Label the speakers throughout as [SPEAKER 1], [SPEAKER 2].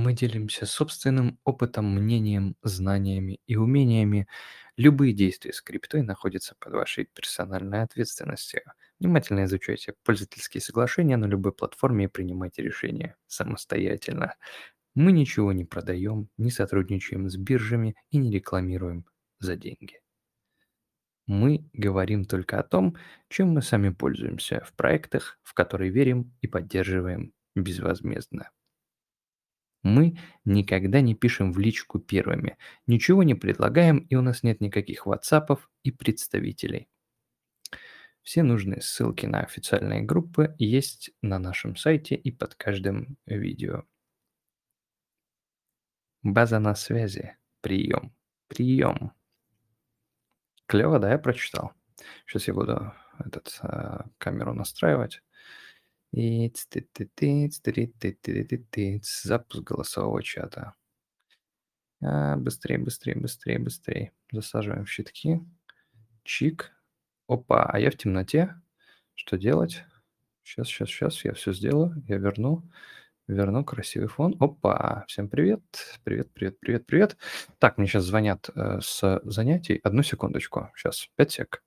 [SPEAKER 1] Мы делимся собственным опытом, мнением, знаниями и умениями. Любые действия скрипты находятся под вашей персональной ответственностью. Внимательно изучайте пользовательские соглашения на любой платформе и принимайте решения самостоятельно. Мы ничего не продаем, не сотрудничаем с биржами и не рекламируем за деньги. Мы говорим только о том, чем мы сами пользуемся в проектах, в которые верим и поддерживаем безвозмездно. Мы никогда не пишем в личку первыми, ничего не предлагаем, и у нас нет никаких ватсапов и представителей. Все нужные ссылки на официальные группы есть на нашем сайте и под каждым видео. База на связи. Прием. Прием. Клево, да, я прочитал. Сейчас я буду этот э, камеру настраивать. Запуск голосового чата. А, быстрее, быстрее, быстрее, быстрее. Засаживаем щитки. Чик. Опа, а я в темноте. Что делать? Сейчас, сейчас, сейчас, я все сделаю. Я верну. Верну красивый фон. Опа, всем привет. Привет, привет, привет, привет. Так, мне сейчас звонят э, с занятий. Одну секундочку. Сейчас, 5 сек.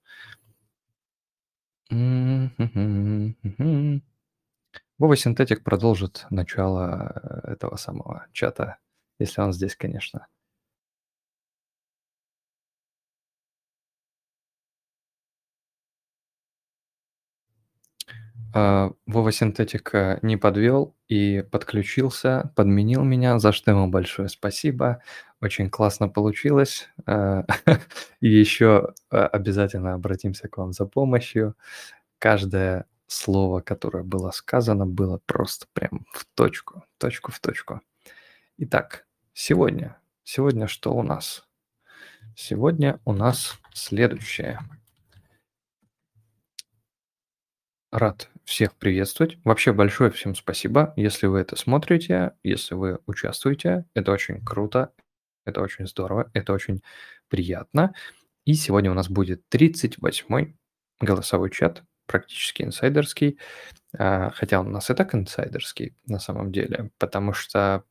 [SPEAKER 1] Вова Синтетик продолжит начало э, этого самого чата, если он здесь, конечно. А, Вова Синтетик э, не подвел и подключился, подменил меня, за что ему большое спасибо. Очень классно получилось. Э, и еще обязательно обратимся к вам за помощью. Каждое слово, которое было сказано, было просто прям в точку, точку в точку. Итак, сегодня, сегодня что у нас? Сегодня у нас следующее. Рад всех приветствовать. Вообще большое всем спасибо, если вы это смотрите, если вы участвуете. Это очень круто, это очень здорово, это очень приятно. И сегодня у нас будет 38-й голосовой чат практически инсайдерский, а, хотя он у нас и так инсайдерский на самом деле, потому что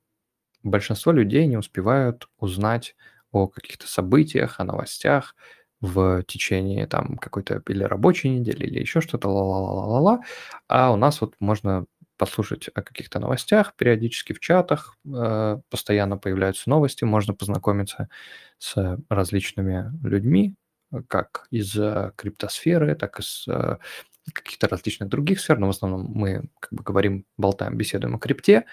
[SPEAKER 1] большинство людей не успевают узнать о каких-то событиях, о новостях в течение там какой-то или рабочей недели, или еще что-то, ла-ла-ла-ла-ла, а у нас вот можно послушать о каких-то новостях, периодически в чатах э, постоянно появляются новости, можно познакомиться с различными людьми, как из э, криптосферы, так и из э, каких-то различных других сфер, но в основном мы как бы говорим, болтаем, беседуем о крипте.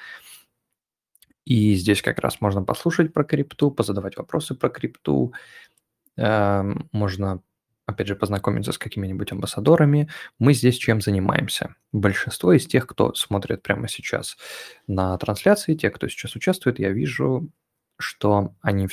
[SPEAKER 1] И здесь как раз можно послушать про крипту, позадавать вопросы про крипту, эм, можно, опять же, познакомиться с какими-нибудь амбассадорами. Мы здесь чем занимаемся? Большинство из тех, кто смотрит прямо сейчас на трансляции, те, кто сейчас участвует, я вижу, что они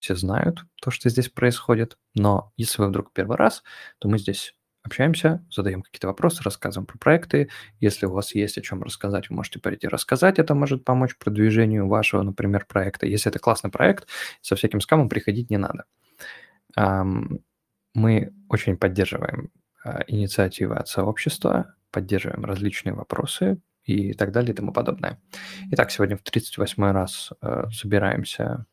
[SPEAKER 1] все знают то, что здесь происходит, но если вы вдруг первый раз, то мы здесь общаемся, задаем какие-то вопросы, рассказываем про проекты. Если у вас есть о чем рассказать, вы можете прийти рассказать, это может помочь продвижению вашего, например, проекта. Если это классный проект, со всяким скамом приходить не надо. Мы очень поддерживаем а, инициативы от сообщества, поддерживаем различные вопросы и так далее и тому подобное. Итак, сегодня в 38 раз э, собираемся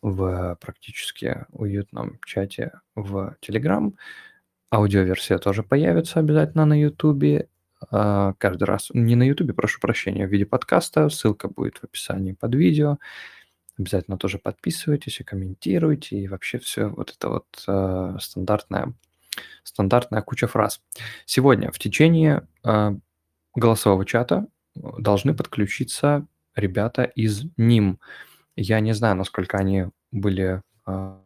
[SPEAKER 1] в практически уютном чате в Telegram. Аудиоверсия тоже появится обязательно на YouTube. А, каждый раз, не на YouTube, прошу прощения, в виде подкаста. Ссылка будет в описании под видео. Обязательно тоже подписывайтесь и комментируйте. И вообще все вот это вот э, стандартная, стандартная куча фраз. Сегодня в течение э, голосового чата должны подключиться ребята из НИМ. Я не знаю, насколько они были а,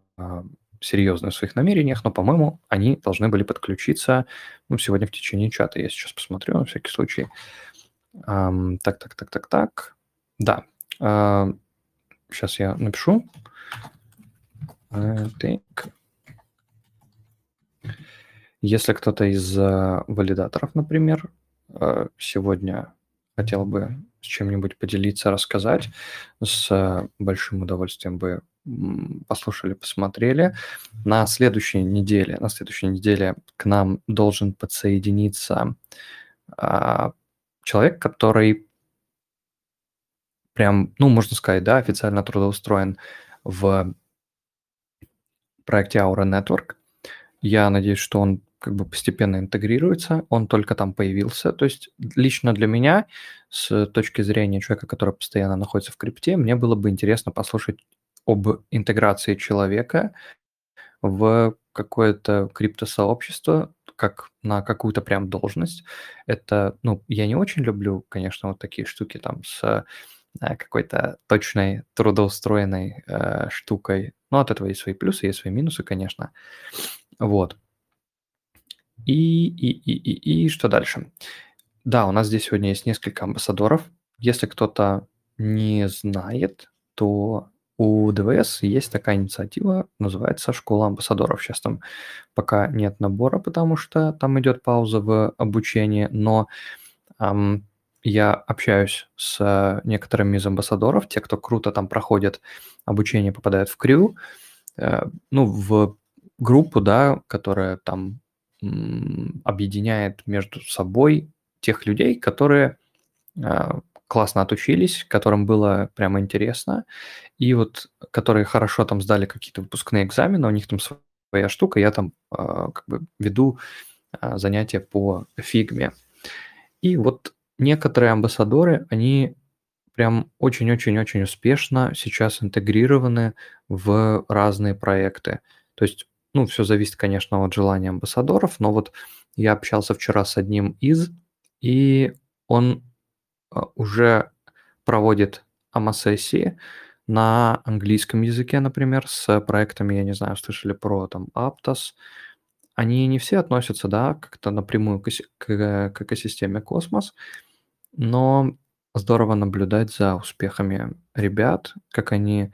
[SPEAKER 1] серьезны в своих намерениях, но, по-моему, они должны были подключиться ну, сегодня в течение чата. Я сейчас посмотрю на всякий случай. Um, так, так, так, так, так. Да. Uh, сейчас я напишу. Uh, Если кто-то из uh, валидаторов, например, сегодня хотел бы с чем-нибудь поделиться, рассказать, с большим удовольствием бы послушали, посмотрели. На следующей неделе, на следующей неделе к нам должен подсоединиться а, человек, который прям, ну, можно сказать, да, официально трудоустроен в проекте Aura Network. Я надеюсь, что он как бы постепенно интегрируется, он только там появился. То есть лично для меня, с точки зрения человека, который постоянно находится в крипте, мне было бы интересно послушать об интеграции человека в какое-то криптосообщество, как на какую-то прям должность. Это, ну, я не очень люблю, конечно, вот такие штуки там с э, какой-то точной трудоустроенной э, штукой. Но от этого есть свои плюсы, есть свои минусы, конечно. Вот. И, и, и, и, и что дальше? Да, у нас здесь сегодня есть несколько амбассадоров. Если кто-то не знает, то у ДВС есть такая инициатива, называется «Школа амбассадоров». Сейчас там пока нет набора, потому что там идет пауза в обучении, но эм, я общаюсь с некоторыми из амбассадоров, те, кто круто там проходит обучение, попадают в крю, э, ну, в группу, да, которая там объединяет между собой тех людей, которые э, классно отучились, которым было прямо интересно, и вот которые хорошо там сдали какие-то выпускные экзамены, у них там своя штука, я там э, как бы веду э, занятия по фигме. И вот некоторые амбассадоры, они прям очень-очень-очень успешно сейчас интегрированы в разные проекты. То есть, ну, все зависит, конечно, от желания амбассадоров, но вот я общался вчера с одним из, и он уже проводит АМА-сессии на английском языке, например, с проектами, я не знаю, слышали про там Aptos. Они не все относятся, да, как-то напрямую к, к, к экосистеме Космос, но здорово наблюдать за успехами ребят, как они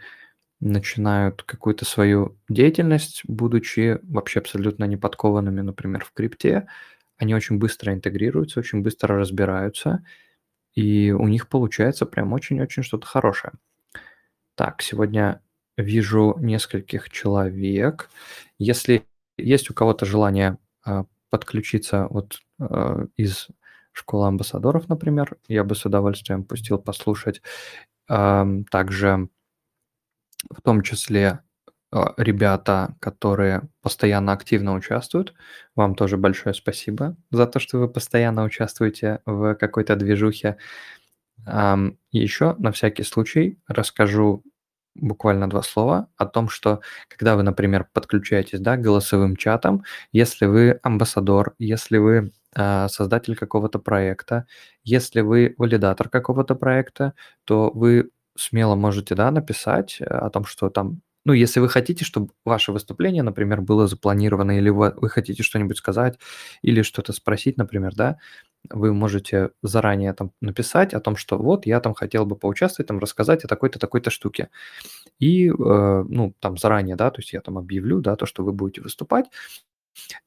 [SPEAKER 1] начинают какую-то свою деятельность, будучи вообще абсолютно неподкованными, например, в крипте. Они очень быстро интегрируются, очень быстро разбираются – и у них получается прям очень-очень что-то хорошее. Так, сегодня вижу нескольких человек. Если есть у кого-то желание э, подключиться вот э, из школы амбассадоров, например, я бы с удовольствием пустил послушать. Также в том числе а, ребята, которые постоянно активно участвуют. Вам тоже большое спасибо за то, что вы постоянно участвуете в какой-то движухе. еще на всякий случай расскажу буквально два слова о том, что когда вы, например, подключаетесь да, голосовым чатом, если вы амбассадор, если вы э, создатель какого-то проекта, если вы валидатор какого-то проекта, то вы смело можете да, написать о том, что там ну, если вы хотите, чтобы ваше выступление, например, было запланировано, или вы, вы хотите что-нибудь сказать, или что-то спросить, например, да, вы можете заранее там написать о том, что вот я там хотел бы поучаствовать, там рассказать о такой-то, такой-то штуке. И, э, ну, там заранее, да, то есть я там объявлю, да, то, что вы будете выступать.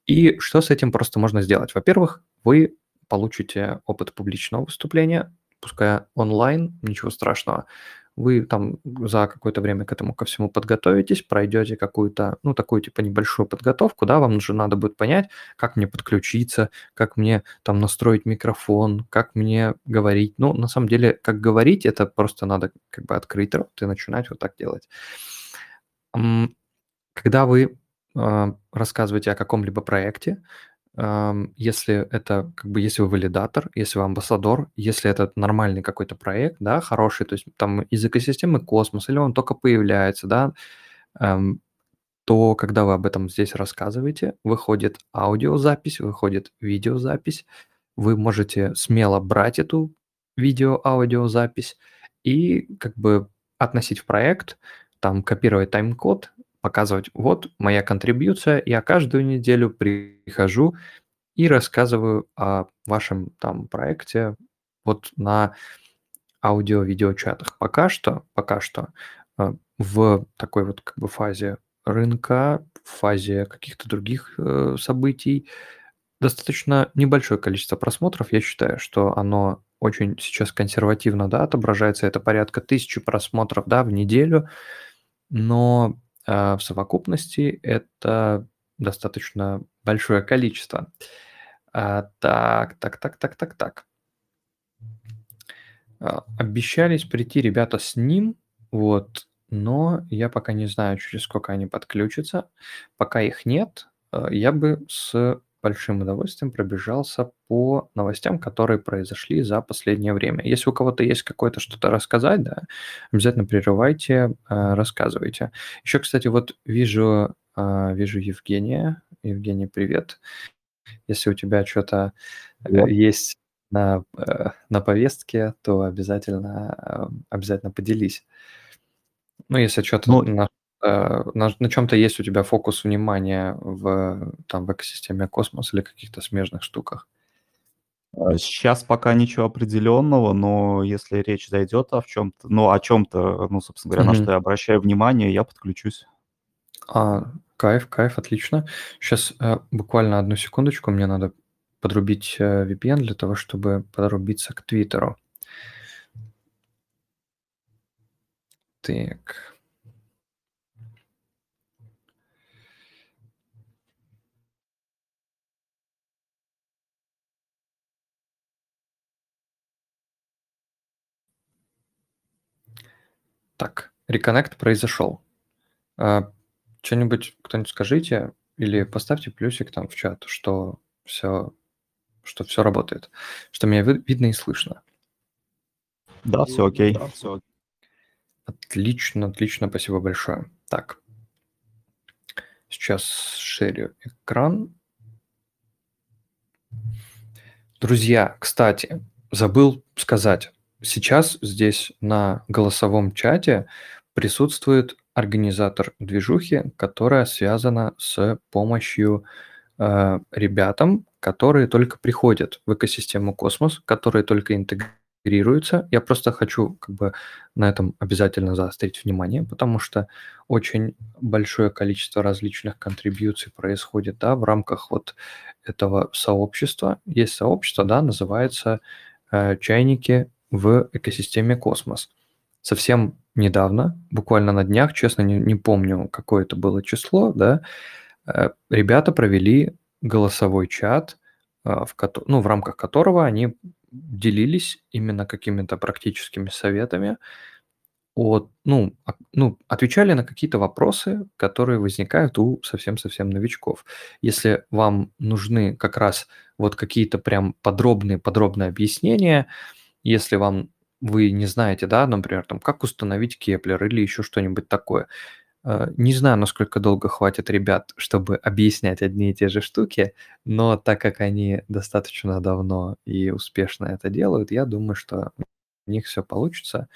[SPEAKER 1] И что с этим просто можно сделать? Во-первых, вы получите опыт публичного выступления, пускай онлайн, ничего страшного вы там за какое-то время к этому ко всему подготовитесь, пройдете какую-то, ну, такую типа небольшую подготовку, да, вам уже надо будет понять, как мне подключиться, как мне там настроить микрофон, как мне говорить. Ну, на самом деле, как говорить, это просто надо как бы открыть рот и начинать вот так делать. Когда вы а, рассказываете о каком-либо проекте, если это, как бы, если вы валидатор, если вы амбассадор, если это нормальный какой-то проект, да, хороший, то есть там из экосистемы космос, или он только появляется, да, то когда вы об этом здесь рассказываете, выходит аудиозапись, выходит видеозапись, вы можете смело брать эту видео-аудиозапись и как бы относить в проект, там копировать тайм-код, показывать, вот моя контрибьюция, я каждую неделю прихожу и рассказываю о вашем там проекте вот на аудио-видеочатах. Пока что, пока что э, в такой вот как бы фазе рынка, в фазе каких-то других э, событий достаточно небольшое количество просмотров. Я считаю, что оно очень сейчас консервативно да, отображается. Это порядка тысячи просмотров да, в неделю. Но в совокупности это достаточно большое количество. А, так, так, так, так, так, так. А, обещались прийти ребята с ним, вот, но я пока не знаю, через сколько они подключатся. Пока их нет, я бы с большим удовольствием пробежался по новостям, которые произошли за последнее время. Если у кого-то есть какое-то что-то рассказать, да, обязательно прерывайте, э, рассказывайте. Еще, кстати, вот вижу, э, вижу Евгения. Евгений, привет. Если у тебя что-то
[SPEAKER 2] Привет.
[SPEAKER 1] есть на, э, на повестке, то обязательно, э, обязательно поделись. Ну, если что-то
[SPEAKER 2] Ну,
[SPEAKER 1] на, э, на, на чем-то есть у тебя фокус внимания в, там, в экосистеме космос или каких-то смежных штуках.
[SPEAKER 2] сейчас пока ничего определенного, но если речь зайдет о чем-то, ну, о чем-то, ну, собственно говоря, на
[SPEAKER 1] Мгм.
[SPEAKER 2] что я обращаю внимание, я подключусь.
[SPEAKER 1] А, кайф, кайф, отлично. Сейчас буквально одну секундочку, мне надо подрубить э, VPN для того, чтобы подрубиться к Твиттеру. Так. Так, реконнект произошел. А, что-нибудь кто-нибудь скажите или поставьте плюсик там в чат, что все, что все работает, что меня ви- видно и слышно.
[SPEAKER 2] Да, все окей.
[SPEAKER 1] Отлично, отлично, спасибо большое. Так, сейчас шерю экран. Друзья, кстати, забыл сказать, сейчас здесь на голосовом чате присутствует организатор движухи, которая связана с помощью э, ребятам, которые только приходят в экосистему космос, которые только интегрируются. Я просто хочу как бы на этом обязательно заострить внимание, потому что очень большое количество различных контрибьюций происходит да, в рамках вот этого сообщества. Есть сообщество, да, называется э, «Чайники в экосистеме космос». Совсем недавно, буквально на днях, честно не, не помню, какое это было число, да, э, ребята провели голосовой чат, э, в, ну, в рамках которого они делились именно какими-то практическими советами, от, ну, ну, отвечали на какие-то вопросы, которые возникают у совсем-совсем новичков. Если вам нужны как раз вот какие-то прям подробные подробные объяснения, если вам вы не знаете, да, например, там, как установить Keplr или еще что-нибудь такое. Э, Не знаю, насколько долго хватит ребят, чтобы объяснять одни и те же штуки, но так как они достаточно давно и успешно это делают, я думаю, что у них все получится.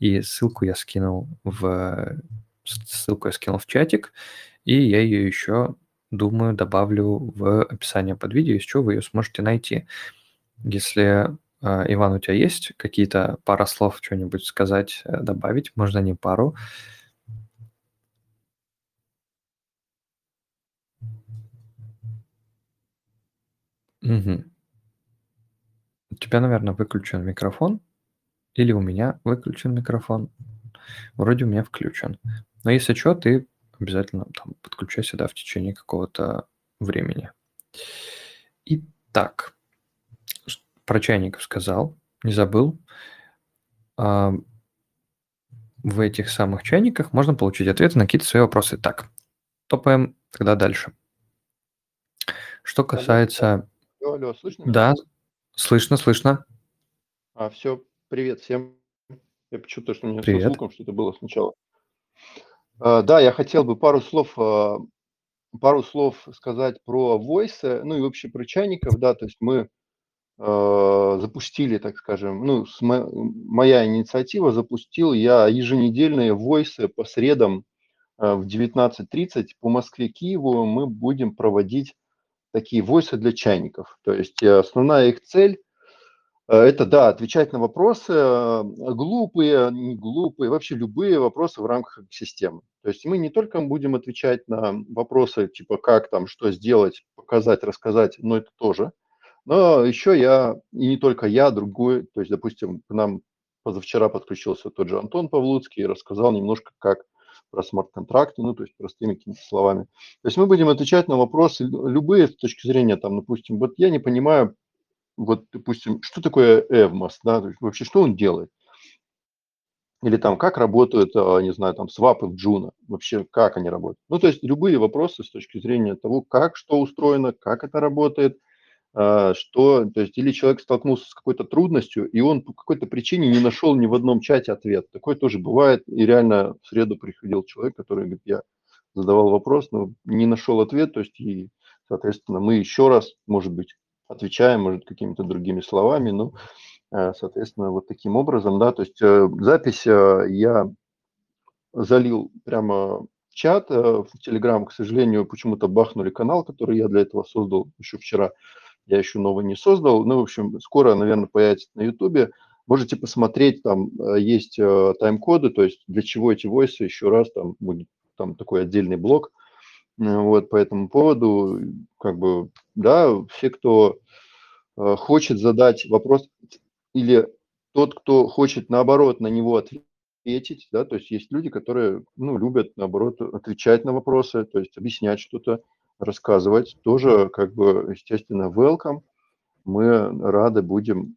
[SPEAKER 1] И ссылку я скинул в ссылку я скинул в чатик, и я ее еще, думаю, добавлю в описание под видео, из чего вы ее сможете найти. Если, Иван, у тебя есть какие-то пара слов, что-нибудь сказать, э, добавить? Можно не пару. Мгм. У тебя, наверное, выключен микрофон или у меня выключен микрофон. Вроде у меня включен. Но если что, ты обязательно там подключайся, да, в течение какого-то времени. Итак, про чайников сказал, не забыл. А, В этих самых чайниках можно получить ответы на какие-то свои вопросы. Так, топаем тогда дальше. Что касается...
[SPEAKER 3] алло, алло, слышно?
[SPEAKER 1] Да, слышно, слышно.
[SPEAKER 3] А, все, привет всем. Я почему-то, что у меня со
[SPEAKER 1] Привет.
[SPEAKER 3] звуком что-то было сначала. А, да, я хотел бы пару слов, а, пару слов сказать про Voice, ну и вообще про чайников, да, то есть мы запустили, так скажем, ну, моя инициатива запустил я еженедельные Voice по средам а, в 19.30 по Москве, Киеву мы будем проводить такие Voice для чайников. То есть э, основная их цель Э, Это, да, отвечать на вопросы, э, глупые, не глупые, вообще любые вопросы в рамках системы. То есть мы не только будем отвечать на вопросы типа как там, что сделать, показать, рассказать, но это тоже. Но еще я, и не только я, другой, то есть, допустим, к нам позавчера подключился тот же Антон Павлуцкий и рассказал немножко, как про смарт-контракты, ну, то есть простыми какими-то словами. То есть мы будем отвечать на вопросы любые с точки зрения, там, допустим, вот я не понимаю, вот, допустим, что такое Evmos, да, вообще что он делает? Или там, как работают, а, не знаю, там, свапы в Juno, вообще как они работают. Ну, то есть любые вопросы с точки зрения того, как что устроено, как это работает, что, то есть, или человек столкнулся с какой-то трудностью, и он по какой-то причине не нашел ни в одном чате ответ. Такое тоже бывает. И реально в среду приходил человек, который говорит, я задавал вопрос, но не нашел ответ, то есть, и, соответственно, мы еще раз, может быть, отвечаем, может, какими-то другими словами, но Э, соответственно, вот таким образом, да, то есть э, запись э, я залил прямо чат, в Телеграм, к сожалению, почему-то бахнули канал, который я для этого создал еще вчера. Я еще новый не создал. Ну, в общем, скоро, наверное, появится на Ютубе. Можете посмотреть, там есть тайм-коды, то есть для чего эти войсы, еще раз, там будет там такой отдельный блок. Вот по этому поводу, как бы, да, все, кто хочет задать вопрос, или тот, кто хочет наоборот на него ответить, да, то есть есть люди, которые, ну, любят наоборот отвечать на вопросы, то есть объяснять что-то, рассказывать, тоже как бы, естественно, welcome, мы рады будем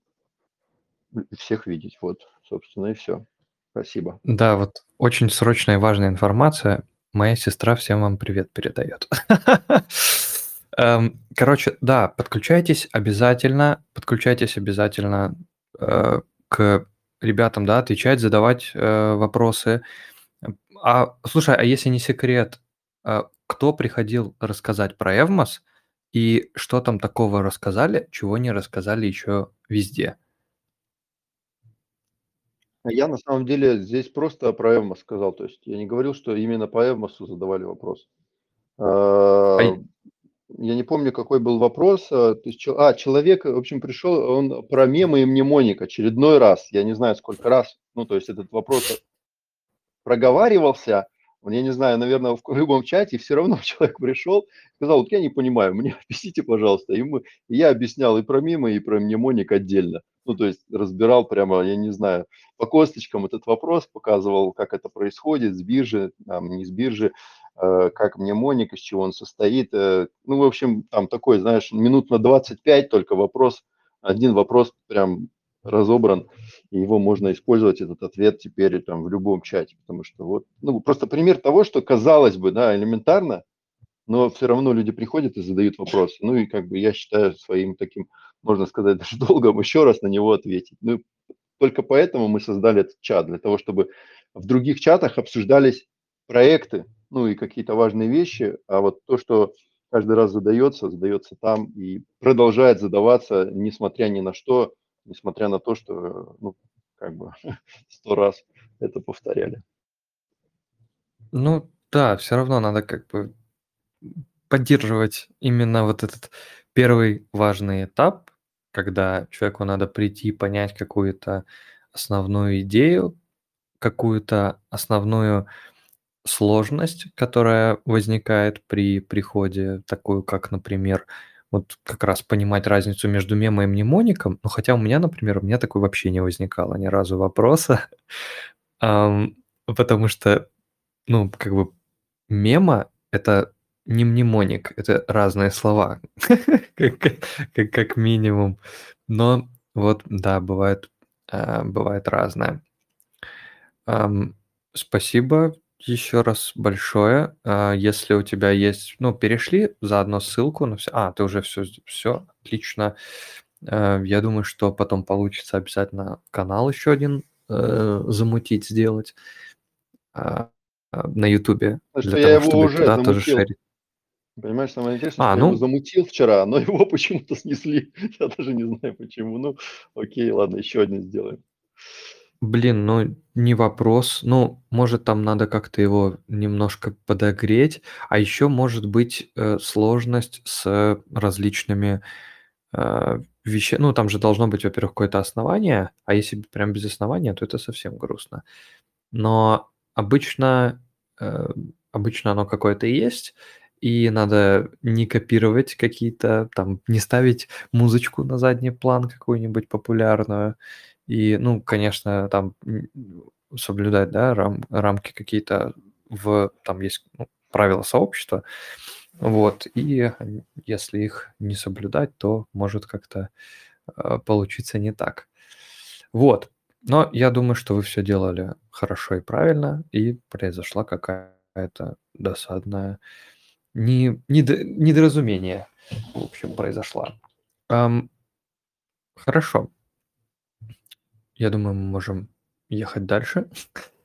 [SPEAKER 3] всех видеть, вот, собственно, и все. Спасибо.
[SPEAKER 1] Да, вот очень срочная и важная информация. Моя сестра всем вам привет передает. Эм, короче, да, подключайтесь обязательно, подключайтесь обязательно Э, к ребятам, да, отвечать, задавать э, вопросы. А слушай, а если не секрет, э, кто приходил рассказать про Эвмос и что там такого рассказали, чего не рассказали еще везде?
[SPEAKER 3] Я на самом деле здесь просто про Эвмос сказал, то есть я не говорил, что именно по Эвмосу задавали вопрос. А я не помню, какой был вопрос. А, то есть, а, человек, в общем, пришел, он про мемы и мнемоник очередной раз. Я не знаю, сколько раз. Ну, то есть этот вопрос проговаривался, я не знаю, наверное, в любом чате, все равно человек пришел, сказал, вот я не понимаю, мне объясните, пожалуйста. И, мы, и я объяснял и про мемы, и про мнемоник отдельно. Ну, то есть разбирал прямо, я не знаю, по косточкам этот вопрос, показывал, как это происходит с биржи, там, не с биржи, Э, как мнемоник, из чего он состоит. Э, ну, в общем, там такой, знаешь, минут на 25 только вопрос, один вопрос прям разобран, и его можно использовать, этот ответ теперь там в любом чате, потому что вот, ну, просто пример того, что казалось бы, да, элементарно, но все равно люди приходят и задают вопросы. Ну и как бы я считаю своим таким, можно сказать, даже долгом еще раз на него ответить. Ну, только поэтому мы создали этот чат, для того, чтобы в других чатах обсуждались проекты, ну и какие-то важные вещи, а вот то, что каждый раз задается, задается там и продолжает задаваться, несмотря ни на что, несмотря на то, что, ну, как бы сто раз это повторяли.
[SPEAKER 1] Ну да, все равно надо как бы поддерживать именно вот этот первый важный этап, когда человеку надо прийти, понять какую-то основную идею, какую-то основную сложность, которая возникает при приходе, такую как, например, вот как раз понимать разницу между мемом и мнемоником. Ну, хотя у меня, например, у меня такой вообще не возникало ни разу вопроса, потому что, ну, как бы мема- это не мнемоник, это разные слова, как как минимум. Но вот, да, бывает, а, бывает разное. Спасибо еще раз большое. А, если у тебя есть, ну, перешли заодно ссылку на все. А, ты уже все, все, отлично. Э, я думаю, что потом получится обязательно канал еще один э, замутить, сделать а, а, на Ютубе
[SPEAKER 3] для того, его чтобы туда замутил. тоже шерить. Понимаешь, самое интересное, А, что я его ну, замутил вчера, но его почему-то снесли. Я даже не знаю почему. Ну, окей, ладно, еще один сделаем.
[SPEAKER 1] Блин, ну не вопрос. Ну, может, там надо как-то его немножко подогреть. А еще может быть э, сложность с различными э, вещами. Ну, там же должно быть, во-первых, какое-то основание, а если прям без основания, то это совсем грустно. Но обычно, э, обычно оно какое-то есть, и надо не копировать какие-то, там, не ставить музычку на задний план какую-нибудь популярную, и, ну, конечно, там соблюдать, да, рам, рамки какие-то в, там есть ну, правила сообщества, вот, и если их не соблюдать, то может как-то э, получиться не так. Вот. Но я думаю, что вы все делали хорошо и правильно, и произошла какая-то досадная не, недо- недоразумение, в общем, произошла. Ам, хорошо. Я думаю, мы можем ехать дальше.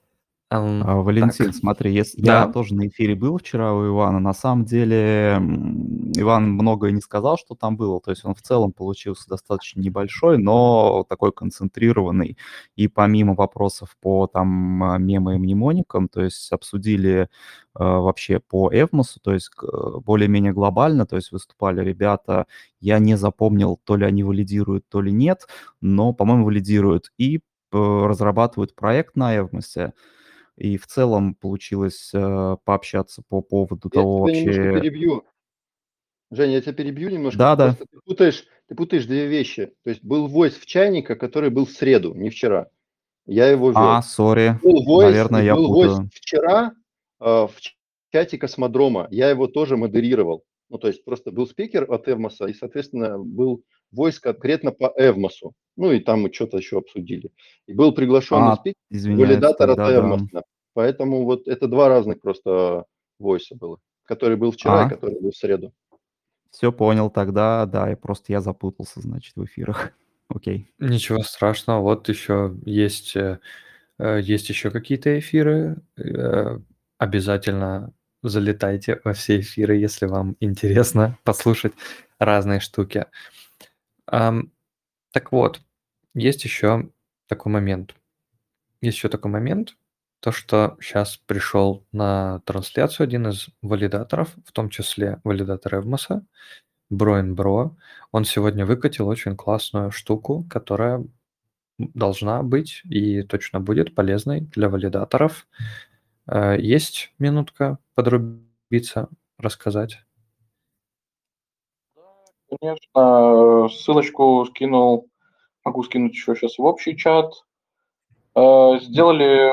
[SPEAKER 1] Ам,
[SPEAKER 2] А, Валентин,
[SPEAKER 1] так,
[SPEAKER 2] смотри, если я
[SPEAKER 1] да,
[SPEAKER 2] тоже на эфире был вчера у Ивана, на самом деле Иван многое не сказал, что там было, то есть он в целом получился достаточно небольшой, но такой концентрированный, и помимо вопросов по там а, мемам и мнемоникам, то есть обсудили а, вообще по Эвмосу, то есть к- более-менее глобально, то есть выступали ребята, я не запомнил, то ли они валидируют, то ли нет, но, по-моему, валидируют, и э, разрабатывают проект на Эвмосе, и в целом получилось э, пообщаться по поводу
[SPEAKER 3] Я
[SPEAKER 2] того
[SPEAKER 3] тебя
[SPEAKER 2] вообще...
[SPEAKER 3] перебью. Женя, я тебя перебью немножко.
[SPEAKER 2] Да-да.
[SPEAKER 3] просто ты путаешь, ты путаешь две вещи. То есть был войс в чайника, который был в среду, не вчера. Я его вел.
[SPEAKER 2] А, сори,
[SPEAKER 3] Был войс,
[SPEAKER 2] наверное, я
[SPEAKER 3] был войс вчера э, в чате Космодрома. Я его тоже модерировал. Ну, то есть просто был спикер от Эвмоса, и, соответственно, был войс конкретно по Эвмосу. Ну, и там мы что-то еще обсудили. И был приглашенный
[SPEAKER 2] А,
[SPEAKER 3] спикер, валидатор от
[SPEAKER 2] да.
[SPEAKER 3] Эвмоса. Поэтому вот это два разных просто войса было. Который был вчера и
[SPEAKER 2] А,
[SPEAKER 3] который был в среду.
[SPEAKER 2] все понял тогда, да, и просто я запутался, значит, в эфирах. Окей.
[SPEAKER 1] ничего страшного. Вот еще есть, э, э, есть еще какие-то эфиры. Э, Обязательно залетайте во все эфиры, если вам интересно послушать разные штуки. Так вот, есть еще такой момент. Есть еще такой момент, то, что сейчас пришел на трансляцию один из валидаторов, в том числе валидатор Эвмоса, Броин Бро. Он сегодня выкатил очень классную штуку, которая должна быть и точно будет полезной для валидаторов. Э, Есть минутка подрубиться, рассказать?
[SPEAKER 4] Конечно, ссылочку скинул, могу скинуть еще сейчас в общий чат. Э, Сделали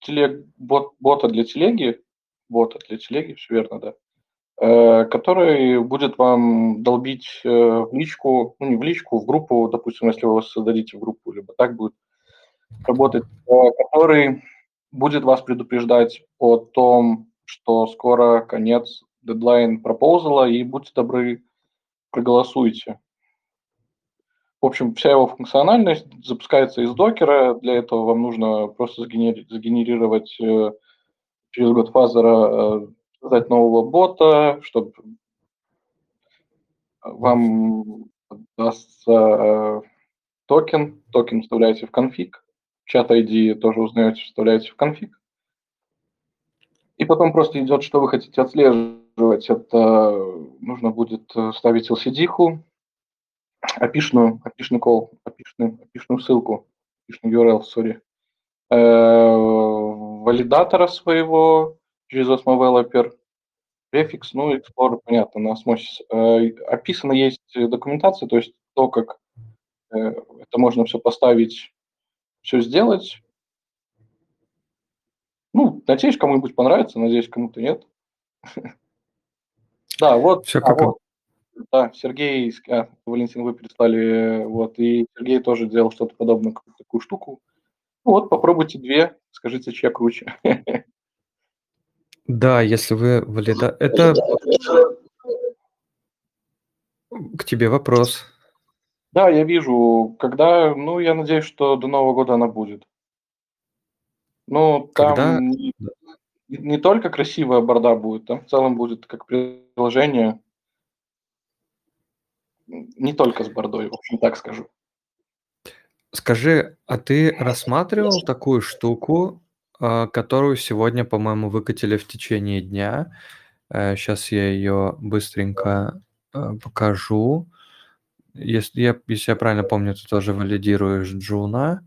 [SPEAKER 4] телег, бот, бота для телеги, бота для телеги, все верно, да, э, который будет вам долбить э, в личку, ну не в личку, в группу, допустим, если вы создадите в группу, либо так будет работать, э, который будет вас предупреждать о том, что скоро конец дедлайн пропозала, и будьте добры, проголосуйте. В общем, вся его функциональность запускается из докера. Для этого вам нужно просто сгенери- сгенерировать э, через Godfather э, создать нового бота, чтобы вам дастся э, токен. Токен вставляете в конфиг. Чат ID тоже узнаете, вставляете в конфиг. И потом просто идет, что вы хотите отслеживать. Это нужно будет э, ставить LCD-ху, API-шную, API-шный call, API-шную, API-шную ссылку, API-шную URL, э, валидатора своего через osmovaloper, префикс, ну, Explorer, понятно, на Osmosis. Э, описана есть документация, то есть то, как э, это можно все поставить, все сделать. Ну, надеюсь, кому-нибудь понравится, надеюсь, кому-то нет. Да, вот.
[SPEAKER 1] Все
[SPEAKER 4] а,
[SPEAKER 1] как...
[SPEAKER 4] вот. Да, Сергей, а, Валентин, вы переслали, вот, и Сергей тоже делал что-то подобное, какую-то такую штуку. Ну Вот, попробуйте две, скажите, чья круче.
[SPEAKER 1] Да, если вы валида... Это к тебе вопрос.
[SPEAKER 4] Да, я вижу, когда, ну, я надеюсь, что до Нового года она будет. Ну, там
[SPEAKER 1] Когда...
[SPEAKER 4] не, только красивая борда будет, там в целом будет как приложение, не только с бордой, в общем, так скажу.
[SPEAKER 1] Скажи, а ты рассматривал такую штуку, а, которую сегодня, по-моему, выкатили в течение дня? Сейчас я ее быстренько а, покажу. Если я, если я правильно помню, ты тоже валидируешь Джуна.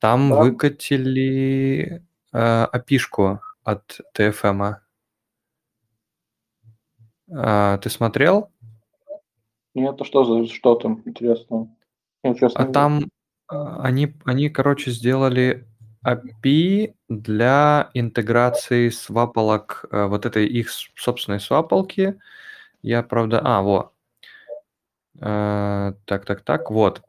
[SPEAKER 1] Там
[SPEAKER 4] Да.
[SPEAKER 1] выкатили э, опишку от TFM. А, ты смотрел?
[SPEAKER 4] Нет, а что за что там? Я честно
[SPEAKER 1] А
[SPEAKER 4] не
[SPEAKER 1] там а, они, они, короче, сделали API для интеграции свапалок, э, вот этой их собственной свапалки. Я, правда... А, во. Э, так, так, так, вот.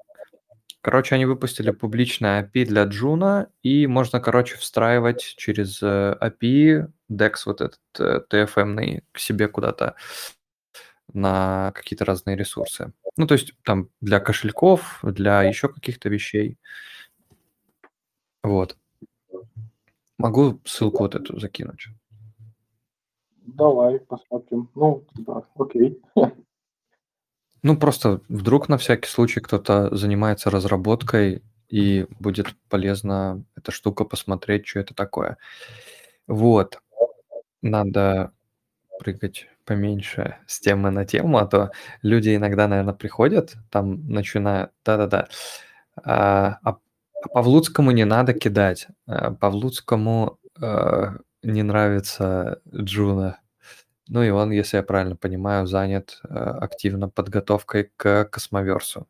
[SPEAKER 1] Короче, они выпустили публичное API для Juno, и можно, короче, встраивать через э, API DEX вот этот э, TFM к себе куда-то на какие-то разные ресурсы. Ну, то есть там для кошельков, для еще каких-то вещей. Вот. Могу ссылку вот эту закинуть.
[SPEAKER 4] Давай посмотрим. Ну, да, окей.
[SPEAKER 1] Ну, просто вдруг на всякий случай кто-то занимается разработкой, и будет полезно эта штука посмотреть, что это такое. Вот. Надо прыгать поменьше с темы на тему, а то люди иногда, наверное, приходят, там начинают, да-да-да, а, а Павлуцкому не надо кидать. А Павлуцкому э, не нравится Juno. Ну и он, если я правильно понимаю, занят э, активно подготовкой к Cosmoverse
[SPEAKER 4] у.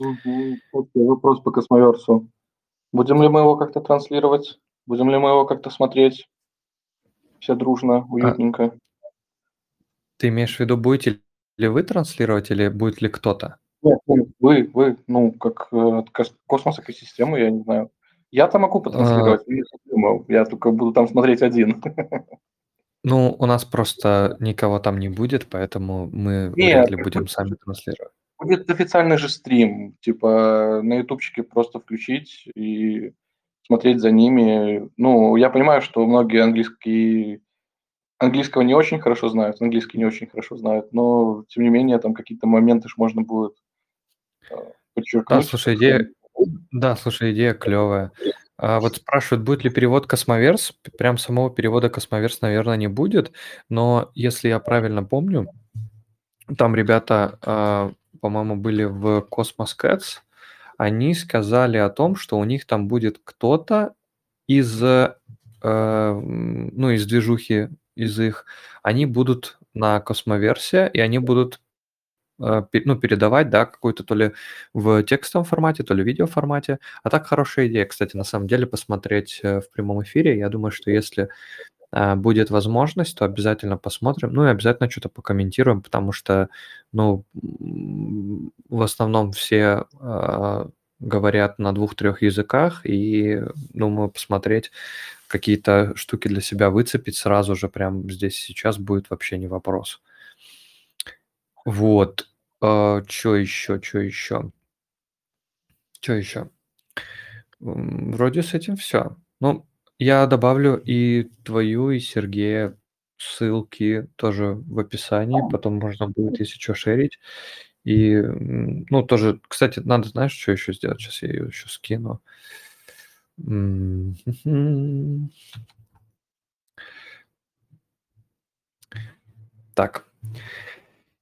[SPEAKER 4] Окей, вопрос по Cosmoverse у. Будем ли мы его как-то транслировать? Будем ли мы его как-то смотреть? Все дружно, а уютненько. А,
[SPEAKER 1] ты имеешь в виду, будете ли вы транслировать или будет ли кто-то?
[SPEAKER 4] Нет, вы, вы, ну, как э, космос экосистемы, я не знаю. Я-то могу потранслировать, а... я только буду там смотреть один.
[SPEAKER 1] Ну, у нас просто никого там не будет, поэтому мы Нет, вряд ли будем сами транслировать.
[SPEAKER 4] Будет официальный же стрим, типа на ютубчике просто включить и смотреть за ними. Ну, я понимаю, что многие английские английского не очень хорошо знают, английский не очень хорошо знают, но тем не менее там какие-то моменты ж можно будет
[SPEAKER 1] э, подчеркнуть. Да, слушай, идея, да, слушай, идея клевая. А вот спрашивают, будет ли перевод Cosmoverse? Прям самого перевода Cosmoverse, наверное, не будет, но если я правильно помню, там ребята, а, по-моему, были в Cosmos Cats, они сказали о том, что у них там будет кто-то из, э, ну, из движухи, из их, они будут на Cosmoverse, и они будут ну, передавать, да, какую-то то ли в текстовом формате, то ли в видеоформате. А так хорошая идея, кстати, на самом деле посмотреть э, в прямом эфире. Я думаю, что если э, будет возможность, то обязательно посмотрим, ну и обязательно что-то покомментируем, потому что, ну, в основном все говорят на двух-трех языках, и думаю, посмотреть какие-то штуки для себя выцепить сразу же, прям здесь сейчас будет вообще не вопрос. Вот. А, чё еще, чё еще? Чё еще? вроде с этим все. Ну, я добавлю и твою, и Сергея ссылки тоже в описании, потом можно будет, если что, шерить. И, ну, тоже, кстати, надо, знаешь, что еще сделать? Сейчас я ее еще скину. Так.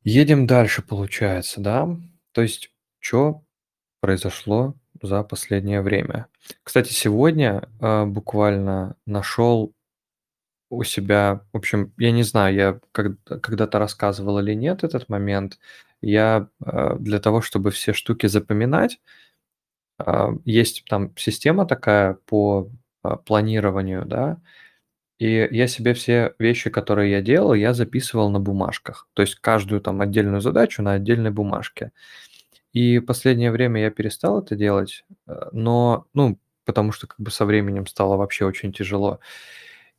[SPEAKER 1] Едем дальше, получается, да? То есть, что произошло за последнее время? Кстати, сегодня э, буквально нашел у себя, в общем, я не знаю, я когда-то рассказывал или нет этот момент. Я э, для того, чтобы все штуки запоминать, э, есть там система такая по э, планированию, да, и я себе все вещи, которые я делал, я записывал на бумажках. То есть каждую там отдельную задачу на отдельной бумажке. И последнее время я перестал это делать, э, но, ну, потому что как бы со временем стало вообще очень тяжело.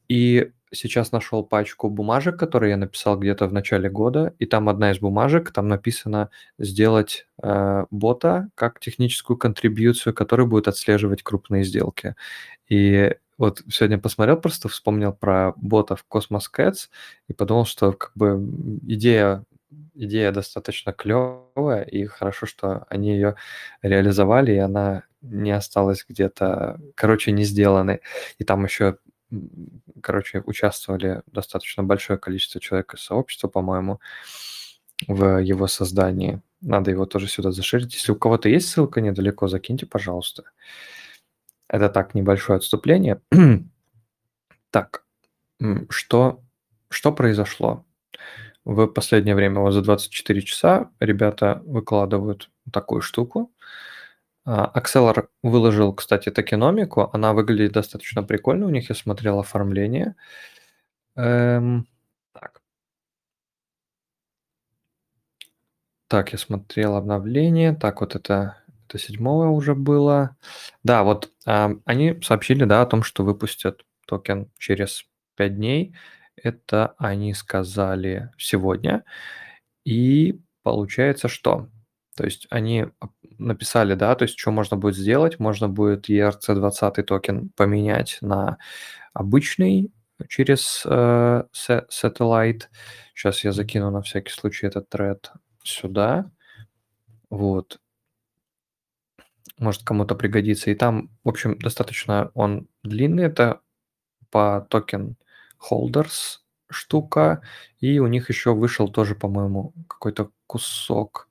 [SPEAKER 1] И сейчас нашел пачку бумажек, которые я написал где-то в начале года, и там одна из бумажек, там написано сделать э, бота как техническую контрибьюцию, который будет отслеживать крупные сделки. И вот сегодня посмотрел, просто вспомнил про ботов Cosmos Cats и подумал, что как бы идея, идея достаточно клевая, и хорошо, что они ее реализовали, и она не осталась где-то, короче, не сделанной. И там еще, короче, участвовали достаточно большое количество человек из сообщества, по-моему, в его создании. Надо его тоже сюда заширить. Если у кого-то есть ссылка недалеко, закиньте, пожалуйста. Это так, небольшое отступление. так, что, что произошло? В последнее время, вот за 24 часа, ребята выкладывают такую штуку. Акселор выложил, кстати, токеномику. Она выглядит достаточно прикольно. У них я смотрел оформление. Эм, так. Так, я смотрел обновление. Так, вот это, это седьмое уже было. Да, вот а, они сообщили, да, о том, что выпустят токен через 5 дней. Это они сказали сегодня. И получается, что? То есть они написали, да, то есть что можно будет сделать? Можно будет ERC20 токен поменять на обычный через э, Satellite. Сейчас я закину на всякий случай этот тред сюда. Вот. Может, кому-то пригодится. И там, в общем, достаточно он длинный. Это по токен holders штука. И у них еще вышел тоже, по-моему, какой-то кусок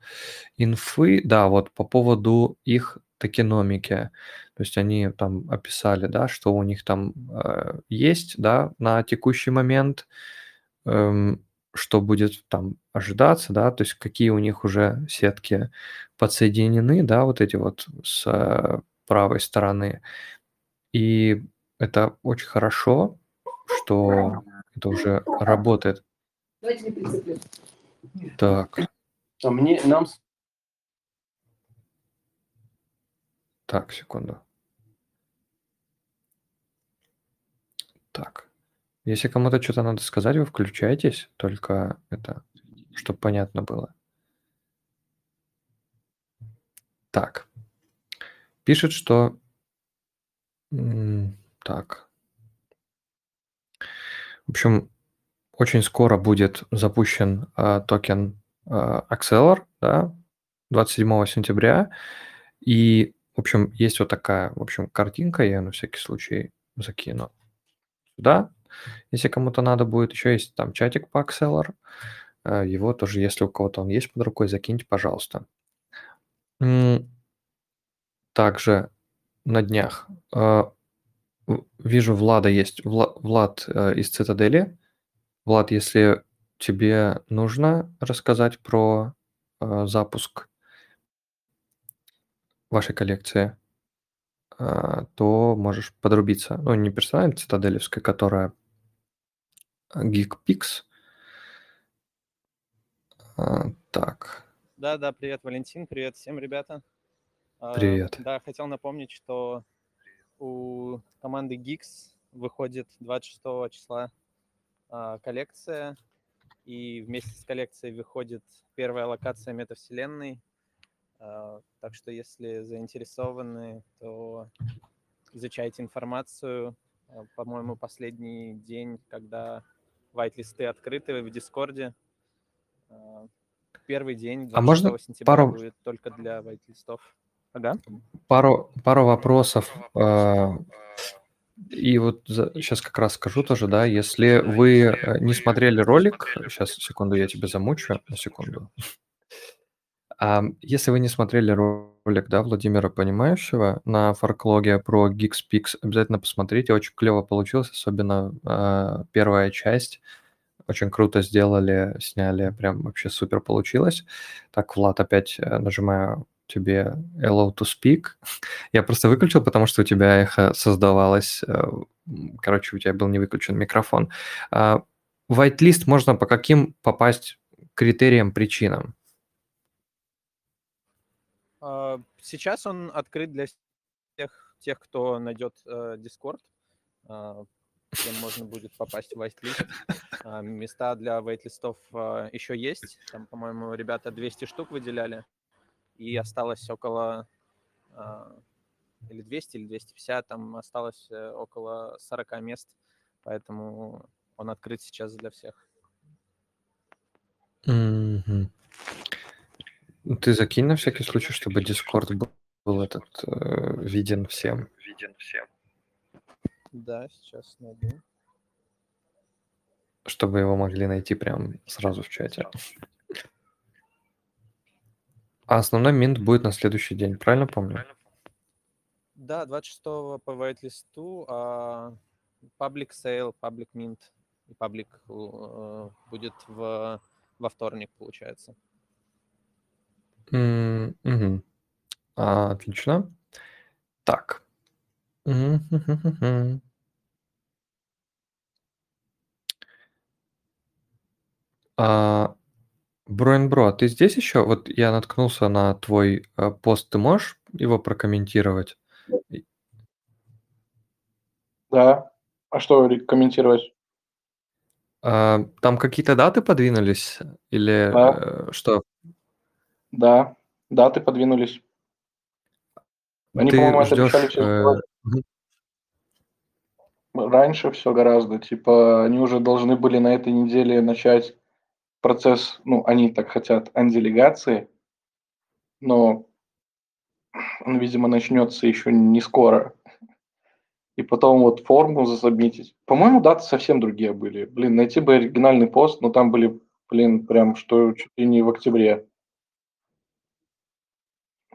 [SPEAKER 1] инфы. Да, вот по поводу их токеномики. То есть они там описали, да, что у них там э, есть, да, на текущий момент, эм, что будет там ожидаться, да, то есть какие у них уже сетки подсоединены, да, вот эти вот с э, правой стороны. И это очень хорошо, что это уже работает.
[SPEAKER 5] Давайте не прицеплю.
[SPEAKER 1] Так,
[SPEAKER 5] А мне, нам
[SPEAKER 1] так, секунду. Так. Если кому-то что-то надо сказать, вы включайтесь, только это, чтобы понятно было. Так. Пишет, что... Так. В общем, очень скоро будет запущен а, токен а, Accelor, да, 27 сентября. И, в общем, есть вот такая, в общем, картинка, я на всякий случай закину сюда. Если кому-то надо будет, еще есть там чатик по Accelor. Э, Его тоже, если у кого-то он есть под рукой, закиньте, пожалуйста. Также на днях э, вижу Влада есть. Вла- Влад э, из Цитадели. Влад, если тебе нужно рассказать про запуск вашей коллекции, то можешь подрубиться. Ну, не персонально цитаделевской, которая GeekPix. А, Так,
[SPEAKER 6] Да, да, привет, Валентин, привет всем, ребята. А,
[SPEAKER 1] Привет.
[SPEAKER 6] Да, хотел напомнить, что у команды Geeks выходит 26 числа а, коллекция, и вместе с коллекцией выходит первая локация метавселенной. А, Так что, если заинтересованы, то изучайте информацию. По-моему, последний день, когда вайт-листы открыты в Дискорде. А, Первый день,
[SPEAKER 1] А можно
[SPEAKER 6] 26 сентября,
[SPEAKER 1] пару-
[SPEAKER 6] будет только для вайт-листов. Ага.
[SPEAKER 1] пару, пару вопросов. а, И вот сейчас как раз скажу тоже, да, если вы э, не смотрели ролик, сейчас, секунду, я тебя замучу, секунду. А, Если вы не смотрели ролик, да, Владимира Понимающего на фарклоге про GeekSpeaks, обязательно посмотрите, очень клево получилось, особенно а, первая часть. Очень круто сделали, сняли, прям вообще супер получилось. Так, Влад, опять э, нажимаю тебе Hello to Speak. Я просто выключил, потому что у тебя эхо создавалось. э, Короче, у тебя был не выключен микрофон. А, Whitelist можно по каким попасть критериям, причинам?
[SPEAKER 6] А, Сейчас он открыт для всех тех, кто найдет э, Discord. А, Тем можно будет попасть в. А, Места для вайт-листов еще есть. Там, по-моему, ребята 200 штук выделяли. И осталось около а, или 200, или 250. Там осталось э, около 40 мест. Поэтому он открыт сейчас для всех.
[SPEAKER 1] Мгм. Ну, Ты закинь на всякий случай, чтобы Discord был, был этот э, виден всем.
[SPEAKER 6] Да, сейчас найду.
[SPEAKER 1] Чтобы его могли найти прям сразу в чате. А основной минт будет на следующий день, правильно помню?
[SPEAKER 6] Да, 26 по whitelist у, а public sale, public mint и public э, будет в, во вторник, получается.
[SPEAKER 1] М, мгм. А, Отлично. Так. Мгм. А, Bro n Bro, а ты здесь еще? Вот я наткнулся на твой э, пост, ты можешь его прокомментировать? И-
[SPEAKER 4] Да. А что ре- комментировать?
[SPEAKER 1] а, там какие-то даты подвинулись? Или
[SPEAKER 4] Да.
[SPEAKER 1] э, что?
[SPEAKER 4] Да. Даты подвинулись. Они,
[SPEAKER 1] Ты
[SPEAKER 4] по-моему, это
[SPEAKER 1] ждешь...
[SPEAKER 4] обещали все
[SPEAKER 1] э,
[SPEAKER 4] сделать
[SPEAKER 1] мгм.
[SPEAKER 4] раньше все гораздо. Типа, они уже должны были на этой неделе начать процесс, ну, они так хотят, ан-делегации, но он, видимо, начнется еще не скоро. И потом вот форму засобмитить. По-моему, даты совсем другие были. Блин, найти бы оригинальный пост, но там были, блин, прям что чуть ли не в октябре.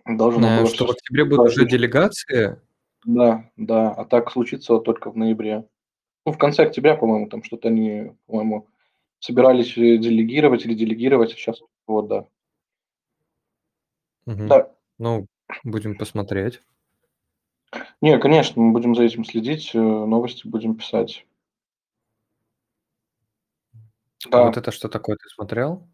[SPEAKER 4] Должно
[SPEAKER 1] Э,
[SPEAKER 4] было
[SPEAKER 1] Что в октябре будут уже делегации?
[SPEAKER 4] Да, да, а так случится только в ноябре. Ну, в конце октября, по-моему, там что-то они, по-моему, собирались э, делегировать или делегировать, а сейчас вот, да.
[SPEAKER 1] Мгм.
[SPEAKER 4] Да,
[SPEAKER 1] Ну, будем посмотреть.
[SPEAKER 4] не, конечно, мы будем за этим следить, э, новости будем писать.
[SPEAKER 1] А
[SPEAKER 4] Да,
[SPEAKER 1] вот это что такое, ты смотрел?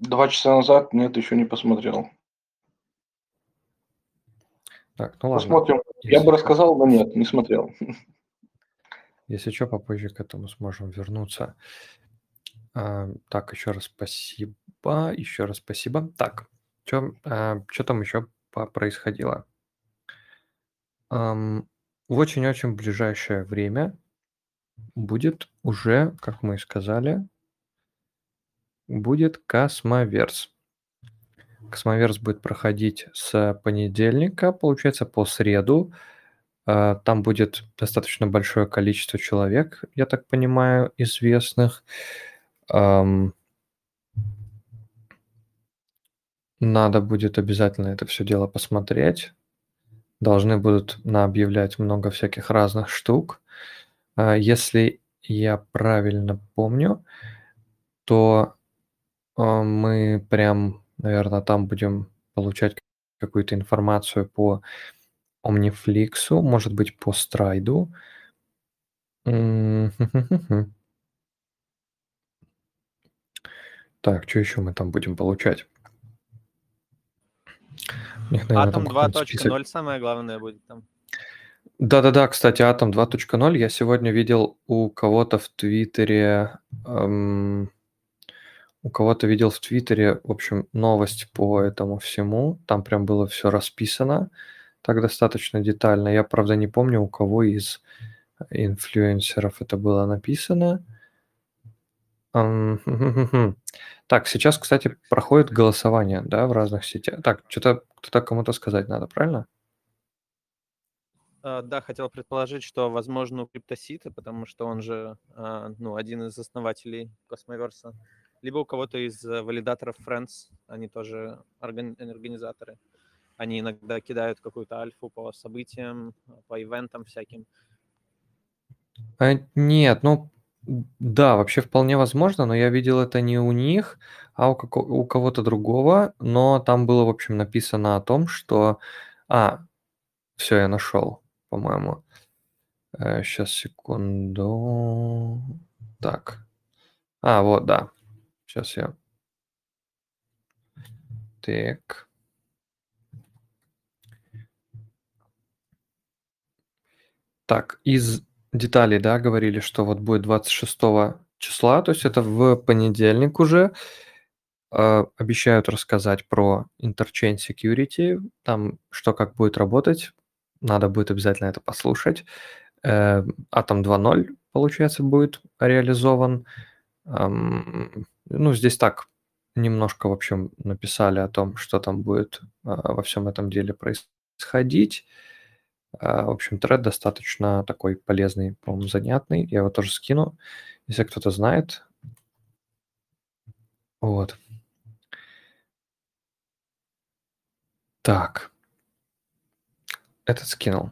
[SPEAKER 4] Два часа назад нет, еще не посмотрел.
[SPEAKER 1] Так, ну ладно.
[SPEAKER 4] Посмотрим. Я
[SPEAKER 1] Если
[SPEAKER 4] бы
[SPEAKER 1] чё-
[SPEAKER 4] рассказал, но нет, не смотрел.
[SPEAKER 1] Если что, попозже к этому сможем вернуться. А, так, еще раз спасибо. Еще раз спасибо. Так, что там еще происходило? В очень-очень ближайшее время будет уже, как мы и сказали, будет Cosmoverse. Cosmoverse будет проходить с понедельника, получается, по среду. А, Там будет достаточно большое количество человек, я так понимаю, известных. Надо будет обязательно это все дело посмотреть. Должны будут наобъявлять много всяких разных штук. А, Если я правильно помню, то а, мы прям, наверное, там будем получать какую-то информацию по Omniflix, может быть, по Страйду. Так, что еще мы там будем получать? Них, наверное,
[SPEAKER 6] Атом
[SPEAKER 1] какой-нибудь список.
[SPEAKER 6] 2.0 самое главное будет там.
[SPEAKER 1] Да-да-да, кстати, Атом 2.0 я сегодня видел у кого-то в Твиттере, эм, у кого-то видел в Твиттере, в общем, новость по этому всему. Там прям было все расписано так достаточно детально. Я, правда, не помню, у кого из инфлюенсеров это было написано. Так, сейчас, кстати, проходит голосование, да, в разных сетях. Так, что-то кто-то кому-то сказать надо, правильно?
[SPEAKER 6] А, Да, хотел предположить, что, возможно, у Криптосита, потому что он же, а, ну, один из основателей Космоверса, либо у кого-то из э, валидаторов Friends, они тоже органи- организаторы. Они иногда кидают какую-то альфу по событиям, по ивентам всяким.
[SPEAKER 1] А, нет, ну да, вообще вполне возможно, но я видел это не у них, а у, у кого-то другого, но там было, в общем, написано о том, что... А, все, я нашел, по-моему. сейчас, секунду. Так. А, вот, да. Сейчас я... Так. Так, из деталей, да, говорили, что вот будет 26 числа, то есть это в понедельник уже. Э, Обещают рассказать про Interchain Security, там что как будет работать. Надо будет обязательно это послушать. Э, Atom 2.0, получается, будет реализован. Ам, Ну, здесь так немножко, в общем, написали о том, что там будет а, во всем этом деле происходить. А, В общем, тред достаточно такой полезный, по-моему, занятный. Я его тоже скину, если кто-то знает. Вот. Так. Этот скинул.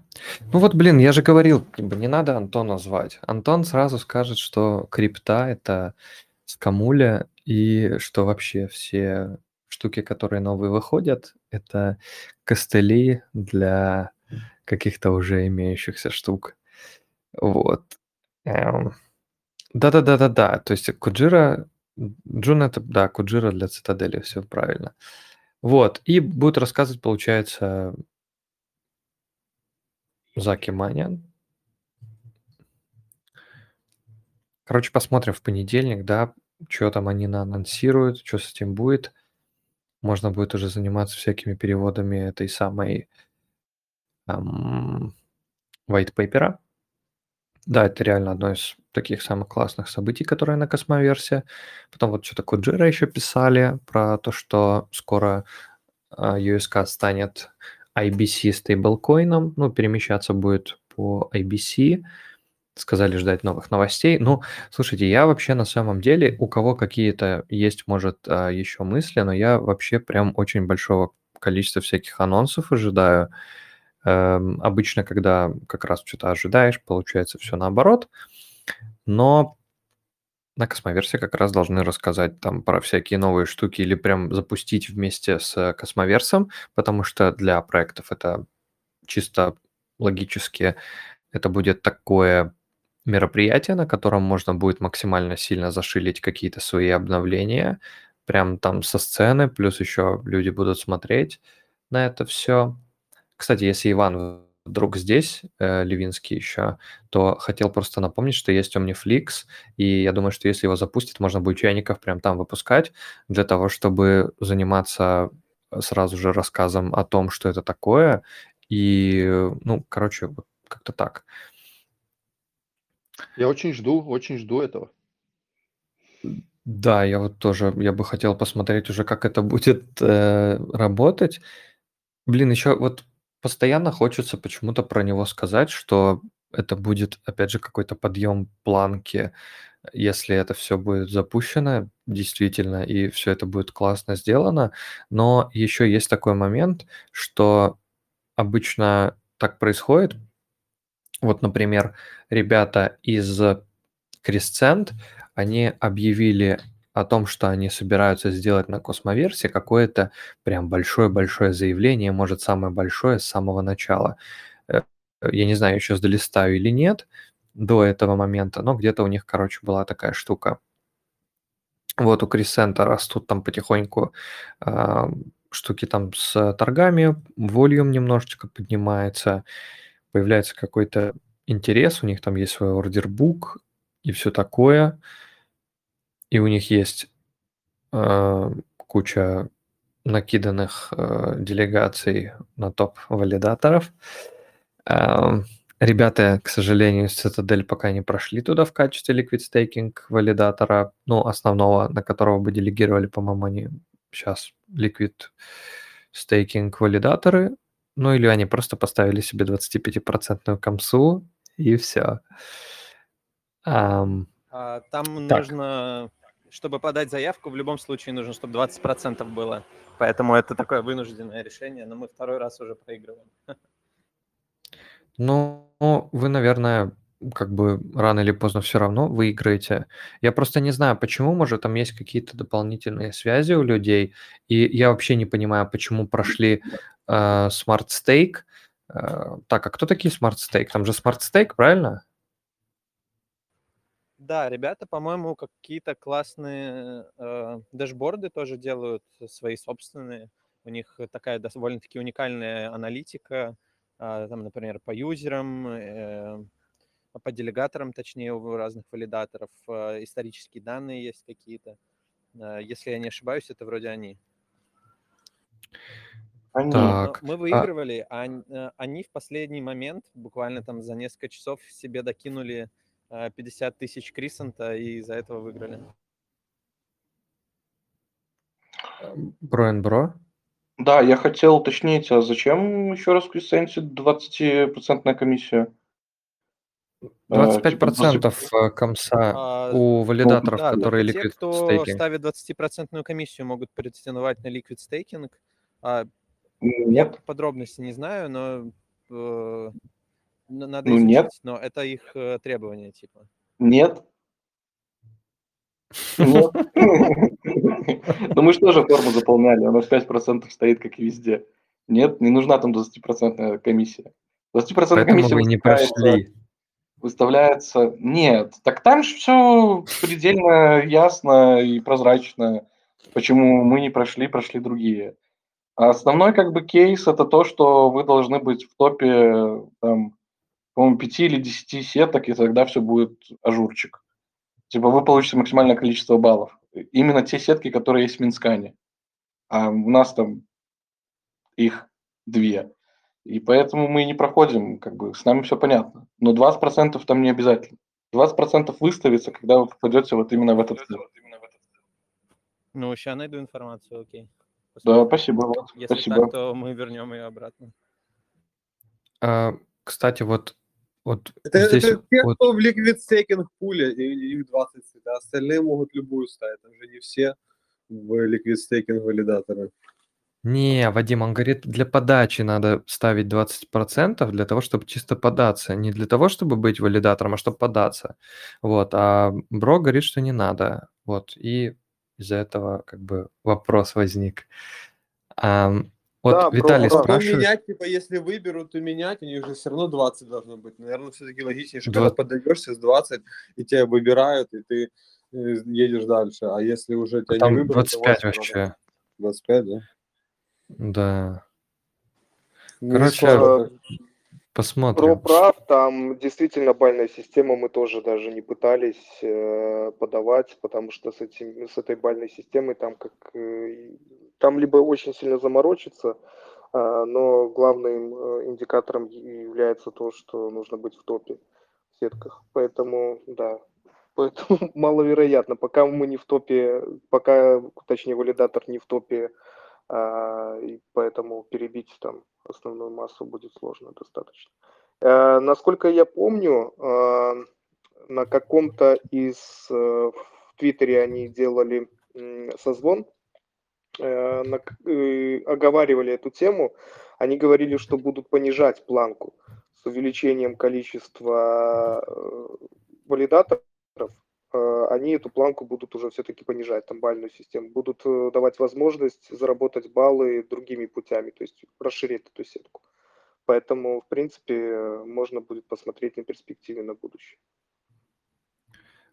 [SPEAKER 1] Ну вот, блин, я же говорил, не надо Антона звать. Антон сразу скажет, что крипта – это скамуля, и что вообще все штуки, которые новые выходят, это костыли для каких-то уже имеющихся штук. Вот. Эм, Да-да-да-да-да. То есть Куджира, Джун это, да, Куджира для цитадели, все правильно. Вот, и будет рассказывать, получается, Заки Манян. Короче, посмотрим в понедельник, да, что там они анонсируют, что с этим будет. Можно будет уже заниматься всякими переводами этой самой эм, white paper. Да, это реально одно из таких самых классных событий, которые на Космоверсе. Потом вот что-то Куджира еще писали про то, что скоро USK станет IBC стейблкоином, ну, перемещаться будет по IBC, сказали ждать новых новостей. Ну, слушайте, я вообще на самом деле, у кого какие-то есть, может, а, еще мысли, но я вообще прям очень большого количества всяких анонсов ожидаю. Эм, обычно, когда как раз что-то ожидаешь, получается все наоборот. Но на Космоверсе как раз должны рассказать там про всякие новые штуки или прям запустить вместе с Космоверсом, потому что для проектов это чисто логически это будет такое мероприятие, на котором можно будет максимально сильно зашилить какие-то свои обновления, прям там со сцены, плюс еще люди будут смотреть на это все. Кстати, если Иван вдруг здесь, э, Левинский еще, то хотел просто напомнить, что есть Omniflix, и я думаю, что если его запустят, можно будет чайников прям там выпускать для того, чтобы заниматься сразу же рассказом о том, что это такое, и, ну, короче, вот как-то так.
[SPEAKER 3] Я очень жду, очень жду этого.
[SPEAKER 1] Да, я вот тоже, я бы хотел посмотреть уже, как это будет э, работать. Блин, еще вот постоянно хочется почему-то про него сказать, что это будет, опять же, какой-то подъем планки, если это все будет запущено действительно, и все это будет классно сделано. Но еще есть такой момент, что обычно так происходит, вот, например, ребята из Crescent, они объявили о том, что они собираются сделать на Космоверсе какое-то прям большое-большое заявление, может, самое большое с самого начала. Э, я не знаю, еще долистаю или нет до этого момента, но где-то у них, короче, была такая штука. Вот у Крисента растут там потихоньку э, штуки там с торгами, волюм немножечко поднимается, появляется какой-то интерес, у них там есть свой ордербук и все такое, и у них есть э, куча накиданных э, делегаций на топ валидаторов. Э, ребята, к сожалению, из Citadel пока не прошли туда в качестве liquid staking валидатора, ну, основного, на которого бы делегировали, по-моему, они сейчас liquid staking валидаторы, ну или они просто поставили себе 25% комсу и все.
[SPEAKER 6] Um, а, там так. нужно, чтобы подать заявку, в любом случае нужно, чтобы 20% было. Поэтому это такое вынужденное решение, но мы второй раз уже проигрываем.
[SPEAKER 1] Ну, вы, наверное, как бы рано или поздно все равно выиграете. Я просто не знаю, почему, может, там есть какие-то дополнительные связи у людей, и я вообще не понимаю, почему прошли э, Smart Stake. Э, так, а кто такие Smart Stake? Там же Smart Stake, правильно?
[SPEAKER 6] Да, ребята, по-моему, какие-то классные э, дэшборды тоже делают свои собственные. У них такая довольно-таки уникальная аналитика, э, там, например, по юзерам, э, по делегаторам, точнее, у разных валидаторов. Э, исторические данные есть какие-то. Э, если я не ошибаюсь, это вроде они.
[SPEAKER 1] Они. Так.
[SPEAKER 6] Мы а выигрывали, а... а они в последний момент, буквально там за несколько часов, себе докинули 50 тысяч Крисента и из-за этого выиграли.
[SPEAKER 1] Броен Бро?
[SPEAKER 4] Да, я хотел уточнить, а зачем еще раз в Крисенте 20% комиссия?
[SPEAKER 1] 25% а, типа, комса а, у валидаторов, да, которые
[SPEAKER 6] liquid те, кто стейкинг. ставит 20% комиссию, могут претендовать на liquid стейкинг. А, Я подробности не знаю, но э, надо
[SPEAKER 4] ну, изучить, нет.
[SPEAKER 6] но это их э, требования, типа.
[SPEAKER 4] Нет. Нет. Ну мы же тоже форму заполняли, у нас 5% стоит, как и везде. Нет, не нужна там 20% комиссия. 20% комиссия
[SPEAKER 1] мы не прошли.
[SPEAKER 4] выставляется... Нет, так там же все предельно ясно и прозрачно, почему мы не прошли, прошли другие. А основной как бы кейс это то, что вы должны быть в топе там, по-моему, 5 или 10 сеток, и тогда все будет ажурчик. Типа вы получите максимальное количество баллов. Именно те сетки, которые есть в Mintscan е. А у нас там их две. И поэтому мы не проходим, как бы, с нами все понятно. Но 20% там не обязательно. 20% выставится, когда вы попадете вот именно в этот.
[SPEAKER 6] Ну, сейчас найду информацию, окей.
[SPEAKER 4] Да, спасибо.
[SPEAKER 6] Если
[SPEAKER 4] спасибо.
[SPEAKER 6] так, то мы вернем ее обратно.
[SPEAKER 1] А, кстати, вот, вот
[SPEAKER 7] Это,
[SPEAKER 1] здесь
[SPEAKER 7] это те,
[SPEAKER 1] вот
[SPEAKER 7] кто в Liquid Staking пуле, и- их 20 цветов. Остальные могут любую ставить. Там же не все в Liquid Staking валидаторы.
[SPEAKER 1] Не, Вадим, он говорит, для подачи надо ставить 20% для того, чтобы чисто податься. Не для того, чтобы быть валидатором, а чтобы податься. Вот. А Бро говорит, что не надо. Вот. И из-за этого как бы вопрос возник. Ам, вот
[SPEAKER 7] да,
[SPEAKER 1] Виталий
[SPEAKER 7] про-
[SPEAKER 1] спрашивает...
[SPEAKER 7] менять, типа, если выберут, то менять, у них же все равно 20 должно быть. Наверное, все-таки логичнее, что
[SPEAKER 1] Два-
[SPEAKER 7] когда подаешься с 20, и тебя выбирают, и ты э, едешь дальше. А если уже тебя
[SPEAKER 1] Там
[SPEAKER 7] не выберут, то
[SPEAKER 1] 25
[SPEAKER 7] вот надо-
[SPEAKER 1] вообще.
[SPEAKER 7] 25, да?
[SPEAKER 1] Да. Короче,
[SPEAKER 7] скоро.
[SPEAKER 8] Про
[SPEAKER 1] Посмотрим.
[SPEAKER 8] прав, там действительно бальная система, мы тоже даже не пытались э, подавать, потому что с, этим, с этой бальной системой там как э, там либо очень сильно заморочиться, а, но главным э, индикатором является то, что нужно быть в топе в сетках. Поэтому, да, поэтому маловероятно, пока мы не в топе, пока, точнее, валидатор не в топе, и поэтому перебить там основную массу будет сложно достаточно. Э, Насколько я помню, э, на каком-то из э, в Твиттере они делали созвон, э, оговаривали эту тему. Они говорили, что будут понижать планку с увеличением количества валидаторов. Э, Они эту планку будут уже все-таки понижать, там бальную систему, будут э, давать возможность заработать баллы другими путями, то есть расширить эту сетку. Поэтому, в принципе, можно будет посмотреть на перспективе на будущее.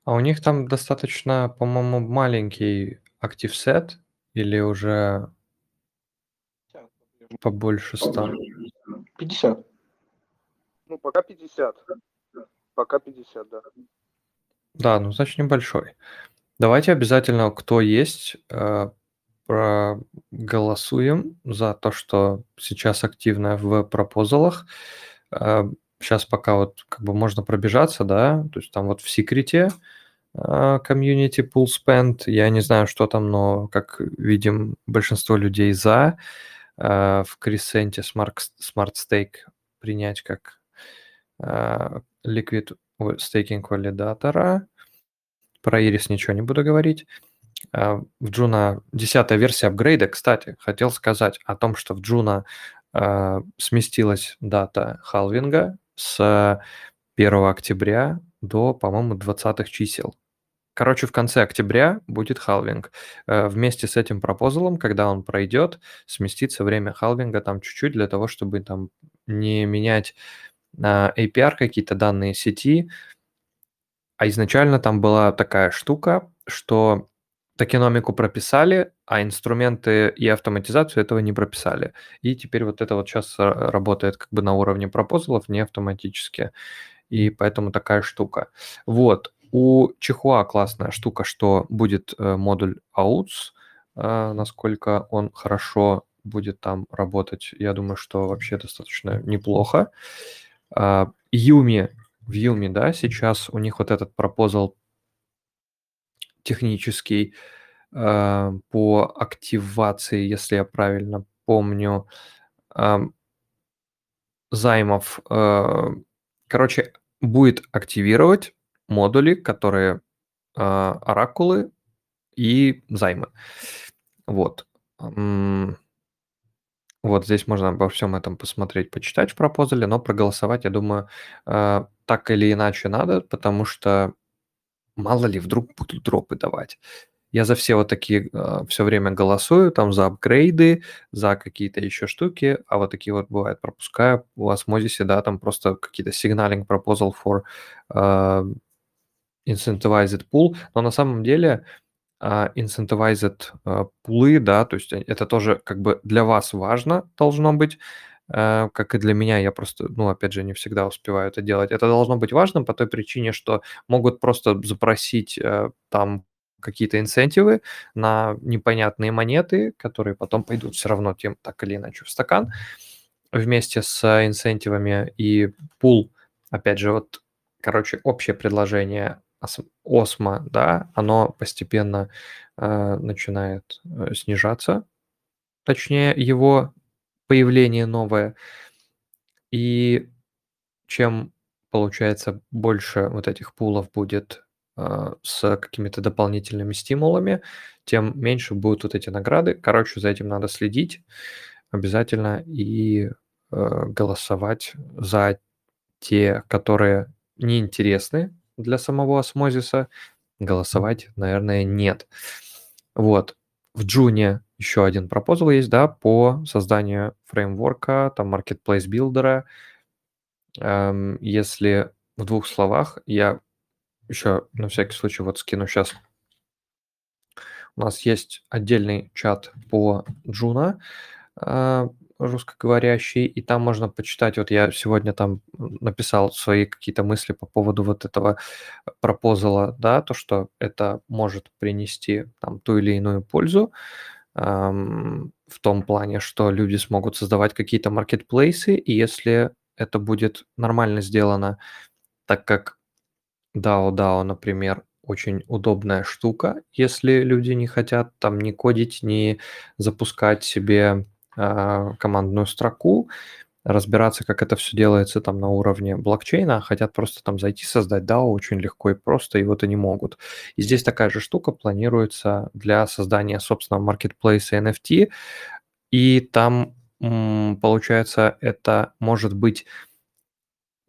[SPEAKER 1] А у них там достаточно, по-моему, маленький актив сет или уже побольше стал?
[SPEAKER 4] 50.
[SPEAKER 8] Ну, пока 50. Пока 50, да.
[SPEAKER 1] Да, ну значит небольшой. Давайте обязательно, кто есть, э, проголосуем за то, что сейчас активно в пропозалах. Сейчас пока вот как бы можно пробежаться, да, то есть там вот в секрете э, community pool spend, я не знаю, что там, но как видим, большинство людей за э, в Crescent Smart, Smart Stake принять как э, liquid стейкинг валидатора. Про Iris ничего не буду говорить. А, В Juno 10 версия апгрейда, кстати, хотел сказать о том, что в Juno а, сместилась дата халвинга с 1 октября до, по-моему, 20 чисел. Короче, в конце октября будет халвинг. Э, Вместе с этим пропозалом, когда он пройдет, сместится время халвинга там чуть-чуть для того, чтобы там не менять а, APR, какие-то данные сети. А изначально там была такая штука, что токеномику прописали, а инструменты и автоматизацию этого не прописали. И теперь вот это вот сейчас работает как бы на уровне пропозалов, не автоматически. И поэтому такая штука. Вот. У Чихуа классная штука, что будет э, модуль AUTS, э, насколько он хорошо будет там работать. Я думаю, что вообще достаточно неплохо. А, Юми, в Юми, да, сейчас у них вот этот пропозал технический э, по активации, если я правильно помню, э, займов. Короче, будет активировать модули, которые оракулы и займы. Вот. Вот здесь можно обо всем этом посмотреть, почитать в пропозале, но проголосовать, я думаю, э, так или иначе надо, потому что мало ли вдруг будут дропы давать. я за все вот такие все время голосую, там за апгрейды, за какие-то еще штуки, а вот такие вот бывает пропускаю у осмозисе, да, там просто какие-то signaling proposal for uh, incentivized pool, но на самом деле incentivized uh, пулы, да, то есть это тоже как бы для вас важно должно быть, uh, как и для меня, я просто, ну, опять же, не всегда успеваю это делать. Это должно быть важно по той причине, что могут просто запросить uh, там какие-то инцентивы на непонятные монеты, которые потом пойдут все равно тем так или иначе в стакан вместе с инцентивами и пул, опять же, вот, короче, общее предложение осмо, да, оно постепенно э, начинает э, снижаться, точнее, его появление новое. И чем, получается, больше вот этих пулов будет а, с какими-то дополнительными стимулами, тем меньше будут вот эти награды. Короче, за этим надо следить обязательно и э, голосовать за те, которые неинтересны для самого Osmosis а. Голосовать, наверное, нет. Вот. В Juno еще один proposal есть, да, по созданию фреймворка, там, marketplace builder а. Эм, если в двух словах, я еще на всякий случай вот скину сейчас. У нас есть отдельный чат по Джуна а, русскоговорящий, и там можно почитать, вот я сегодня там написал свои какие-то мысли по поводу вот этого пропозала, да, то, что это может принести там ту или иную пользу, в том плане, что люди смогут создавать какие-то маркетплейсы, и если это будет нормально сделано, так как DAO DAO, например, очень удобная штука, если люди не хотят там ни кодить, ни запускать себе э, командную строку, разбираться, как это все делается там на уровне блокчейна, а хотят просто там зайти, создать DAO очень легко и просто, и вот они могут. И здесь такая же штука планируется для создания собственного маркетплейса NFT, и там, получается, это может быть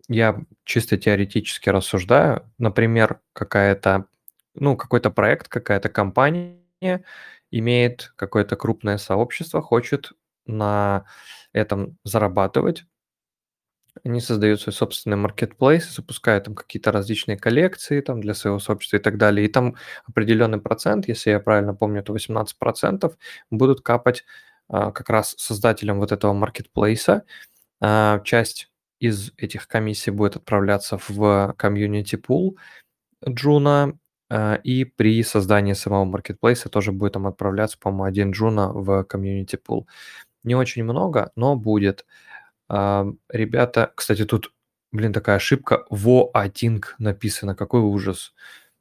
[SPEAKER 1] я чисто теоретически рассуждаю. Например, какая-то, ну, какой-то проект, какая-то компания имеет какое-то крупное сообщество, хочет на этом зарабатывать. Они создают свой собственный маркетплейс, запускают там какие-то различные коллекции там для своего сообщества и так далее. И там определенный процент, если я правильно помню, то 18% будут капать а, как раз создателям вот этого маркетплейса. А, часть из этих комиссий будет отправляться в community pool Juno, э, и при создании самого маркетплейса тоже будет там отправляться, по-моему, один Juno в community pool. Не очень много, но будет. А, ребята, кстати, тут, блин, такая ошибка. Voating написано. Какой ужас.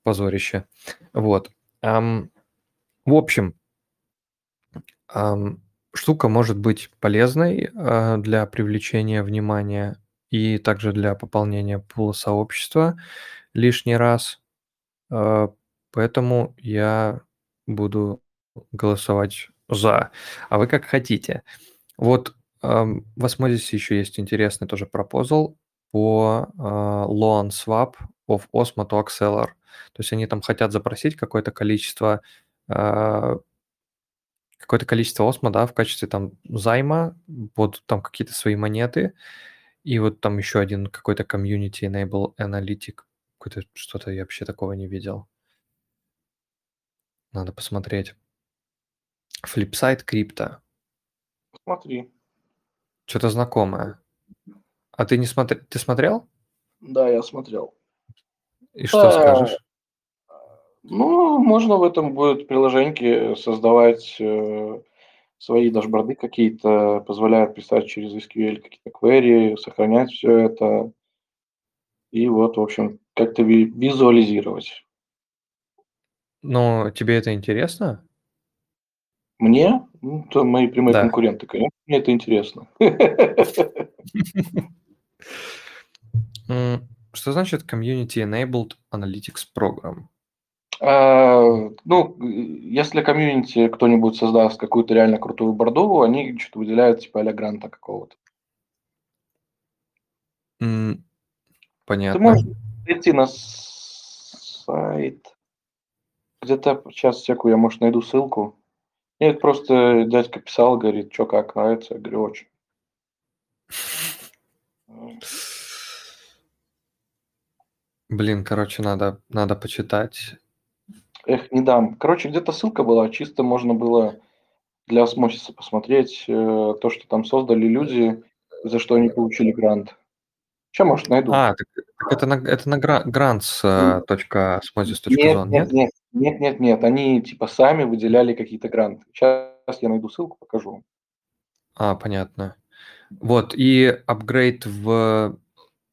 [SPEAKER 1] Позорище. Вот. В общем, штука может быть полезной э, для привлечения внимания и также для пополнения пула сообщества лишний раз. А, поэтому я буду голосовать за. А вы как хотите. Вот в Osmosis еще есть интересный тоже пропозал по а, loan swap of Osmo to Acceler. То есть они там хотят запросить какое-то количество а, какое-то количество осмо, да, в качестве там займа под там какие-то свои монеты, и вот там еще один какой-то community enable analytic. Какой-то что-то я вообще такого не видел. Надо посмотреть. Flipside крипто.
[SPEAKER 4] Смотри.
[SPEAKER 1] Что-то знакомое. А ты не смотри... Ты смотрел?
[SPEAKER 4] Да, я смотрел.
[SPEAKER 1] И что скажешь?
[SPEAKER 4] Ну, можно в этом будет приложеньки создавать э, свои дашборды какие-то, позволяют писать через SQL какие-то query, сохранять все это. И вот, в общем, как-то визуализировать.
[SPEAKER 1] Но тебе это интересно?
[SPEAKER 4] Мне? Ну, это мои прямые
[SPEAKER 1] Да.
[SPEAKER 4] конкуренты, конечно, мне это интересно.
[SPEAKER 1] Что значит Community Enabled Analytics Program?
[SPEAKER 4] А, Ну, если комьюнити кто-нибудь создаст какую-то реально крутую борду, они что-то выделяют типа а гранта какого-то.
[SPEAKER 1] М,
[SPEAKER 4] Ты
[SPEAKER 1] Понятно.
[SPEAKER 4] можешь зайти на сайт, где-то сейчас секу, я, может, найду ссылку. Нет, просто дядька писал, говорит, что как, нравится? Я говорю, очень.
[SPEAKER 1] Блин, короче, надо, надо почитать.
[SPEAKER 4] Эх, не дам. Короче, где-то ссылка была, чисто можно было для осмосиса посмотреть э, то, что там создали люди, за что они получили грант. Сейчас, может, найду.
[SPEAKER 1] А, так, так это на, это на grants.osmosis.zone,
[SPEAKER 4] Нет,
[SPEAKER 1] нет?
[SPEAKER 4] нет, нет, нет, нет, нет. Они типа сами выделяли какие-то гранты. Сейчас я найду ссылку, покажу.
[SPEAKER 1] А, понятно. Вот, и апгрейд в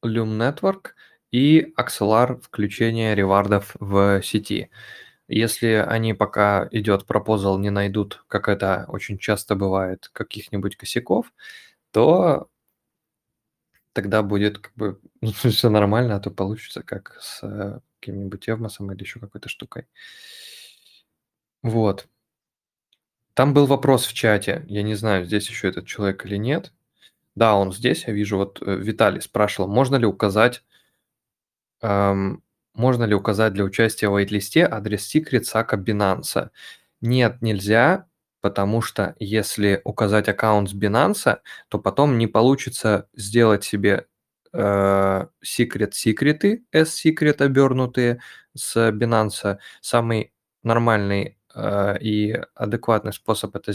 [SPEAKER 1] Loom Network и Axelar включение ревардов в сети. Если они пока идет пропозал, не найдут, как это очень часто бывает, каких-нибудь косяков, то тогда будет как бы все нормально, а то получится как с э, каким-нибудь Евмосом или еще какой-то штукой. Вот. Там был вопрос в чате. Я не знаю, здесь еще этот человек или нет. Да, он здесь. Я вижу, вот э, Виталий спрашивал, можно ли указать, эм, можно ли указать для участия в вейт-листе адрес секрет сака Binance. Нет, нельзя, потому что если указать аккаунт с Binance, то потом не получится сделать себе Secret-секреты, S-Secret обернутые с Binance. Самый нормальный э, и адекватный способ это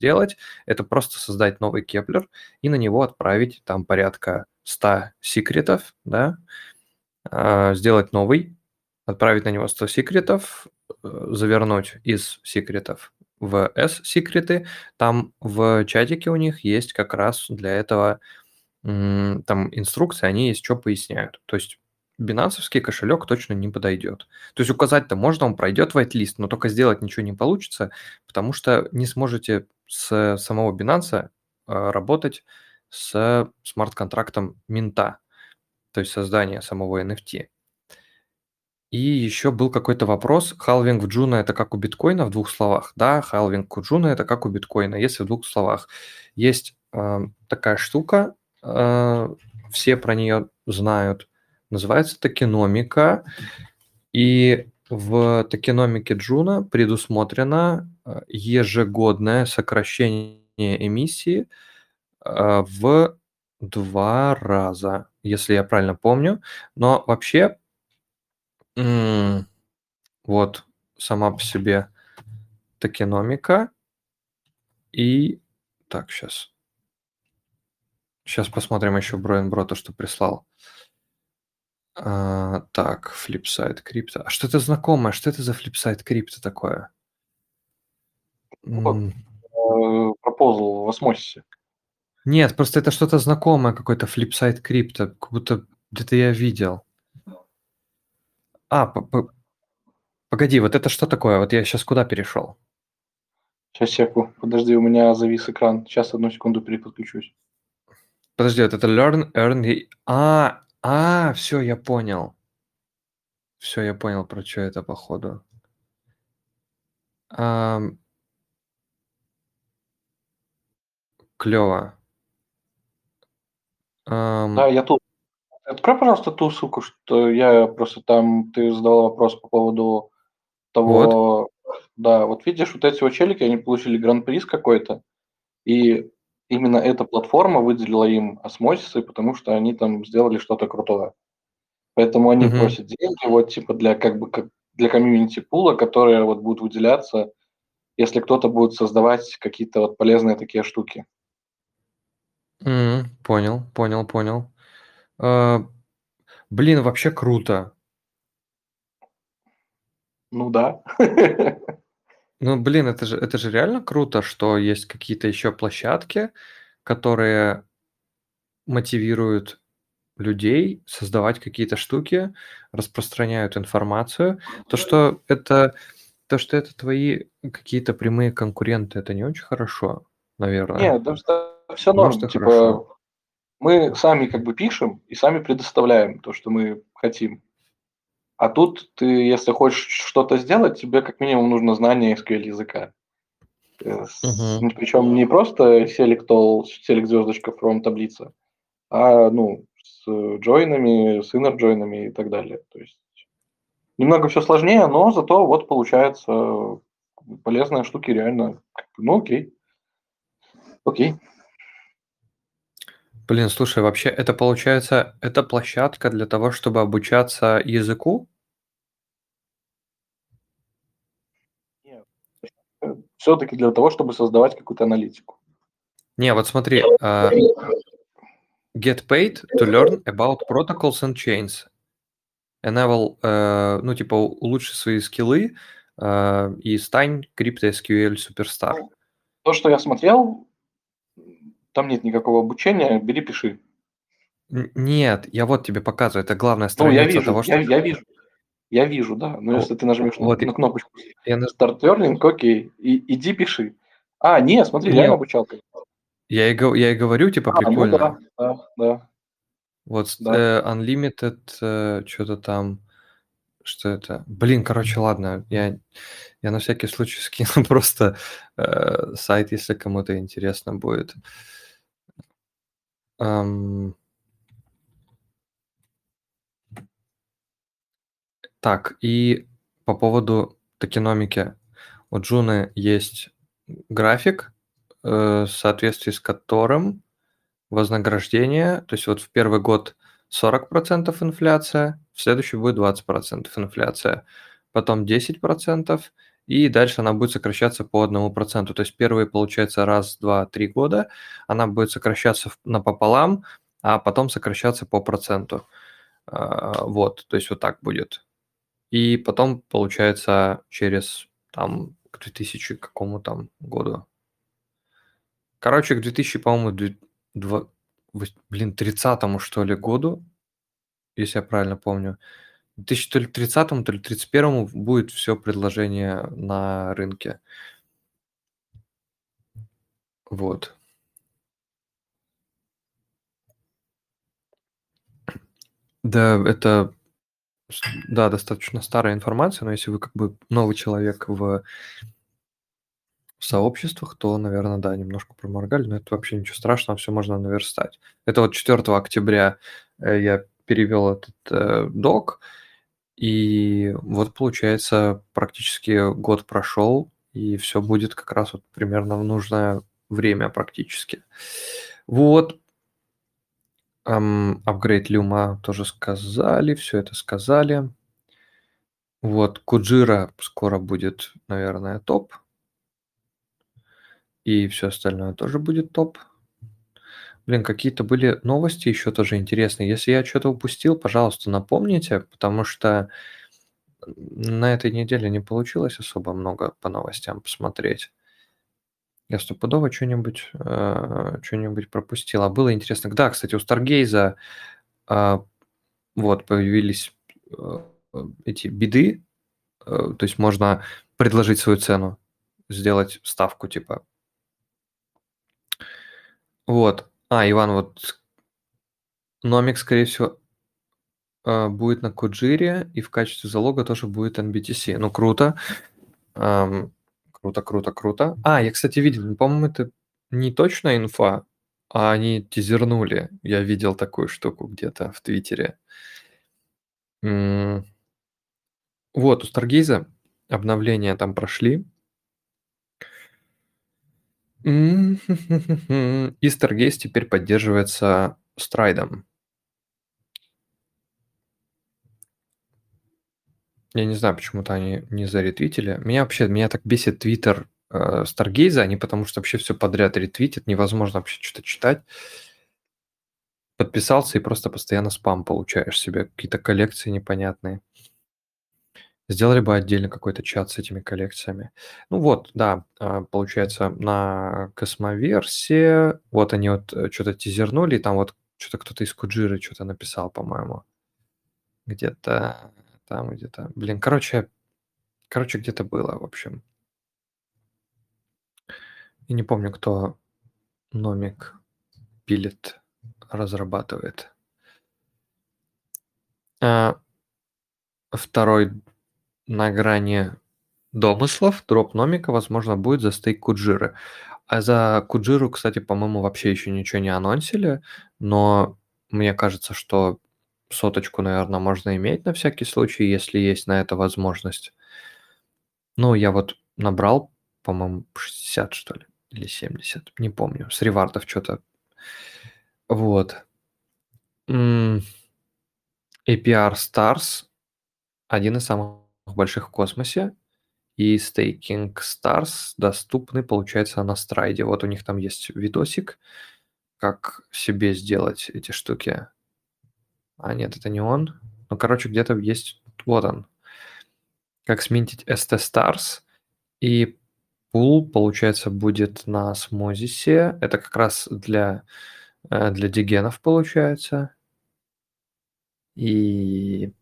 [SPEAKER 1] сделать, это просто создать новый Keplr и на него отправить там порядка 100 секретов, да, э, сделать новый, отправить на него 100 секретов, э, завернуть из секретов в S-секреты, там в чатике у них есть как раз для этого там инструкции, они есть что поясняют. То есть бинансовский кошелек точно не подойдет. То есть указать-то можно, он пройдет whitelist, но только сделать ничего не получится, потому что не сможете с самого Binance а, работать с смарт-контрактом минта, то есть создание самого NFT. И еще был какой-то вопрос, халвинг в Juno это как у биткоина в двух словах? Да, халвинг у Juno это как у биткоина, если в двух словах. Есть э, такая штука, все про нее знают, называется токеномика, и в токеномике Juno предусмотрено ежегодное сокращение эмиссии э, в два раза, если я правильно помню. Но вообще вот сама по себе токеномика. И так, сейчас. Сейчас посмотрим еще Bro n Bro та, что прислал. А, так, Flipside Crypto. А что это знакомое? Что это за Flipside Crypto такое?
[SPEAKER 4] Вот, э, пропозал в осмосисе.
[SPEAKER 1] Нет, просто это что-то знакомое, какой-то флипсайд крипто, как будто где-то я видел. А, погоди, вот это что такое? Вот я сейчас куда перешел?
[SPEAKER 4] Сейчас, секу. Подожди, у меня завис экран. Сейчас, одну секунду переподключусь.
[SPEAKER 1] Подожди, вот это learn, earn... и- А, а, все, я понял. Все, я понял, про что это, походу. Клево.
[SPEAKER 4] Да, я тут. Открой, пожалуйста, ту ссылку, что я просто там, ты задал вопрос по поводу того, да, вот видишь, вот эти вот челики, они получили гран-приз какой-то, и именно эта платформа выделила им осмосисы, потому что они там сделали что-то крутое. Поэтому они
[SPEAKER 1] Мгм.
[SPEAKER 4] просят деньги вот типа для как бы как для комьюнити пула, которые вот будут выделяться, если кто-то будет создавать какие-то вот полезные такие штуки.
[SPEAKER 1] м, Понял, понял, понял. А, Блин, вообще круто.
[SPEAKER 4] Ну да.
[SPEAKER 1] Ну, блин, это же, это же реально круто, что есть какие-то еще площадки, которые мотивируют людей создавать какие-то штуки, распространяют информацию. То, что это, то, что это твои какие-то прямые конкуренты, это не очень хорошо, наверное.
[SPEAKER 4] Нет, да, все норм.
[SPEAKER 1] Может,
[SPEAKER 4] Типа
[SPEAKER 1] хорошо.
[SPEAKER 4] мы сами как бы пишем и сами предоставляем то, что мы хотим. А тут ты, если хочешь что-то сделать, тебе как минимум нужно знание SQL языка.
[SPEAKER 1] Мгм.
[SPEAKER 4] Причем не просто select all, select звездочка from таблица, а ну с джойнами, с inner джойнами и так далее. То есть Немного все сложнее, но зато вот получается полезные штуки реально. Ну окей. Окей.
[SPEAKER 1] Блин, слушай, вообще это получается, это площадка для того, чтобы обучаться языку?
[SPEAKER 4] Все-таки для того, чтобы создавать какую-то аналитику.
[SPEAKER 1] Не, вот смотри, а, get paid to learn about protocols and chains. Enable, э, ну, типа, улучши свои скиллы э, и стань CryptoSQL суперстар.
[SPEAKER 4] То, что я смотрел, там нет никакого обучения, бери, пиши.
[SPEAKER 1] Нет, я вот тебе показываю, это главная
[SPEAKER 4] Ну, я
[SPEAKER 1] страница
[SPEAKER 4] вижу,
[SPEAKER 1] того, что...
[SPEAKER 4] я, я вижу. Я вижу, да. Но
[SPEAKER 1] Ну,
[SPEAKER 4] если ты нажмешь на-
[SPEAKER 1] вот
[SPEAKER 4] на,
[SPEAKER 1] и-
[SPEAKER 4] кнопочку
[SPEAKER 1] Я, наж-
[SPEAKER 4] Start Learning, окей, и, иди пиши. А, нет, смотри,
[SPEAKER 1] Не,
[SPEAKER 4] реально обучалка.
[SPEAKER 1] я, и, я и говорю, типа,
[SPEAKER 4] А, ну
[SPEAKER 1] прикольно.
[SPEAKER 4] да, да, да.
[SPEAKER 1] Вот
[SPEAKER 4] Да.
[SPEAKER 1] э, Unlimited, что-то там, что это? Блин, короче, ладно, я, я на всякий случай скину просто э, сайт, если кому-то интересно будет. Ам. Так, и по поводу токеномики. У Джуны есть график, э, в соответствии с которым вознаграждение, то есть вот в первый год 40% инфляция, в следующий будет 20% инфляция, потом 10%, и дальше она будет сокращаться по 1%. То есть первые, получается, раз, два, три года она будет сокращаться напополам, а потом сокращаться по проценту. А, Вот, то есть вот так будет. И потом, получается, через там к 2000 какому там году. Короче, к 2000, по-моему, две- два- вось- блин, 30 что ли году, если я правильно помню. 2000 то ли 30 то ли 31 будет все предложение на рынке. Вот. Да, это да, достаточно старая информация, но если вы как бы новый человек в в сообществах, то, наверное, да, немножко проморгали, но это вообще ничего страшного, все можно наверстать. Это вот 4 октября э, я перевел этот э, док, и вот, получается, практически год прошел, и все будет как раз вот примерно в нужное время практически. Вот. Апгрейд Люма тоже сказали, все это сказали. Вот, Куджира скоро будет, наверное, топ. И все остальное тоже будет топ. Блин, какие-то были новости еще тоже интересные. Если я что-то упустил, пожалуйста, напомните, потому что на этой неделе не получилось особо много по новостям посмотреть. Я стопудово что-нибудь э, что-нибудь пропустил. А было интересно. Да, кстати, у Старгейза э, вот появились э, эти биды, э, то есть можно предложить свою цену, сделать ставку типа Вот. А, Иван, вот номик, скорее всего, будет на Куджире, и в качестве залога тоже будет NBTC. Ну, круто. Круто, круто, круто. А, я, кстати, видел, ну, по-моему, это не точная инфа, а они тизернули. Я видел такую штуку где-то в Твиттере. Вот, у Старгейза обновления там прошли. И Stargaze теперь поддерживается Страйдом. Я не знаю, почему-то они не заретвитили. Меня вообще, меня так бесит твиттер э, Старгейза, они потому что вообще все подряд ретвитят, невозможно вообще что-то читать. Подписался и просто постоянно спам получаешь себе, какие-то коллекции непонятные. Сделали бы отдельно какой-то чат с этими коллекциями. Ну вот, да, а, получается, на космоверсии, вот они вот что-то тизернули, и там вот что-то кто-то из Куджиры что-то написал, по-моему. Где-то там, где-то. Блин, короче, короче, где-то было, в общем. И не помню, кто номик пилит, разрабатывает. А, второй на грани домыслов дроп номика, возможно, будет за стейк Куджиры. А за Куджиру, кстати, по-моему, вообще еще ничего не анонсили, но мне кажется, что соточку, наверное, можно иметь на всякий случай, если есть на это возможность. Ну, я вот набрал, по-моему, 60, что ли, или 70, не помню, с ревардов что-то. Вот. APR Stars один из самых больших в космосе, и Staking Stars доступны, получается, на страйде. Вот у них там есть видосик, как себе сделать эти штуки. А нет, это не он. Ну, короче, где-то есть... Вот он. Как сминтить ST Stars. И пул, получается, будет на Смозисе. Это как раз для, э, для дигенов, получается. И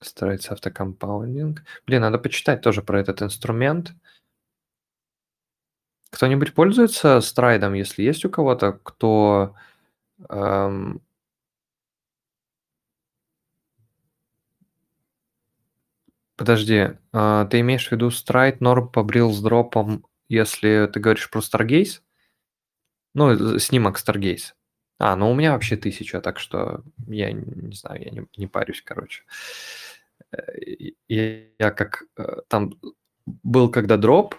[SPEAKER 1] строится автокомпаундинг. Блин, надо почитать тоже про этот инструмент. Кто-нибудь пользуется страйдом, если есть у кого-то, кто эм, Подожди, а, ты имеешь в виду страйд норм побрил с дропом, если ты говоришь про Stargaze? Ну, снимок Stargaze. А, ну у меня вообще тысяча, так что я не знаю, я не, не парюсь, короче. Э, Я, я как э, там был когда дроп,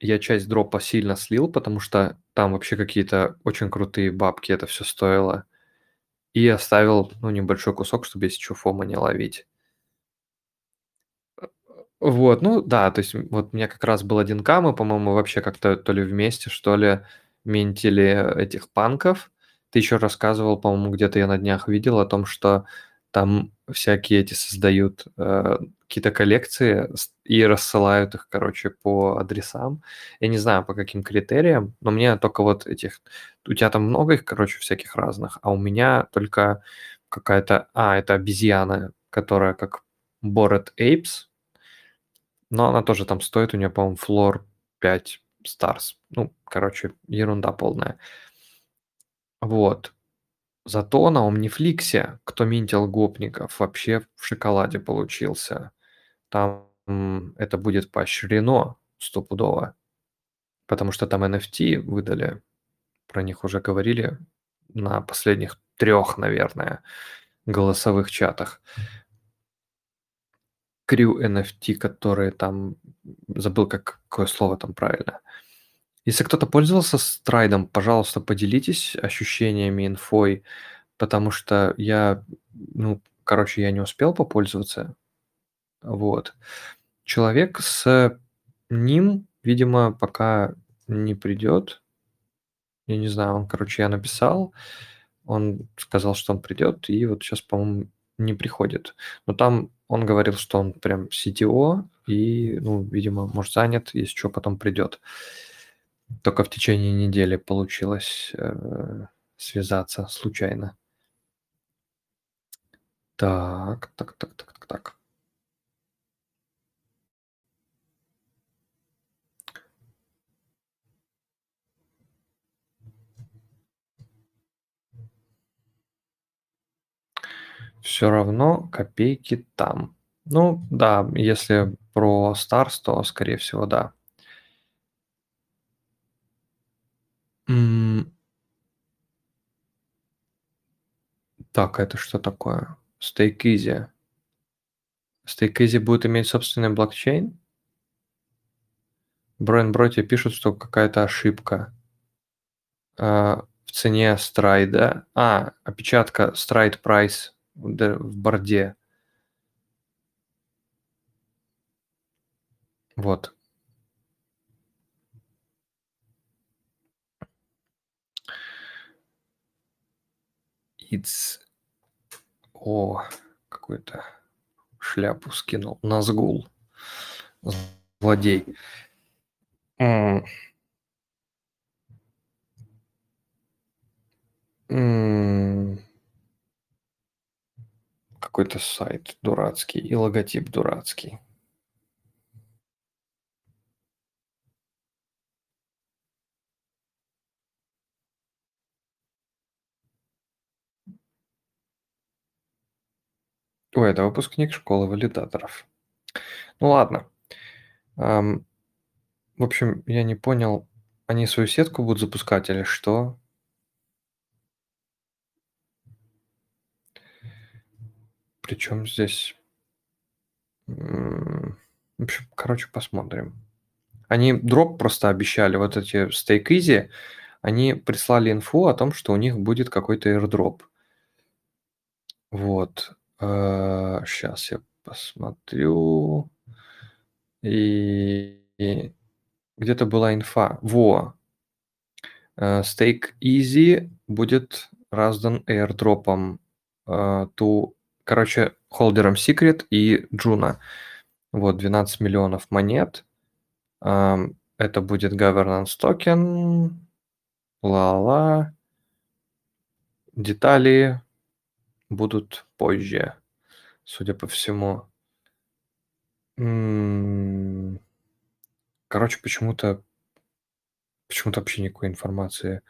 [SPEAKER 1] я часть дропа сильно слил, потому что там вообще какие-то очень крутые бабки это все стоило. И оставил, ну, небольшой кусок, чтобы если что, фома не ловить. Вот, ну да, то есть вот у меня как раз был один к мы, по-моему, вообще как-то то ли вместе, что ли, минтили этих панков. Ты еще рассказывал, по-моему, где-то я на днях видел о том, что там всякие эти создают э, какие-то коллекции и рассылают их, короче, по адресам. Я не знаю, по каким критериям, но мне только вот этих... У тебя там много их, короче, всяких разных, а у меня только какая-то... А, это обезьяна, которая как Bored Apes, но она тоже там стоит, у нее, по-моему, флор 5 Stars. Ну, короче, ерунда полная. Вот. Зато на Omniflix, кто минтил гопников, вообще в шоколаде получился. Там это будет поощрено стопудово. Потому что там NFT выдали. Про них уже говорили на последних трех, наверное, голосовых чатах. Crew NFT, которые там... Забыл, как, какое слово там правильно. Если кто-то пользовался страйдом, пожалуйста, поделитесь ощущениями, инфой, потому что я, ну, короче, я не успел попользоваться. Вот. Человек с ним, видимо, пока не придет. Я не знаю, он, короче, я написал, он сказал, что он придет, и вот сейчас, по-моему, не приходит. Но там он говорил, что он прям CTO, и, ну, видимо, может, занят, если что, потом придет. Только в течение недели получилось э, связаться случайно. Так, так, так, так, так, так. Все равно копейки там. Ну, да, если про Stars, то, скорее всего, да. Так, это что такое? StakeEasy. StakeEasy будет иметь собственный блокчейн? Брэн Броти пишут, что какая-то ошибка а, в цене страйда. А, опечатка страйд прайс в борде. Вот. It's... О, какую-то шляпу скинул. Назгул. Злодей. М. М. Какой-то сайт дурацкий и логотип дурацкий. Ой, это выпускник школы валидаторов. Ну ладно. В общем, я не понял, они свою сетку будут запускать или что? Причем здесь... В общем, короче, посмотрим. Они дроп просто обещали, вот эти Stake Easy, они прислали инфу о том, что у них будет какой-то airdrop. Вот. Сейчас я посмотрю. И, и где-то была инфа. Во. Э, Stake Easy будет раздан airdrop ом э, ту, короче, холдерам Secret и Juno. Вот, 12 миллионов монет. Это будет governance токен. Ла-ла. Детали будут позже, судя по всему. М, Короче, почему-то почему-то вообще никакой информации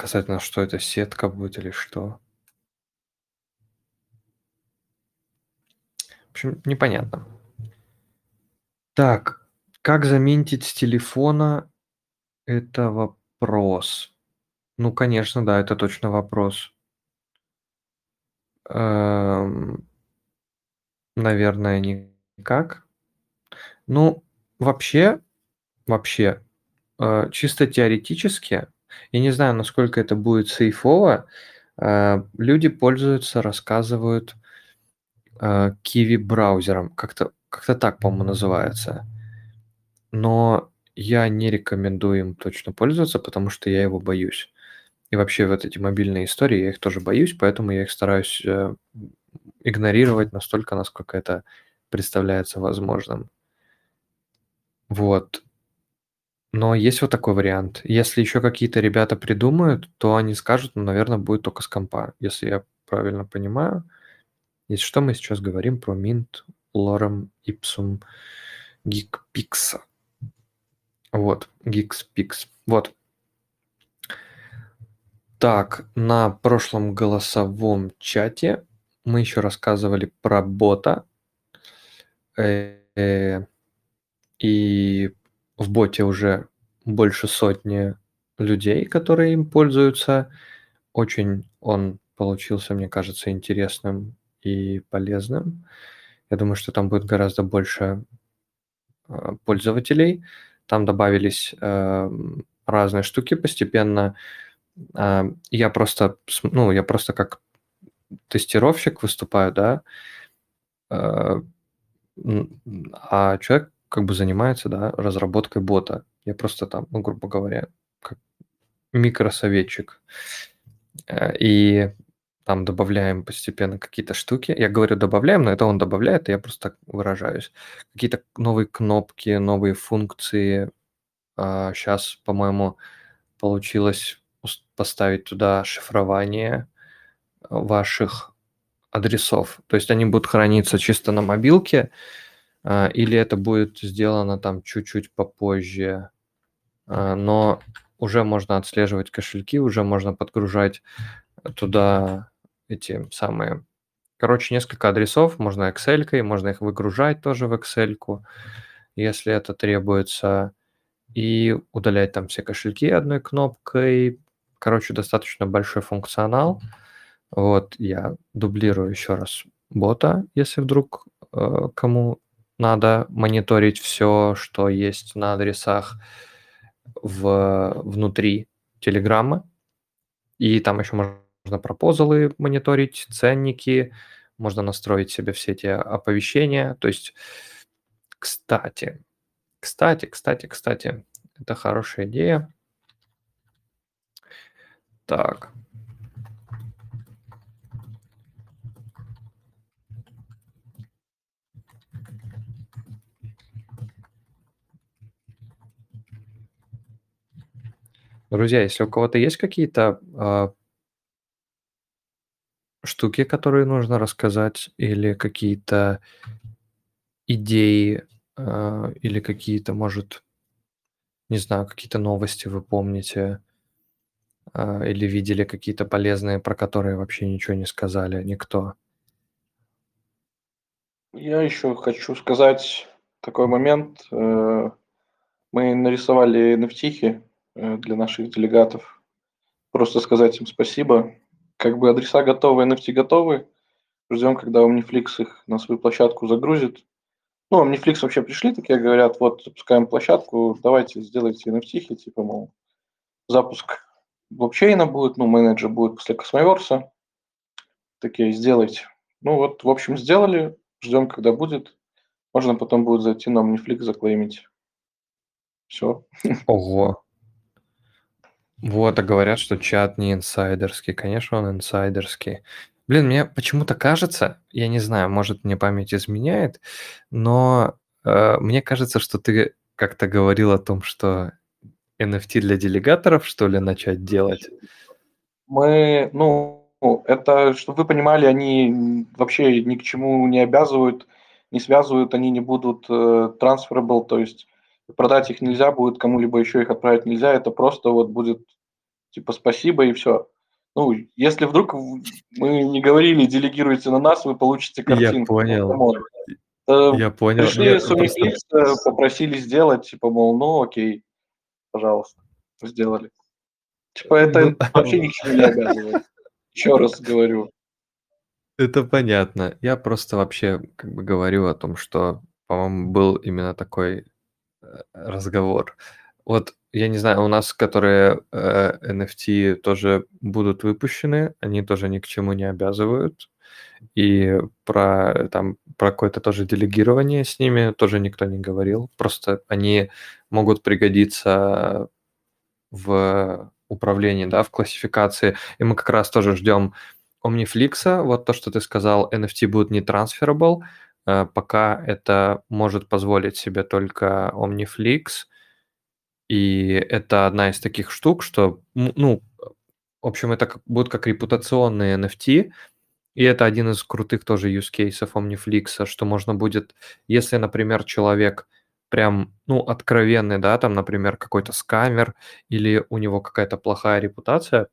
[SPEAKER 1] касательно, что это сетка будет или что. В общем, непонятно. Так, как заметить с телефона? Это вопрос. Ну, конечно, да, это точно вопрос. Эм, Наверное, никак. Ну, вообще, вообще, э, чисто теоретически, я не знаю, насколько это будет сейфово, э, люди пользуются, рассказывают э, Kiwi браузером, как-то как-то так, по-моему, называется. Но я не рекомендую им точно пользоваться, потому что я его боюсь. И вообще вот эти мобильные истории, я их тоже боюсь, поэтому я их стараюсь э, игнорировать настолько, насколько это представляется возможным. Вот. Но есть вот такой вариант. Если еще какие-то ребята придумают, то они скажут, ну, наверное, будет только с компа, если я правильно понимаю. Если что, мы сейчас говорим про Mint Lorem Ipsum GeekPix. Вот, GeekPix. Вот. Так, на прошлом голосовом чате мы еще рассказывали про бота. Э, э, И в боте уже больше сотни людей, которые им пользуются. Очень он получился, мне кажется, интересным и полезным. Я думаю, что там будет гораздо больше э, пользователей. Там добавились э, разные штуки постепенно. Э, Я просто, ну, я просто как тестировщик выступаю, да, э, а человек как бы занимается, да, разработкой бота. Я просто там, ну, грубо говоря, как микросоветчик. Э, И там добавляем постепенно какие-то штуки. Я говорю добавляем, но это он добавляет, и я просто так выражаюсь. Какие-то новые кнопки, новые функции. Сейчас, по-моему, получилось поставить туда шифрование ваших адресов. То есть они будут храниться чисто на мобилке, а, или это будет сделано там чуть-чуть попозже. А, Но уже можно отслеживать кошельки, уже можно подгружать туда эти самые... Короче, несколько адресов, можно Excel, можно их выгружать тоже в Excel, если это требуется, и удалять там все кошельки одной кнопкой. Короче, достаточно большой функционал. Вот, я дублирую еще раз бота, если вдруг э, кому надо мониторить все, что есть на адресах в, внутри Телеграма. И там еще можно пропозалы мониторить, ценники, можно настроить себе все эти оповещения. То есть, кстати, кстати, кстати, кстати, это хорошая идея. Так. Друзья, если у кого-то есть какие-то а, штуки, которые нужно рассказать, или какие-то идеи, а, или какие-то, может, не знаю, какие-то новости вы помните, а, или видели какие-то полезные, про которые вообще ничего не сказали никто.
[SPEAKER 4] Я еще хочу сказать такой момент. Э, Мы нарисовали nft для наших делегатов. Просто сказать им спасибо. как бы адреса готовы, NFT готовы. Ждем, когда Omniflix их на свою площадку загрузит. Ну, Omniflix вообще пришли, такие говорят, вот, запускаем площадку, давайте сделайте NFT, типа, мол, запуск блокчейна будет, ну, менеджер будет после Космоверса. Такие, сделайте. Ну, вот, в общем, сделали, ждем, когда будет. Можно потом будет зайти на Omniflix, заклеймить. Все.
[SPEAKER 1] Ого. Вот, а говорят, что чат не инсайдерский. Конечно, он инсайдерский. Блин, мне почему-то кажется, я не знаю, может, мне память изменяет, но э, мне кажется, что ты как-то говорил о том, что NFT для делегаторов, что ли, начать делать.
[SPEAKER 4] Мы, ну, это, чтобы вы понимали, они вообще ни к чему не обязывают, не связывают, они не будут э, transferable, то есть продать их нельзя будет, кому-либо еще их отправить нельзя, это просто вот будет типа спасибо и все. Ну, если вдруг мы не говорили, делегируйте на нас, вы получите картинку.
[SPEAKER 1] Я понял.
[SPEAKER 4] Э,
[SPEAKER 1] Я понял.
[SPEAKER 4] Пришли
[SPEAKER 1] Я
[SPEAKER 4] с
[SPEAKER 1] просто-
[SPEAKER 4] э, попросили сделать, типа, мол, ну окей, пожалуйста, сделали. Типа это
[SPEAKER 1] Ну,
[SPEAKER 4] вообще ни к чему не обязывает. Еще раз говорю.
[SPEAKER 1] Это понятно. Я просто вообще как бы говорю о том, что, по-моему, был именно такой разговор. Вот, я не знаю, у нас, которые э, NFT тоже будут выпущены, они тоже ни к чему не обязывают. И про, там, про какое-то тоже делегирование с ними тоже никто не говорил. Просто они могут пригодиться в управлении, да, в классификации. И мы как раз тоже ждем Omniflix, вот то, что ты сказал, NFT будет не transferable, э, пока это может позволить себе только Omniflix, и это одна из таких штук, что, ну, в общем, это как- будут как репутационные NFT, и это один из крутых тоже use кейсов Omniflix, что можно будет, если, например, человек прям, ну, откровенный, да, там, например, какой-то скамер, или у него какая-то плохая репутация,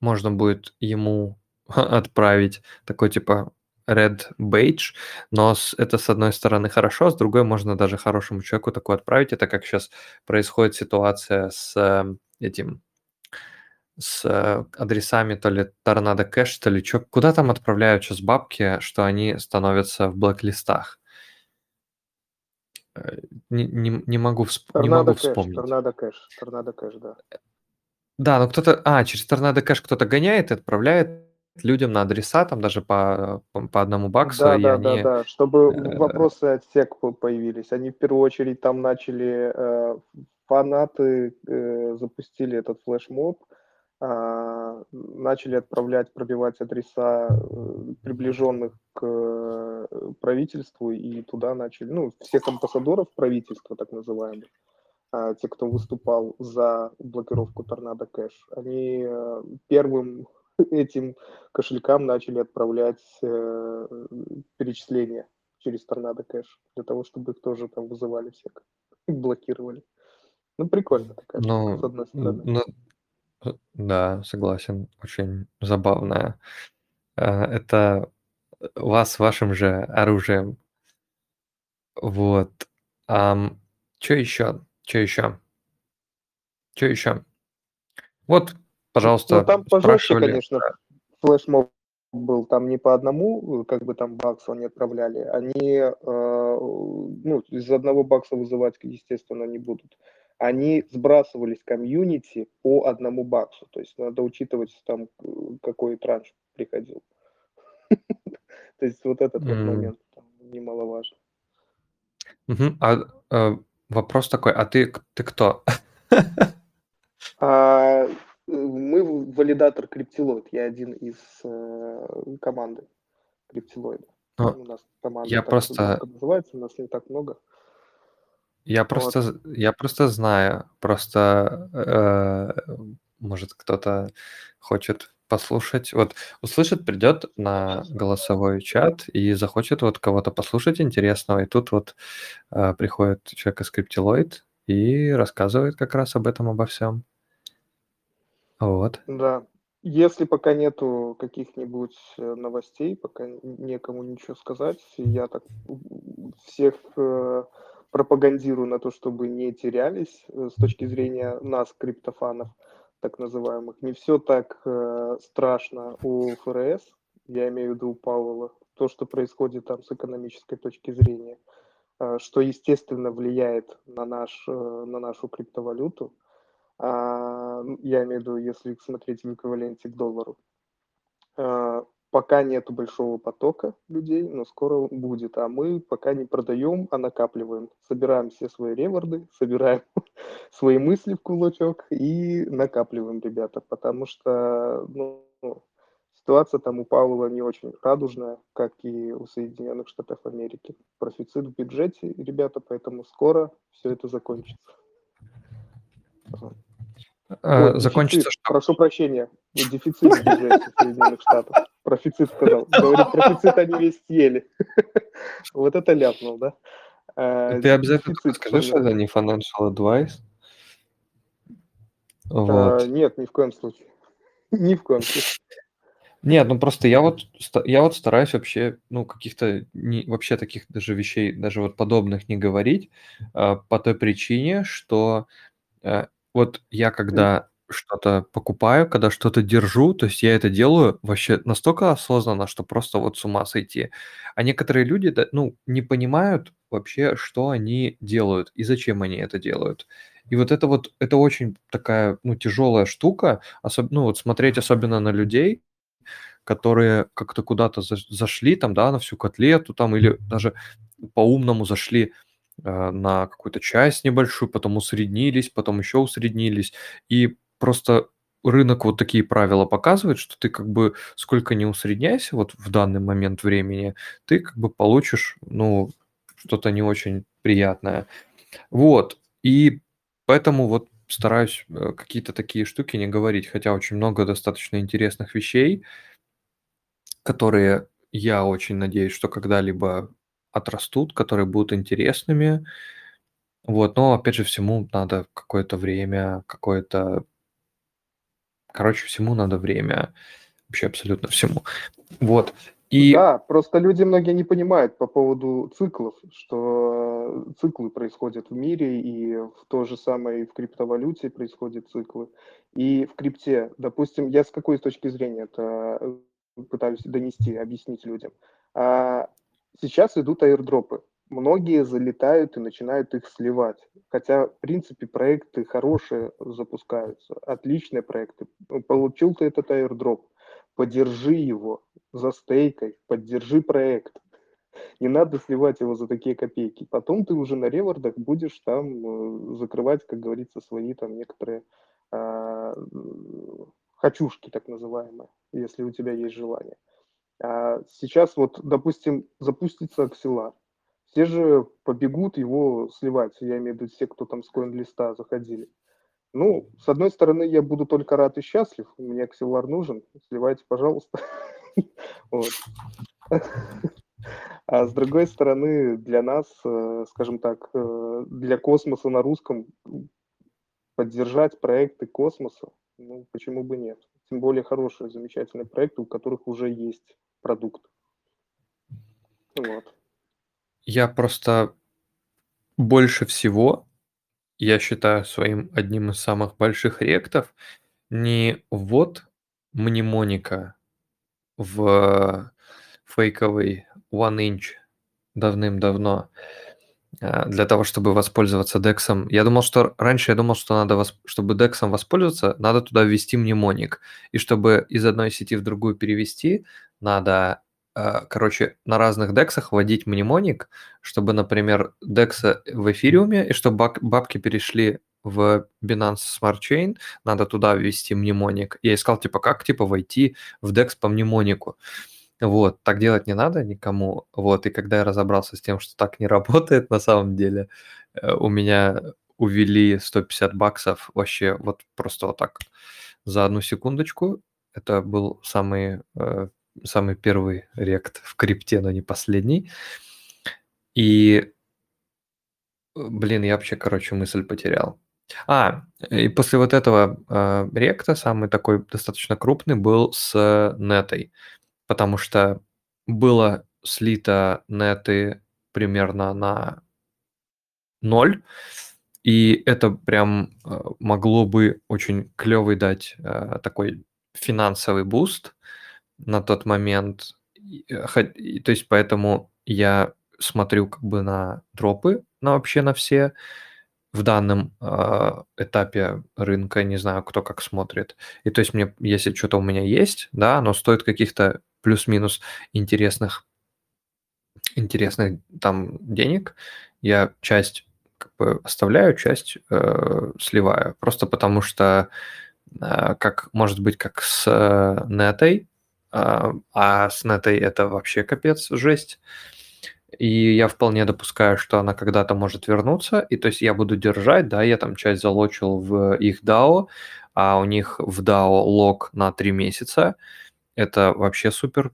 [SPEAKER 1] можно будет ему отправить такой типа red badge, но это с одной стороны хорошо, с другой можно даже хорошему человеку такое отправить. Это как сейчас происходит ситуация с э, этим, с э, адресами то ли Торнадо Кэш, то ли что. Куда там отправляют сейчас бабки, что они становятся в блэк-листах? Э, Не, не, не могу, всп- не могу
[SPEAKER 8] кэш,
[SPEAKER 1] вспомнить.
[SPEAKER 8] торнадо кэш, торнадо кэш, да.
[SPEAKER 1] Да, ну кто-то, а, через Торнадо Кэш кто-то гоняет и отправляет людям на адреса, там даже по, по, по одному баксу,
[SPEAKER 8] Да,
[SPEAKER 1] и
[SPEAKER 8] да, да,
[SPEAKER 1] они...
[SPEAKER 8] да, чтобы
[SPEAKER 1] э,
[SPEAKER 8] вопросы от по- появились. Они в первую очередь там начали, э, фанаты э, запустили этот флешмоб, а, начали отправлять, пробивать адреса э, приближенных к э, правительству, и туда начали, ну, всех амбассадоров правительства, так называемых, а, те, кто выступал за блокировку Торнадо Кэш, они э, первым этим кошелькам начали отправлять э, перечисления через Торнадо Кэш, для того, чтобы их тоже там вызывали всех, и блокировали. Ну, прикольно такая
[SPEAKER 1] Ну,
[SPEAKER 8] с одной стороны.
[SPEAKER 1] ну, э, да, согласен, очень забавная. Э, Это вас вашим же оружием. Вот. Что еще? Что еще? Что еще? Вот,
[SPEAKER 8] Ну,
[SPEAKER 1] пожалуйста,
[SPEAKER 8] там пожестче, конечно, флешмоб был, там не по одному, как бы там баксу они отправляли, они, э, ну, из одного бакса вызывать, естественно, не будут. Они сбрасывались комьюнити по одному баксу, то есть надо учитывать там, какой транш приходил. То есть вот этот момент немаловажен.
[SPEAKER 1] А э, вопрос такой, а ты, ты кто?
[SPEAKER 8] Мы валидатор криптилоид, я один из э, команды криптилоида.
[SPEAKER 1] Ну,
[SPEAKER 8] У нас команда
[SPEAKER 1] я
[SPEAKER 8] так
[SPEAKER 1] просто-
[SPEAKER 8] называется, у нас не так много.
[SPEAKER 1] Я просто, з- я просто знаю, просто э, может кто-то хочет послушать, вот услышит, придет на голосовой чат и захочет вот кого-то послушать интересного, и тут вот э, приходит человек из Криптилоид и рассказывает как раз об этом, обо всем. Вот.
[SPEAKER 8] Да. Если пока нету каких-нибудь э, новостей, пока некому ничего сказать, я так всех э, пропагандирую на то, чтобы не терялись э, с точки зрения нас, криптофанов. так называемых, не все так э, страшно у ФРС, я имею в виду у Пауэлла, то, что происходит там с экономической точки зрения, э, что, естественно, влияет на, наш, на нашу криптовалюту. А, я имею в виду, если смотреть в эквиваленте к доллару. А, пока нету большого потока людей, но скоро будет. А мы пока не продаем, а накапливаем. Собираем все свои реворды, собираем свои мысли в кулачок и накапливаем, ребята. Потому что ну, ситуация там у Пауэлла не очень радужная, как и у Соединенных Штатов Америки. Профицит в бюджете, ребята, поэтому скоро все это закончится.
[SPEAKER 1] Э,
[SPEAKER 8] Ой,
[SPEAKER 1] Закончится
[SPEAKER 8] дефицит,
[SPEAKER 1] что?
[SPEAKER 8] прошу прощения, дефицит в бюджете Соединенных Штатов. Профицит сказал. Говорит, профицит они весь съели. Вот это ляпнул, да? Э,
[SPEAKER 1] Ты обязательно скажи, что это не financial advice.
[SPEAKER 8] А,
[SPEAKER 1] Вот.
[SPEAKER 8] Нет, ни в коем случае. Ни в коем случае.
[SPEAKER 1] Нет, ну просто я вот, я вот стараюсь вообще, ну, каких-то не, вообще таких даже вещей, даже вот подобных не говорить, а, по той причине, что э, вот я когда что-то покупаю, когда что-то держу, то есть я это делаю вообще настолько осознанно, что просто вот с ума сойти. А некоторые люди, да, ну, не понимают вообще, что они делают и зачем они это делают. И вот это вот, это очень такая, ну, тяжелая штука, особ- ну, вот смотреть особенно на людей, которые как-то куда-то заш- зашли там, да, на всю котлету там, или даже по-умному зашли э, на какую-то часть небольшую, потом усреднились, потом еще усреднились, и просто рынок вот такие правила показывает, что ты как бы сколько не усредняйся вот в данный момент времени, ты как бы получишь, ну, что-то не очень приятное. Вот, и поэтому вот стараюсь э, какие-то такие штуки не говорить, хотя очень много достаточно интересных вещей, которые я очень надеюсь, что когда-либо отрастут, которые будут интересными. Вот, но опять же всему надо какое-то время, какое-то... Короче, всему надо время. Вообще абсолютно всему. Вот. И
[SPEAKER 8] Да, просто люди многие не понимают по поводу циклов, что циклы происходят в мире, и в то же самое и в криптовалюте происходят циклы. И в крипте, допустим, я с какой точки зрения это э, пытаюсь донести, объяснить людям. А, Сейчас идут аирдропы. Многие залетают и начинают их сливать. Хотя, в принципе, проекты хорошие запускаются, отличные проекты. Получил ты этот аирдроп, подержи его, застейкай, поддержи проект. Не надо сливать его за такие копейки. Потом ты уже на ревордах будешь там э, закрывать, как говорится, свои там некоторые а, хочушки, так называемые, если у тебя есть желание. А сейчас вот, допустим, запустится акселар. Все же побегут его сливать, я имею в виду все, кто там с коин-листа заходили. Ну, с одной стороны, я буду только рад и счастлив, мне акселар нужен, сливайте, пожалуйста. А с другой стороны, для нас, э, скажем так, э, для космоса на русском поддержать проекты космоса, ну, почему бы нет? Тем более хорошие, замечательные проекты, у которых уже есть продукт. Вот.
[SPEAKER 1] я просто больше всего, я считаю своим одним из самых больших ректов, не ввод мнемоника в фейковый One Inch давным-давно для того, чтобы воспользоваться дексом. Я думал, что раньше я думал, что надо, чтобы дексом воспользоваться, надо туда ввести мнемоник. И чтобы из одной сети в другую перевести, надо, а, короче, на разных дексах вводить мнемоник, чтобы, например, декса в эфириуме, и чтобы бабки перешли в Binance Smart Chain, надо туда ввести мнемоник. Я искал, типа, как, типа, войти в декс по мнемонику. Вот, так делать не надо никому. Вот, и когда я разобрался с тем, что так не работает на самом деле, э, у меня увели 150 баксов вообще вот просто вот так за одну секундочку. Это был самый, э, самый первый рект в крипте, но не последний. И, э, блин, я вообще, короче, мысль потерял. А, и после вот этого э, ректа самый такой достаточно крупный был с нетой потому что было слито неты примерно на ноль, И это прям э, могло бы очень клевый дать э, такой финансовый буст на тот момент. Э, то есть поэтому я смотрю как бы на дропы, на вообще на все в данном этапе рынка, не знаю, кто как смотрит. И то есть мне, если что-то у меня есть, да, оно стоит каких-то плюс-минус интересных интересных там денег, я часть как бы оставляю, часть э, сливаю. Просто потому что, э, как может быть, как с э, нетой, э, а с нетой это вообще капец, жесть. И я вполне допускаю, что она когда-то может вернуться. И то есть я буду держать, да, я там часть залочил в их DAO, а у них в DAO лог на 3 месяца. Это вообще супер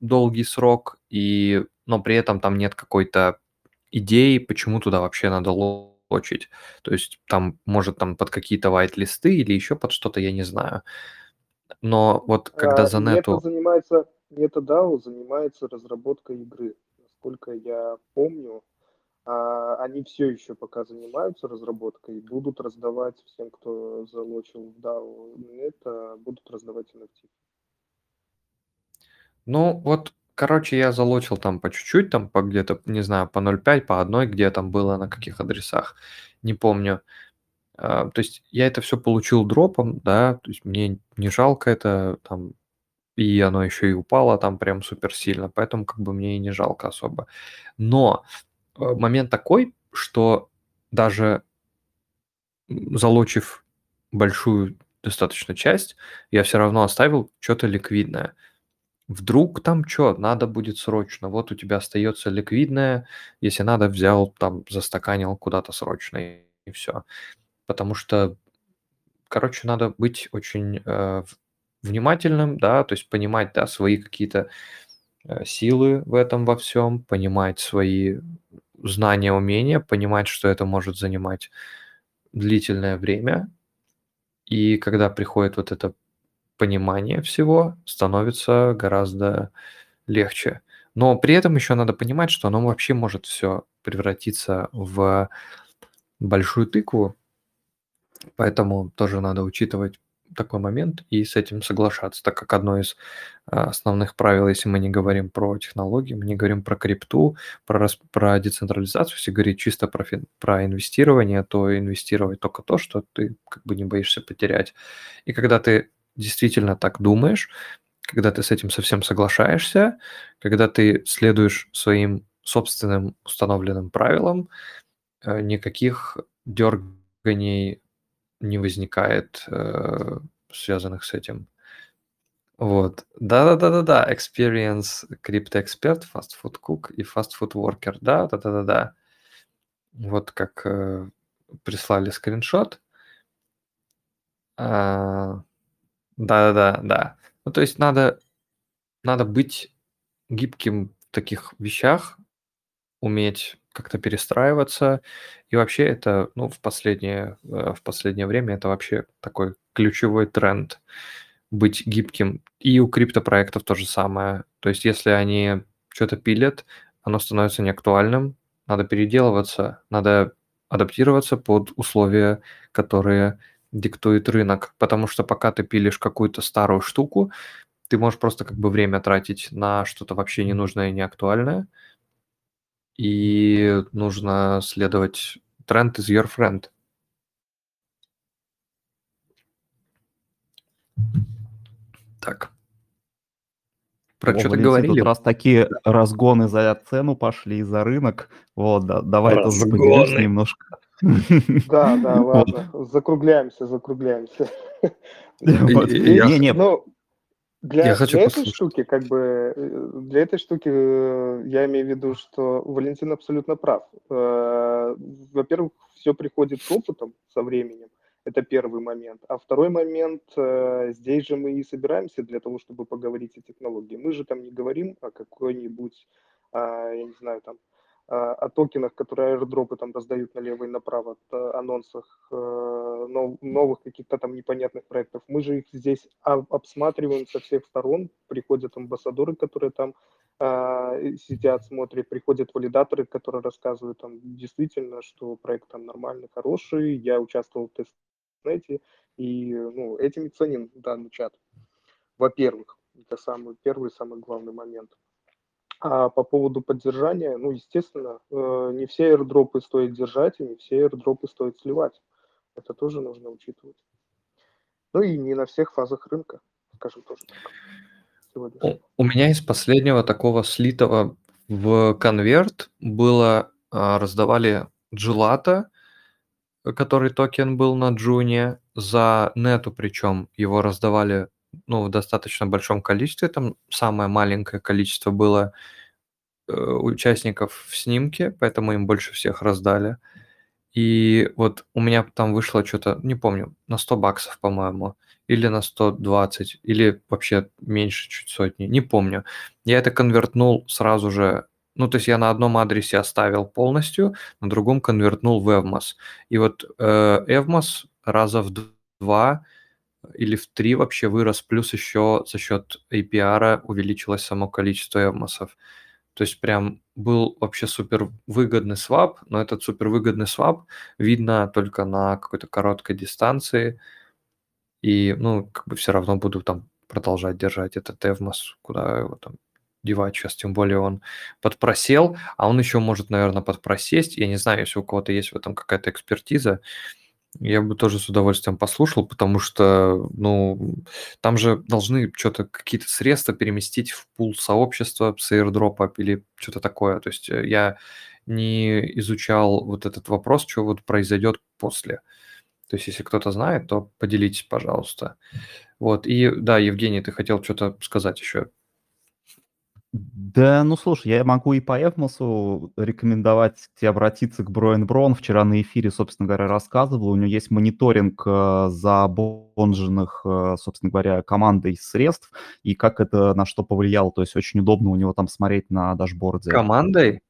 [SPEAKER 1] долгий срок. И но при этом там нет какой-то идеи, почему туда вообще надо лочить. То есть там, может, там под какие-то white-листы или еще под что-то, я не знаю. Но вот когда
[SPEAKER 8] а,
[SPEAKER 1] за нету...
[SPEAKER 8] Мета занимается, Мета DAO занимается разработкой игры. Насколько я помню, а, они все еще пока занимаются разработкой и будут раздавать всем, кто залочил в DAO это, будут раздавать NFT.
[SPEAKER 1] Ну, вот Короче, я залочил там по чуть-чуть, там по где-то, не знаю, по 0,5, по одной, где там было, на каких адресах, не помню. А, то есть я это все получил дропом, да, то есть мне не жалко это, там, и оно еще и упало там прям супер сильно, поэтому как бы мне и не жалко особо. Но э, момент такой, что даже залочив большую достаточно часть, я все равно оставил что-то ликвидное. Вдруг там что, надо будет срочно. Вот у тебя остается ликвидное, если надо, взял там, застаканил куда-то срочно и, все. Потому что, короче, надо быть очень э, внимательным, да, то есть понимать, да, свои какие-то э, силы в этом во всем, понимать свои знания, умения, понимать, что это может занимать длительное время. И когда приходит вот это понимание всего становится гораздо легче. Но при этом еще надо понимать, что оно вообще может все превратиться в большую тыкву, поэтому тоже надо учитывать такой момент и с этим соглашаться, так как одно из а, основных правил, если мы не говорим про технологии, мы не говорим про крипту, про, про децентрализацию, если говорить чисто про, про инвестирование, то инвестировать только то, что ты как бы не боишься потерять. И когда ты действительно так думаешь, когда ты с этим совсем соглашаешься, когда ты следуешь своим собственным установленным правилам, э, никаких дерганий не возникает, э, связанных с этим. Вот. Да-да-да-да-да. Experience Expert, Fast Food Cook и Fast Food Worker. Да-да-да-да-да. Вот как э, прислали скриншот. А, да-да-да, да. Ну, то есть надо надо быть гибким в таких вещах, уметь как-то перестраиваться. И вообще это, ну, в последнее, э, в последнее время это вообще такой ключевой тренд быть гибким. И у криптопроектов то же самое. То есть если они что-то пилят, оно становится неактуальным, надо переделываться, надо адаптироваться под условия, которые диктует рынок, потому что пока ты пилишь какую-то старую штуку, ты можешь просто как бы время тратить на что-то вообще ненужное и неактуальное, и нужно следовать тренд из your friend. Так. Про что-то говорили?
[SPEAKER 2] Тут раз такие разгоны за цену пошли за рынок, вот, да, давай разгоны. тоже поделишься немножко.
[SPEAKER 8] Да, да, ладно. Закругляемся, закругляемся. Не, не. Ну, для, я хочу для этой штуки, как бы, э, для этой штуки э, я имею в виду, что Валентин абсолютно прав. Э, во-первых, все приходит с опытом, со временем. Это первый момент. А второй момент, здесь же мы и собираемся для того, чтобы поговорить о технологии. Мы же там не говорим о какой-нибудь, а, я не знаю, там, о токенах, которые аирдропы там раздают налево и направо, о анонсах э, новых каких-то там непонятных проектов. Мы же их здесь обсматриваем со всех сторон, приходят амбассадоры, которые там сидят, смотрят, приходят валидаторы, которые рассказывают там действительно, что проект там нормальный, хороший, я участвовал в тестнете, и ну, этим и ценим данный чат. Во-первых, это самый первый, самый главный момент. А по поводу поддержания, ну, естественно, э, не все airdropы стоит держать, и не все airdropы стоит сливать. Это тоже нужно учитывать. Ну и не на всех фазах рынка, скажем тоже так.
[SPEAKER 1] У меня из последнего такого слитого в конверт было, а, раздавали джелата, который токен был на джуне, за нету причем его раздавали ну, в достаточно большом количестве, там самое маленькое количество было э, участников в снимке, поэтому им больше всех раздали. И вот у меня там вышло что-то, не помню, на 100 баксов, по-моему, или на 120, или вообще меньше чуть сотни, не помню. Я это конвертнул сразу же, ну, то есть я на одном адресе оставил полностью, на другом конвертнул в Evmos. И вот э, Evmos раза в два или в три вообще вырос, плюс еще за счет APR увеличилось само количество эвмосов. То есть прям был вообще супер выгодный свап, но этот супер выгодный свап видно только на какой-то короткой дистанции. И, ну, как бы все равно буду там продолжать держать этот Эвмос, куда его там девать сейчас, тем более он подпросел, а он еще может, наверное, подпросесть. Я не знаю, если у кого-то есть в этом какая-то экспертиза, я бы тоже с удовольствием послушал, потому что, ну, там же должны что-то, какие-то средства переместить в пул сообщества с airdrop или что-то такое. То есть э, я не изучал вот этот вопрос, что вот произойдет после. То есть если кто-то знает, то поделитесь, пожалуйста. Вот, и да, Евгений, ты хотел что-то сказать еще.
[SPEAKER 2] Да, ну слушай, я могу и по Эвмосу рекомендовать тебе обратиться к Броен Брон. Вчера на эфире, собственно говоря, рассказывал. У него есть мониторинг э, за бонженных, э, собственно говоря, командой средств и как это на что повлияло. То есть очень удобно у него там смотреть на дашборде.
[SPEAKER 1] Командой?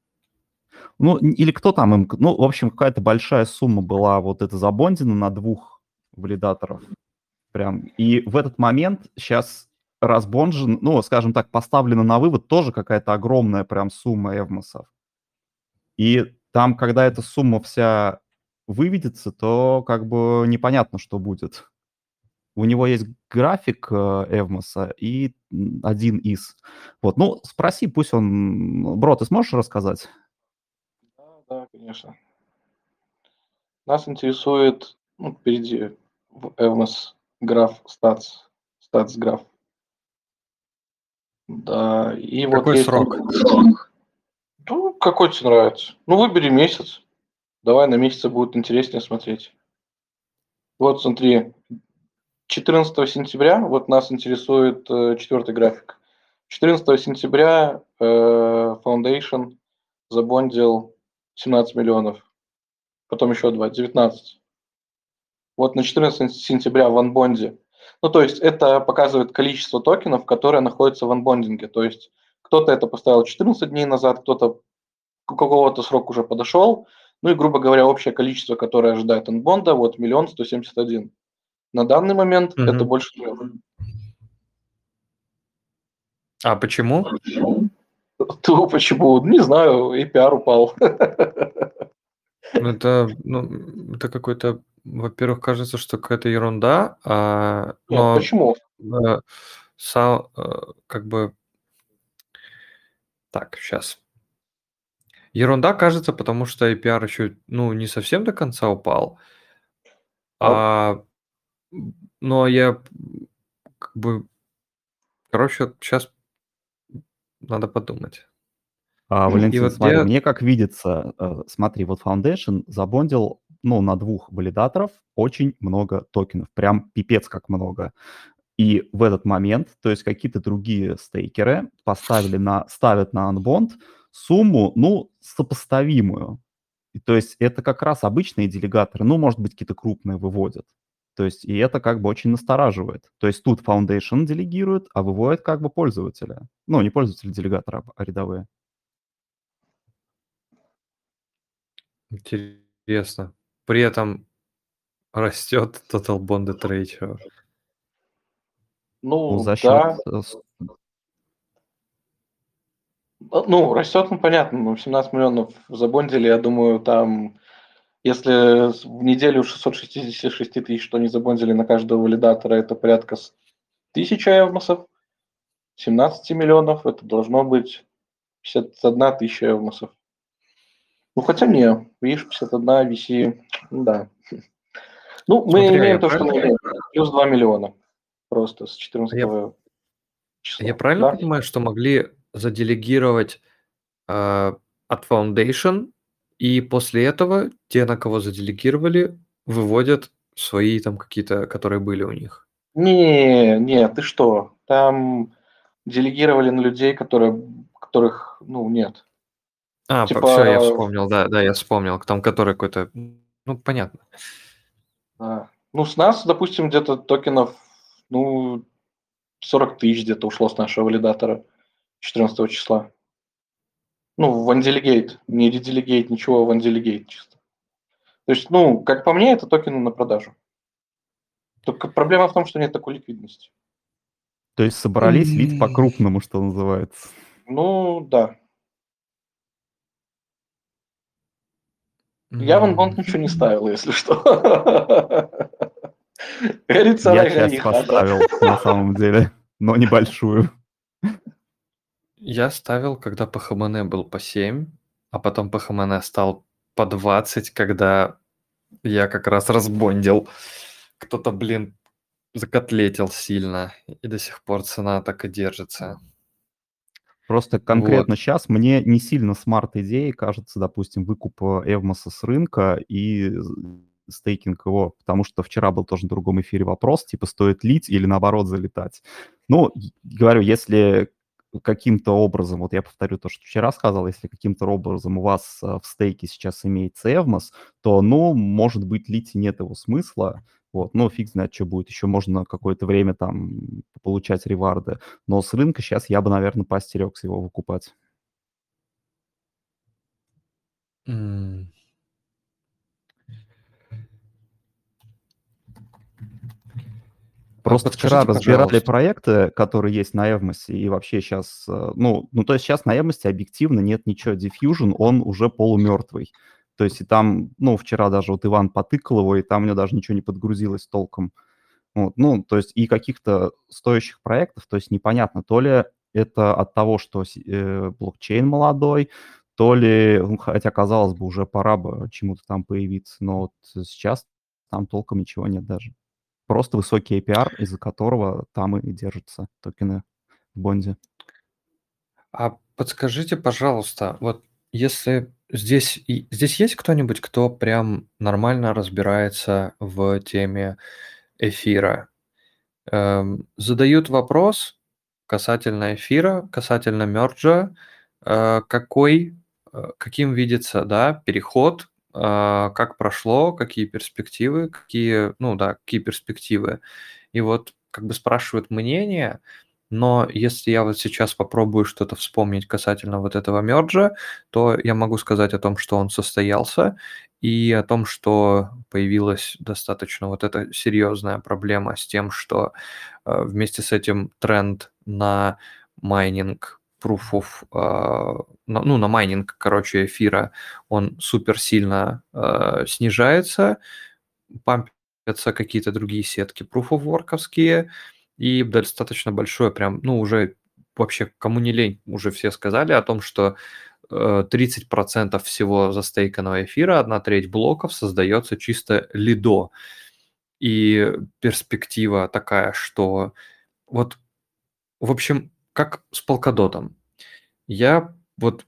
[SPEAKER 2] Ну, или кто там им... Ну, в общем, какая-то большая сумма была вот это забондена на двух валидаторов. Прям. И в этот момент сейчас разбонжен, ну, скажем так, поставлена на вывод тоже какая-то огромная прям сумма эвмосов. И там, когда эта сумма вся выведется, то как бы непонятно, что будет. У него есть график э, Эвмоса и один из. Вот, ну, спроси, пусть он... Бро, ты сможешь рассказать?
[SPEAKER 4] Да, да, конечно. Нас интересует, ну, впереди Эвмос граф статс, статс граф. Да, и
[SPEAKER 1] Какой
[SPEAKER 4] вот есть
[SPEAKER 1] срок?
[SPEAKER 4] Ну, какой тебе нравится. Ну, выбери месяц. Давай на месяце будет интереснее смотреть. Вот смотри, 14 сентября, вот нас интересует э, четвертый график. 14 сентября э, Foundation забондил 17 миллионов. Потом еще два, 19. Вот на 14 сентября в анбонде ну, то есть это показывает количество токенов, которые находятся в анбондинге. То есть кто-то это поставил 14 дней назад, кто-то к какого-то срок уже подошел. Ну и, грубо говоря, общее количество, которое ожидает анбонда, вот миллион сто семьдесят один. На данный момент mm-hmm. это больше трех.
[SPEAKER 1] А почему?
[SPEAKER 4] То почему? Не знаю, APR упал.
[SPEAKER 1] Это, ну, это какой-то во-первых, кажется, что какая-то ерунда, а,
[SPEAKER 4] Нет,
[SPEAKER 1] но
[SPEAKER 4] почему?
[SPEAKER 1] э, са- э, как бы так, сейчас. Ерунда кажется, потому что APR еще, ну, не совсем до конца упал,
[SPEAKER 4] А
[SPEAKER 1] а, но я как бы, короче, сейчас надо подумать.
[SPEAKER 2] А,
[SPEAKER 1] И
[SPEAKER 2] Валентин,
[SPEAKER 1] вот
[SPEAKER 2] смотри,
[SPEAKER 1] я,
[SPEAKER 2] мне как видится, э, смотри, вот Foundation забондил, ну, на двух валидаторов очень много токенов, прям пипец как много. И в этот момент, то есть какие-то другие стейкеры поставили на, ставят на анбонд сумму, ну, сопоставимую. И, то есть это как раз обычные делегаторы, ну, может быть, какие-то крупные выводят. То есть и это как бы очень настораживает. То есть тут Foundation делегирует, а выводит как бы пользователя. Ну, не пользователи делегатора, а рядовые.
[SPEAKER 1] Интересно. При этом растет Total Bonded Ratio.
[SPEAKER 2] Ну,
[SPEAKER 4] Ну,
[SPEAKER 2] за счет...
[SPEAKER 4] да.
[SPEAKER 2] э,
[SPEAKER 4] Э, Ну, растет, ну, понятно, ну, 17 миллионов забондили, я думаю, там, если в неделю 666 тысяч, что они забондили на каждого валидатора, это порядка с- тысячи эвмосов, 17 миллионов, это должно быть 51 тысяча эвмосов. Ну, хотя не, видишь, 51 VC, ну да. Ну, мы
[SPEAKER 1] Смотри, а
[SPEAKER 4] имеем то, что мы имеем, плюс 2 миллиона просто с 14
[SPEAKER 1] Я-
[SPEAKER 4] числа.
[SPEAKER 1] Я правильно
[SPEAKER 4] да?
[SPEAKER 1] понимаю, что могли заделегировать э, от Foundation, и после этого те, на кого заделегировали, выводят свои там какие-то, которые были у них?
[SPEAKER 4] Не, не, ты что? Там делегировали на людей, которые, которых, ну, нет.
[SPEAKER 1] А,
[SPEAKER 4] Типа-
[SPEAKER 1] все, я вспомнил, да, да, я вспомнил, там, который какой-то, ну, понятно.
[SPEAKER 4] Да. Ну, с нас, допустим, где-то токенов, ну, 40 тысяч где-то ушло с нашего валидатора 14 числа. Ну, в Undelegate, не Redelegate, ничего, в Undelegate чисто. То есть, ну, как по мне, это токены на продажу. Только проблема в том, что нет такой ликвидности.
[SPEAKER 2] То есть собрались лить по-крупному, что называется.
[SPEAKER 4] Ну, да. Я в
[SPEAKER 1] М,
[SPEAKER 4] Анбонд ничего не ставил, если что.
[SPEAKER 2] Я часть поставил, на самом деле, но небольшую.
[SPEAKER 1] Я ставил, когда ПХМН был по 7, а потом ПХМН стал по 20, когда я как раз разбондил. Кто-то, блин, закотлетил сильно, и до сих пор цена так и держится.
[SPEAKER 2] Просто конкретно сейчас мне не сильно смарт идеей кажется, допустим, выкуп э, Эвмоса с рынка и стейкинг его, потому что вчера был тоже на другом эфире вопрос, типа, стоит лить или наоборот залетать. Ну, говорю, если каким-то образом, вот я повторю то, что вчера сказал, если каким-то образом у вас э, в стейке сейчас имеется Эвмос, то, ну, может быть, лить нет его смысла, вот, ну, фиг знает, что будет. Еще можно какое-то время там получать реварды. Но с рынка сейчас я бы, наверное, поостерегся его выкупать. Просто вчера
[SPEAKER 1] подскажите,
[SPEAKER 2] разбирали
[SPEAKER 1] пожалуйста.
[SPEAKER 2] проекты, которые есть на Эвмосе, и вообще сейчас, ну, ну, то есть сейчас на Эвмосе объективно нет ничего. Diffusion, он уже полумертвый. То есть и там, ну, вчера даже вот Иван потыкал его, и там у него даже ничего не подгрузилось толком. Вот, ну, то есть и каких-то стоящих проектов, то есть непонятно, то ли это от того, что э, блокчейн молодой, то ли, ну, хотя, казалось бы, уже пора бы чему-то там появиться, но вот сейчас там толком ничего нет даже. Просто высокий APR, из-за которого там и держатся токены в бонде.
[SPEAKER 1] А подскажите, пожалуйста, вот если здесь, здесь есть кто-нибудь, кто прям нормально разбирается в теме эфира? Эм, задают вопрос касательно эфира, касательно мерджа, э, какой, э, каким видится, да, переход, э, как прошло, какие перспективы, какие, ну да, какие перспективы. И вот как бы спрашивают мнение, но если я вот сейчас попробую что-то вспомнить касательно вот этого мерджа, то я могу сказать о том, что он состоялся, и о том, что появилась достаточно вот эта серьезная проблема с тем, что э, вместе с этим тренд на майнинг proof of, э, на- ну, на майнинг, короче, эфира, он супер сильно э, снижается, пампятся какие-то другие сетки proof of work овские, и достаточно большое прям, ну, уже вообще кому не лень, уже все сказали о том, что э, 30% всего застейканного эфира, одна треть блоков создается чисто Lido. И перспектива такая, что вот, в общем, как с полкадотом. Я вот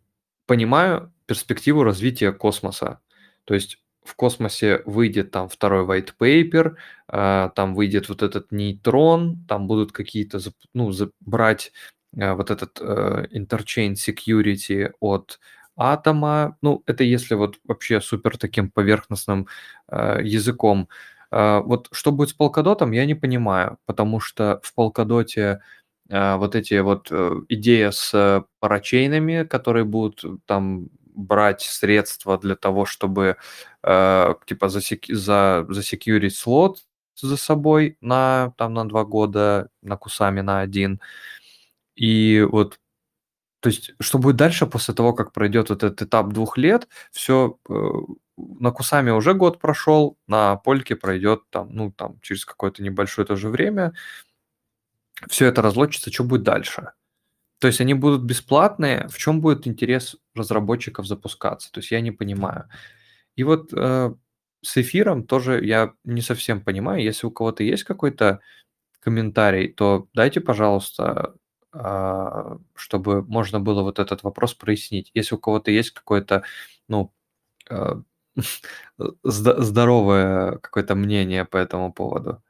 [SPEAKER 1] понимаю перспективу развития космоса. То есть в космосе выйдет там второй white paper, а, там выйдет вот этот нейтрон, там будут какие-то, ну, за- брать а, вот этот э, interchain security от атома. Ну, это если вот вообще супер таким поверхностным э, языком. А, Вот что будет с полкадотом, я не понимаю, потому что в полкадоте а, вот эти вот э, идея с э, парачейнами, которые будут э, там брать средства для того, чтобы э, типа засеки- за, засекьюрить слот за собой на, там, на два года, на Кусами на один. И вот то есть, что будет дальше после того, как пройдет вот этот этап двух лет, все на Кусами уже год прошел, на Польке пройдет там, ну, там, через какое-то небольшое тоже время, все это разлочится, что будет дальше? То есть они будут бесплатные, в чем будет интерес разработчиков запускаться? То есть я не понимаю. И вот э, с эфиром тоже я не совсем понимаю. Если у кого-то есть какой-то комментарий, то дайте, пожалуйста, а, чтобы можно было вот этот вопрос прояснить. Если у кого-то есть какое-то, ну, а, здоровое какое-то мнение по этому поводу.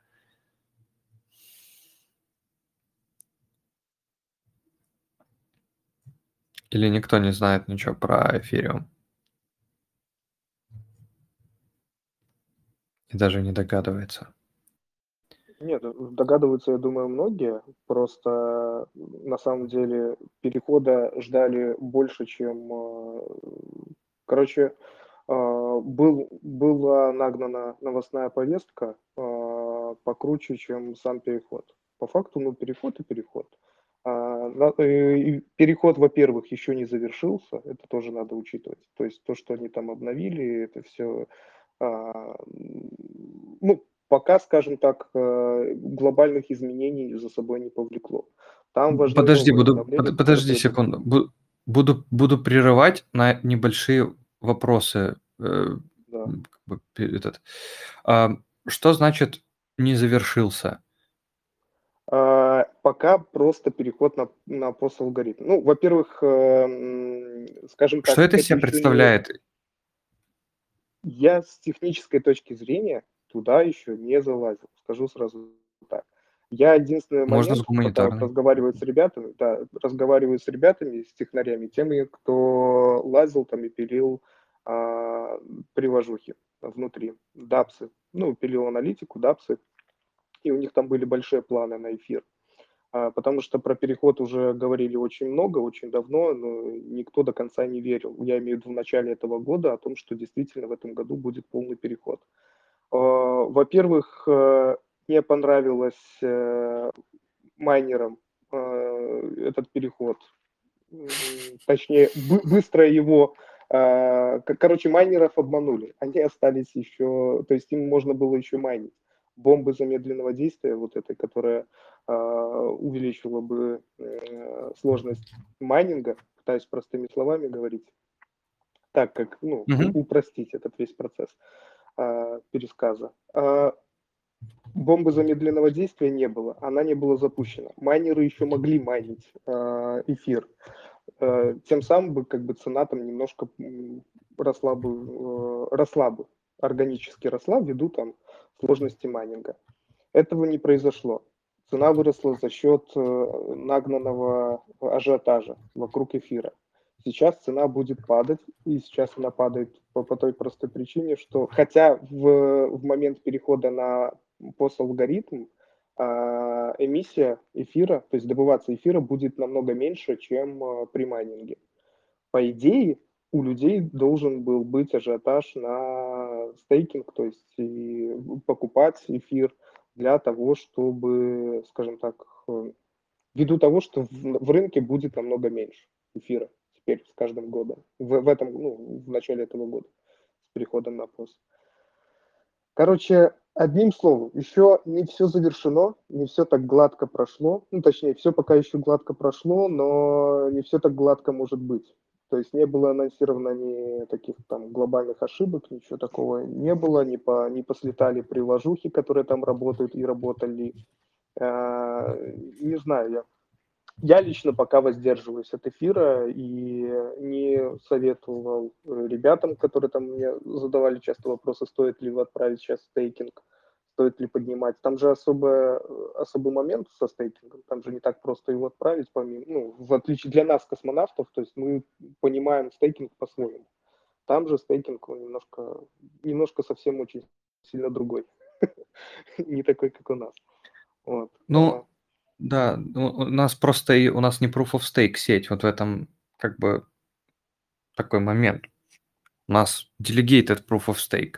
[SPEAKER 1] Или никто не знает ничего про эфириум? И даже не догадывается.
[SPEAKER 8] Нет, догадываются, я думаю, многие. Просто на самом деле перехода ждали больше, чем... Э, короче, э, был, была нагнана новостная повестка э, покруче, чем сам переход. По факту, ну, переход и переход. А, переход, во-первых, еще не завершился, это тоже надо учитывать. То есть то, что они там обновили, это все а, ну, пока, скажем так, э, глобальных изменений за собой не повлекло. Там важны
[SPEAKER 1] подожди, буду, под, подожди секунду. Буду, буду прерывать на небольшие вопросы. Э, да. Этот. А, что значит не завершился?
[SPEAKER 8] А, пока просто переход на, на пост-алгоритм. Ну, во-первых, э, скажем так...
[SPEAKER 1] Что это себе представляет?
[SPEAKER 8] Я с технической точки зрения туда еще не залазил, скажу сразу так. Я единственный
[SPEAKER 1] Можно
[SPEAKER 8] момент, когда разговариваю с ребятами, да, разговариваю с ребятами, с технарями, теми, кто лазил там и пилил а, приложухи внутри, дапсы, ну, пилил аналитику, дапсы, и у них там были большие планы на эфир. А, потому что про переход уже говорили очень много, очень давно, но никто до конца не верил. Я имею в виду в начале этого года о том, что действительно в этом году будет полный переход. Э, во-первых, э, мне понравилось э, майнерам этот переход. Точнее, быстро его... Короче, майнеров обманули. Они остались еще... То есть им можно было еще майнить. Бомбы замедленного действия, вот этой, которая увеличила бы сложность майнинга, пытаюсь простыми словами говорить, так как, ну, угу. упростить этот весь процесс. Э, пересказа. Э, бомбы замедленного действия не было, она не была запущена. Майнеры еще могли майнить э, эфир. Э, тем самым бы как бы цена там немножко росла бы, э, росла бы, органически росла ввиду там сложности майнинга. Этого не произошло. Цена выросла за счет э, нагнанного ажиотажа вокруг эфира. Сейчас цена будет падать, и сейчас она падает по, по той простой причине, что хотя в, в момент перехода на пост-алгоритм э, эмиссия эфира, то есть добываться эфира будет намного меньше, чем э, при майнинге. По идее, у людей должен был быть ажиотаж на стейкинг, то есть и покупать эфир для того, чтобы, скажем так, э, ввиду того, что в, в рынке будет намного меньше эфира теперь с каждым годом, в, в этом, ну, в начале этого года, с переходом на пост. Короче, одним словом, еще не все завершено, не все так гладко прошло, ну, точнее, все пока еще гладко прошло, но не все так гладко может быть. То есть не было анонсировано ни таких там глобальных ошибок, ничего такого не было, не, по, не послетали приложухи, которые там работают и работали. Э, не знаю, я я лично пока воздерживаюсь от эфира и не советовал э, ребятам, которые там мне задавали часто вопросы, стоит ли отправить сейчас стейкинг, стоит ли поднимать. Там же особо, особый момент со стейкингом, там же не так просто его отправить, помимо, ну, в отличие для нас, космонавтов, то есть мы понимаем стейкинг по-своему. Там же стейкинг он немножко, немножко совсем очень сильно другой. Не такой, как у нас. Вот.
[SPEAKER 1] Ну, да, у нас просто и у нас не Proof of Stake сеть, вот в этом как бы такой момент. У нас delegated proof of stake.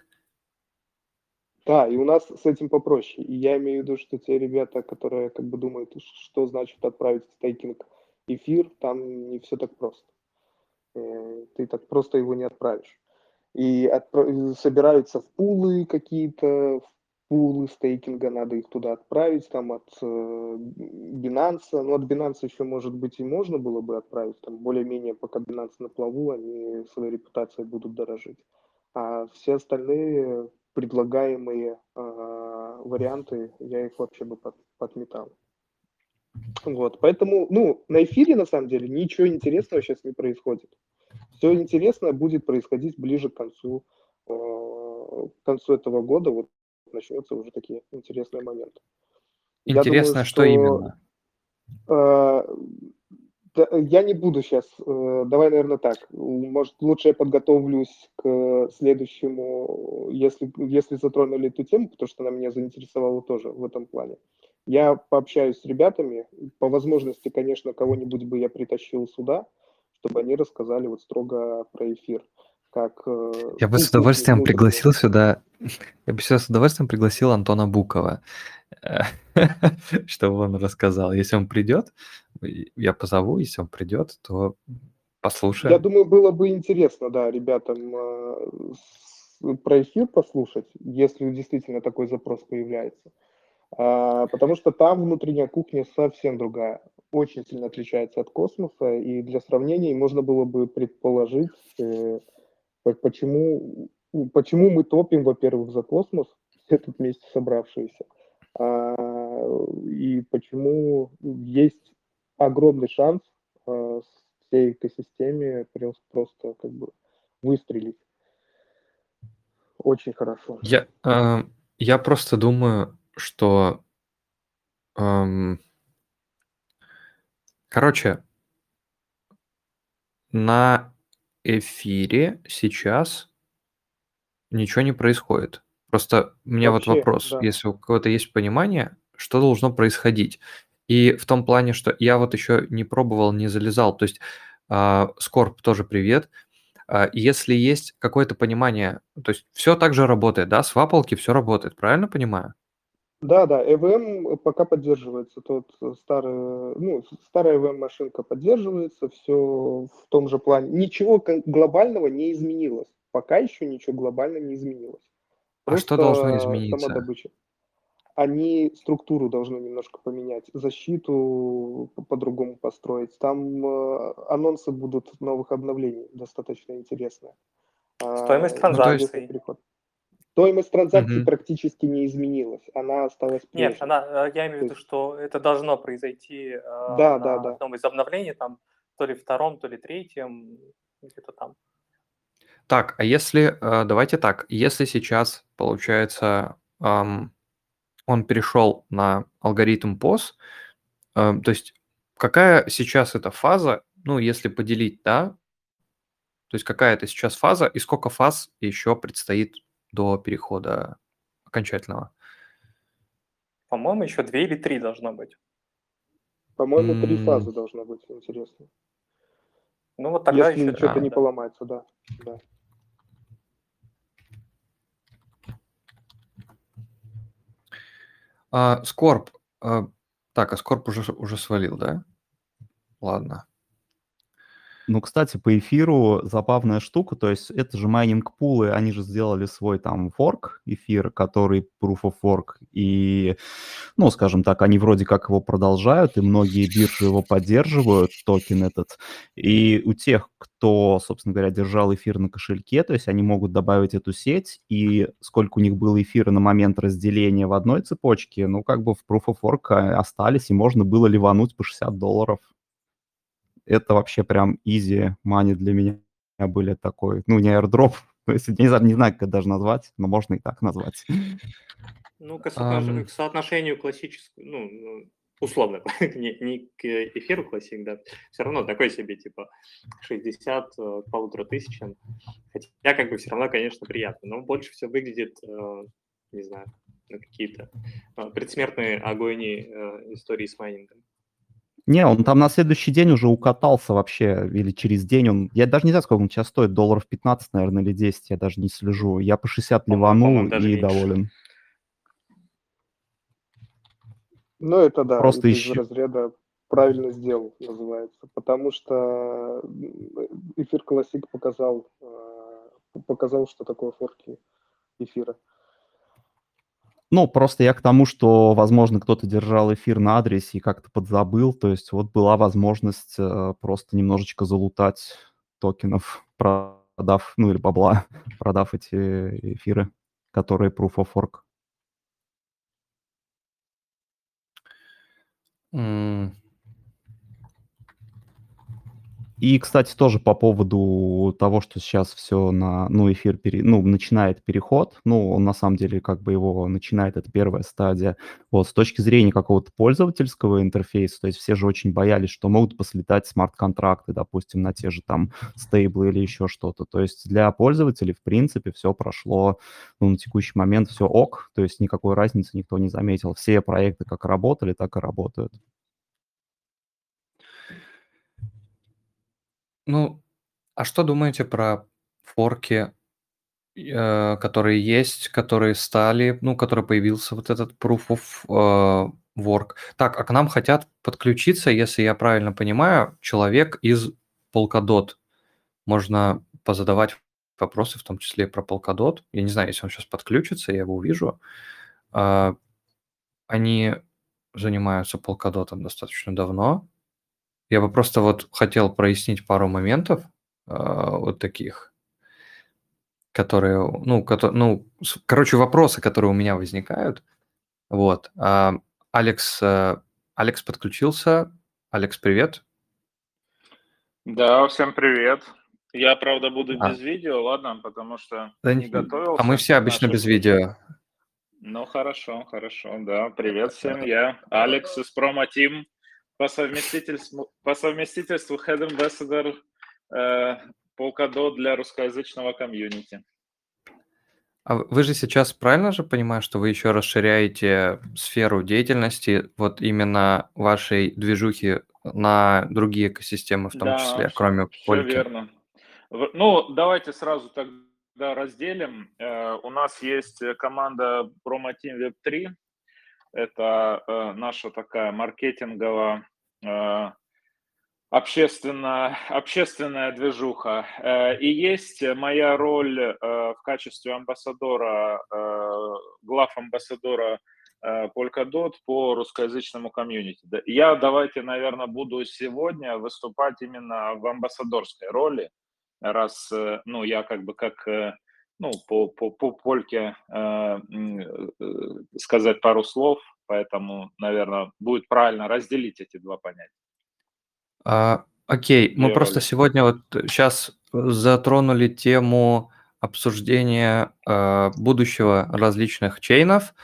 [SPEAKER 8] Да, и у нас с этим попроще. И я имею в виду, что те ребята, которые как бы думают, что значит отправить стейкинг эфир, там не все так просто. Э, ты так просто его не отправишь. И отправ... собираются в пулы какие-то, в пулы стейкинга, надо их туда отправить, там от э, Binance, ну от Binance еще, может быть, и можно было бы отправить, там более-менее, пока Binance на плаву, они своей репутацией будут дорожить. А все остальные предлагаемые э, варианты, я их вообще бы под, подметал. Вот, поэтому, ну, на эфире, на самом деле, ничего интересного сейчас не происходит. Все интересное будет происходить ближе к концу, э, к концу этого года, вот начнется уже такие интересные моменты.
[SPEAKER 1] Интересно, думаю, что, что именно?
[SPEAKER 8] Э, я не буду сейчас. Э, давай, наверное, так. Может, лучше я подготовлюсь к следующему, если, если затронули эту тему, потому что она меня заинтересовала тоже в этом плане. Я пообщаюсь с ребятами. По возможности, конечно, кого-нибудь бы я притащил сюда, чтобы они рассказали вот строго про эфир. Как, э,
[SPEAKER 1] я бы с удовольствием пригласил сюда, я бы сюда с удовольствием пригласил Антона Букова, чтобы он рассказал. Если он придет, я позову, если он придет, то послушаем.
[SPEAKER 8] Я думаю, было бы интересно, да, ребятам э, про эфир послушать, если действительно такой запрос появляется. А, потому что там внутренняя кухня совсем другая, очень сильно отличается от космоса, и для сравнения можно было бы предположить, э, почему, почему мы топим, во-первых, за космос, все тут вместе собравшиеся, а, и почему есть огромный шанс а, всей экосистеме просто как бы выстрелить. Очень хорошо.
[SPEAKER 1] Я, э, я просто думаю, что... Эм, короче, на эфире сейчас ничего не происходит. Просто у меня Вообще, вот вопрос, да. если у кого-то есть понимание, что должно происходить. И в том плане, что я вот еще не пробовал, не залезал. То есть э, Скорб тоже привет. Э, если есть какое-то понимание, то есть все так же работает, да, с вапалки все работает, правильно понимаю?
[SPEAKER 8] Да, да, EVM пока поддерживается, тот старый, ну, старая EVM-машинка поддерживается, все в том же плане. Ничего глобального не изменилось, пока еще ничего глобально не изменилось.
[SPEAKER 1] а что должно измениться? Сама
[SPEAKER 8] добыча. Они структуру должны немножко поменять, защиту по-другому построить. Там э, анонсы будут новых обновлений достаточно интересные.
[SPEAKER 9] Стоимость а, транзакций.
[SPEAKER 8] Ну, Стоимость транзакции угу. практически не изменилась, она осталась
[SPEAKER 9] прежней. Нет, она, э, я имею в виду, что это должно произойти
[SPEAKER 8] э, да, на да, да.
[SPEAKER 9] одном из обновлений, там, то ли втором, то ли третьем, где-то там.
[SPEAKER 1] Так, а если, э, давайте так, если сейчас, получается, он перешел на алгоритм POS, то есть какая сейчас эта фаза, ну, если поделить, да, то есть какая это сейчас фаза и сколько фаз еще предстоит до перехода окончательного?
[SPEAKER 9] По-моему, еще две или три должно быть.
[SPEAKER 8] По-моему, три фазы должно быть, интересно.
[SPEAKER 9] Ну вот тогда
[SPEAKER 8] Если
[SPEAKER 9] еще...
[SPEAKER 8] что-то да, не да. поломается, да. да.
[SPEAKER 1] А, Скорб. А, так, а Скорб уже, уже свалил, да? Ладно.
[SPEAKER 2] Ну, кстати, по эфиру забавная штука, то есть это же майнинг-пулы, они же сделали свой там форк эфир, который proof of work, и, ну, скажем так, они вроде как его продолжают, и многие биржи его поддерживают, токен этот, и у тех, кто, собственно говоря, держал эфир на кошельке, то есть они могут добавить эту сеть, и сколько у них было эфира на момент разделения в одной цепочке, ну, как бы в proof of work остались, и можно было ливануть по 60 долларов это вообще прям easy money для меня были такой, ну, не airdrop, не знаю, не знаю, как это даже назвать, но можно и так назвать.
[SPEAKER 9] Ну, к, um... к соотношению классическому, ну, ну условно, не, не к эфиру классик, да, все равно такой себе, типа, 60 э, к полутора тысячам, хотя как бы все равно, конечно, приятно, но больше все выглядит, э, не знаю, на какие-то э, предсмертные агонии истории с майнингом.
[SPEAKER 2] Не, он там на следующий день уже укатался вообще, или через день он... Я даже не знаю, сколько он сейчас стоит, долларов 15, наверное, или 10, я даже не слежу. Я по 60 ливанул и доволен.
[SPEAKER 8] Ну, это да,
[SPEAKER 2] Просто
[SPEAKER 8] это из разряда правильно сделал, называется. Потому что эфир классик показал, э, показал, что такое форки эфира.
[SPEAKER 2] Ну, просто я к тому, что, возможно, кто-то держал эфир на адресе и как-то подзабыл. То есть вот была возможность э, просто немножечко залутать токенов, продав, ну или бабла, продав эти эфиры, которые Proof of Work. И, кстати, тоже по поводу того, что сейчас все на, ну, эфир, пере, ну, начинает переход, ну, он на самом деле как бы его начинает, это первая стадия. Вот, с точки зрения какого-то пользовательского интерфейса, то есть все же очень боялись, что могут послетать смарт-контракты, допустим, на те же там стейблы или еще что-то. То есть для пользователей, в принципе, все прошло, ну, на текущий момент все ок, то есть никакой разницы никто не заметил. Все проекты как работали, так и работают.
[SPEAKER 1] Ну, а что думаете про форки, э, которые есть, которые стали, ну, который появился вот этот Proof of э, Work? Так, а к нам хотят подключиться, если я правильно понимаю, человек из Polkadot. Можно позадавать вопросы, в том числе про Polkadot. Я не знаю, если он сейчас подключится, я его увижу. А, Они занимаются Polkadot достаточно давно. Я бы просто вот хотел прояснить пару моментов а, вот таких, которые, ну, кото- ну, короче, вопросы, которые у меня возникают. Вот. А, Алекс, э, Алекс подключился. Алекс, привет.
[SPEAKER 10] Да, всем привет. Я, правда, буду
[SPEAKER 1] А.
[SPEAKER 10] без видео, ладно, потому что
[SPEAKER 1] Да
[SPEAKER 10] не
[SPEAKER 1] н-
[SPEAKER 10] готовился.
[SPEAKER 1] А мы все обычно
[SPEAKER 10] нашей
[SPEAKER 1] без видео.
[SPEAKER 10] Ну, хорошо, хорошо, да. Привет всем, я Алекс из Promo Team, по совместительству, по совместительству Head Ambassador э, Polkadot для русскоязычного комьюнити.
[SPEAKER 1] А вы же сейчас правильно же понимаю, что вы еще расширяете сферу деятельности вот именно вашей движухи на другие экосистемы в том
[SPEAKER 10] Да,
[SPEAKER 1] числе, кроме
[SPEAKER 10] все
[SPEAKER 1] Польки?
[SPEAKER 10] верно. Ну, давайте сразу тогда разделим. Э, У нас есть команда Promo Team Web 3. Это э, наша такая маркетинговая э, общественная, общественная движуха. Э, И есть моя роль э, в качестве амбассадора, э, глав амбассадора Polkadot по русскоязычному комьюнити. Я давайте, наверное, буду сегодня выступать именно в амбассадорской роли, раз, ну, я как бы как, ну, по, по, по польке э, э, сказать пару слов, поэтому, наверное, будет правильно разделить эти два понятия.
[SPEAKER 1] А, окей, мы
[SPEAKER 10] Две
[SPEAKER 1] просто
[SPEAKER 10] роли.
[SPEAKER 1] сегодня вот сейчас затронули тему обсуждения э, будущего различных чейнов,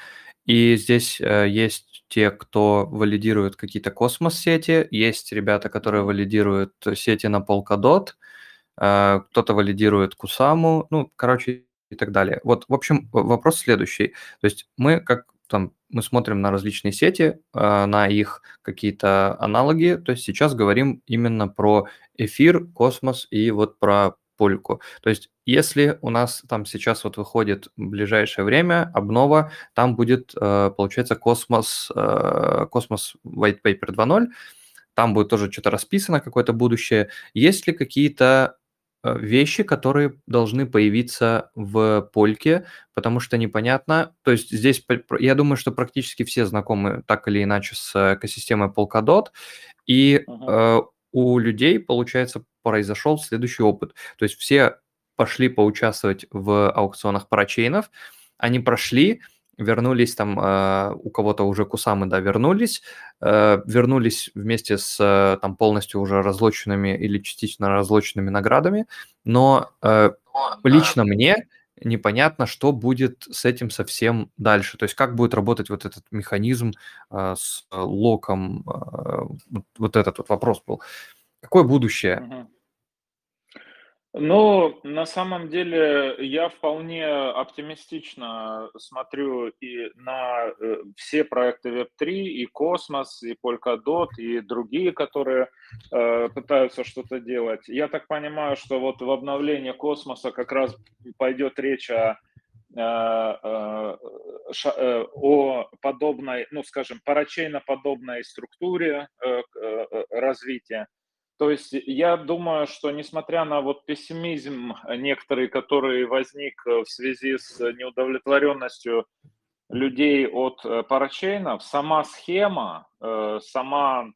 [SPEAKER 1] и здесь э, есть те, кто валидирует какие-то космос-сети, есть ребята, которые валидируют сети на Polkadot, э, кто-то валидирует Кусаму, ну, короче, и так далее. Вот, в общем, вопрос следующий. То есть мы как там мы смотрим на различные сети, э, на их какие-то аналоги. То есть сейчас говорим именно про эфир, космос и вот про польку. То есть если у нас там сейчас вот выходит в ближайшее время обнова, там будет, э, получается, космос, э, космос White Paper 2.0, там будет тоже что-то расписано, какое-то будущее. Есть ли какие-то э, вещи, которые должны появиться в польке, потому что непонятно. То есть здесь, я думаю, что практически все знакомы так или иначе с экосистемой Polkadot, и
[SPEAKER 10] Мгм.
[SPEAKER 1] э, у людей, получается, произошел следующий опыт. То есть все пошли поучаствовать в аукционах парачейнов, они прошли, вернулись там, э, у кого-то уже кусамы, да, вернулись, э, вернулись вместе с э, там полностью уже разлоченными или частично разлоченными наградами, но э, лично мне непонятно, что будет с этим совсем дальше. То есть как будет работать вот этот механизм э, с локом, э, вот, этот вот вопрос был. Какое будущее?
[SPEAKER 10] Мгм. Ну, на самом деле, я вполне оптимистично смотрю и на э, все проекты Web3, и Космос, и Polkadot, и другие, которые э, пытаются что-то делать. Я так понимаю, что вот в обновлении Космоса как раз пойдет речь о, э, э, э, о подобной, ну, скажем, парачейно-подобной структуре э, развития. То есть я думаю, что несмотря на вот пессимизм некоторый, который возник э, в связи с неудовлетворенностью людей от э, парачейнов, сама схема, э, сама,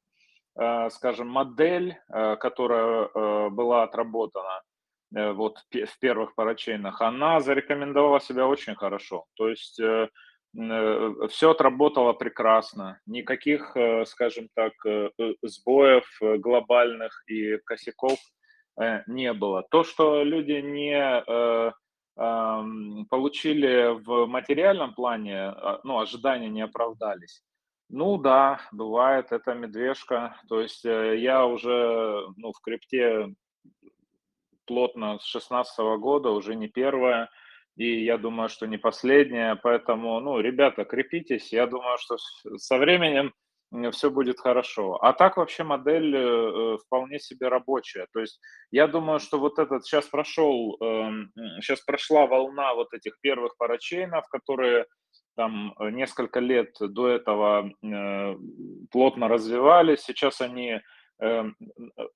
[SPEAKER 10] скажем, модель, которая была отработана вот в первых парачейнах, она зарекомендовала себя очень хорошо. То есть Э, все отработало прекрасно, никаких, э, скажем так, э, сбоев глобальных и косяков не было. То, что люди не получили в материальном плане, а, ну, ожидания не оправдались. Ну да, бывает, это медвежка. То есть я уже ну, в крипте плотно с 16 года, уже не первая и я думаю, что не последняя, поэтому, ну, ребята, крепитесь, я думаю, что со временем все будет хорошо. А так вообще модель э, вполне себе рабочая. То есть я думаю, что вот этот сейчас прошел, сейчас эм, прошла волна вот этих первых парачейнов, которые там несколько лет до этого э, плотно развивались. Сейчас они, эм,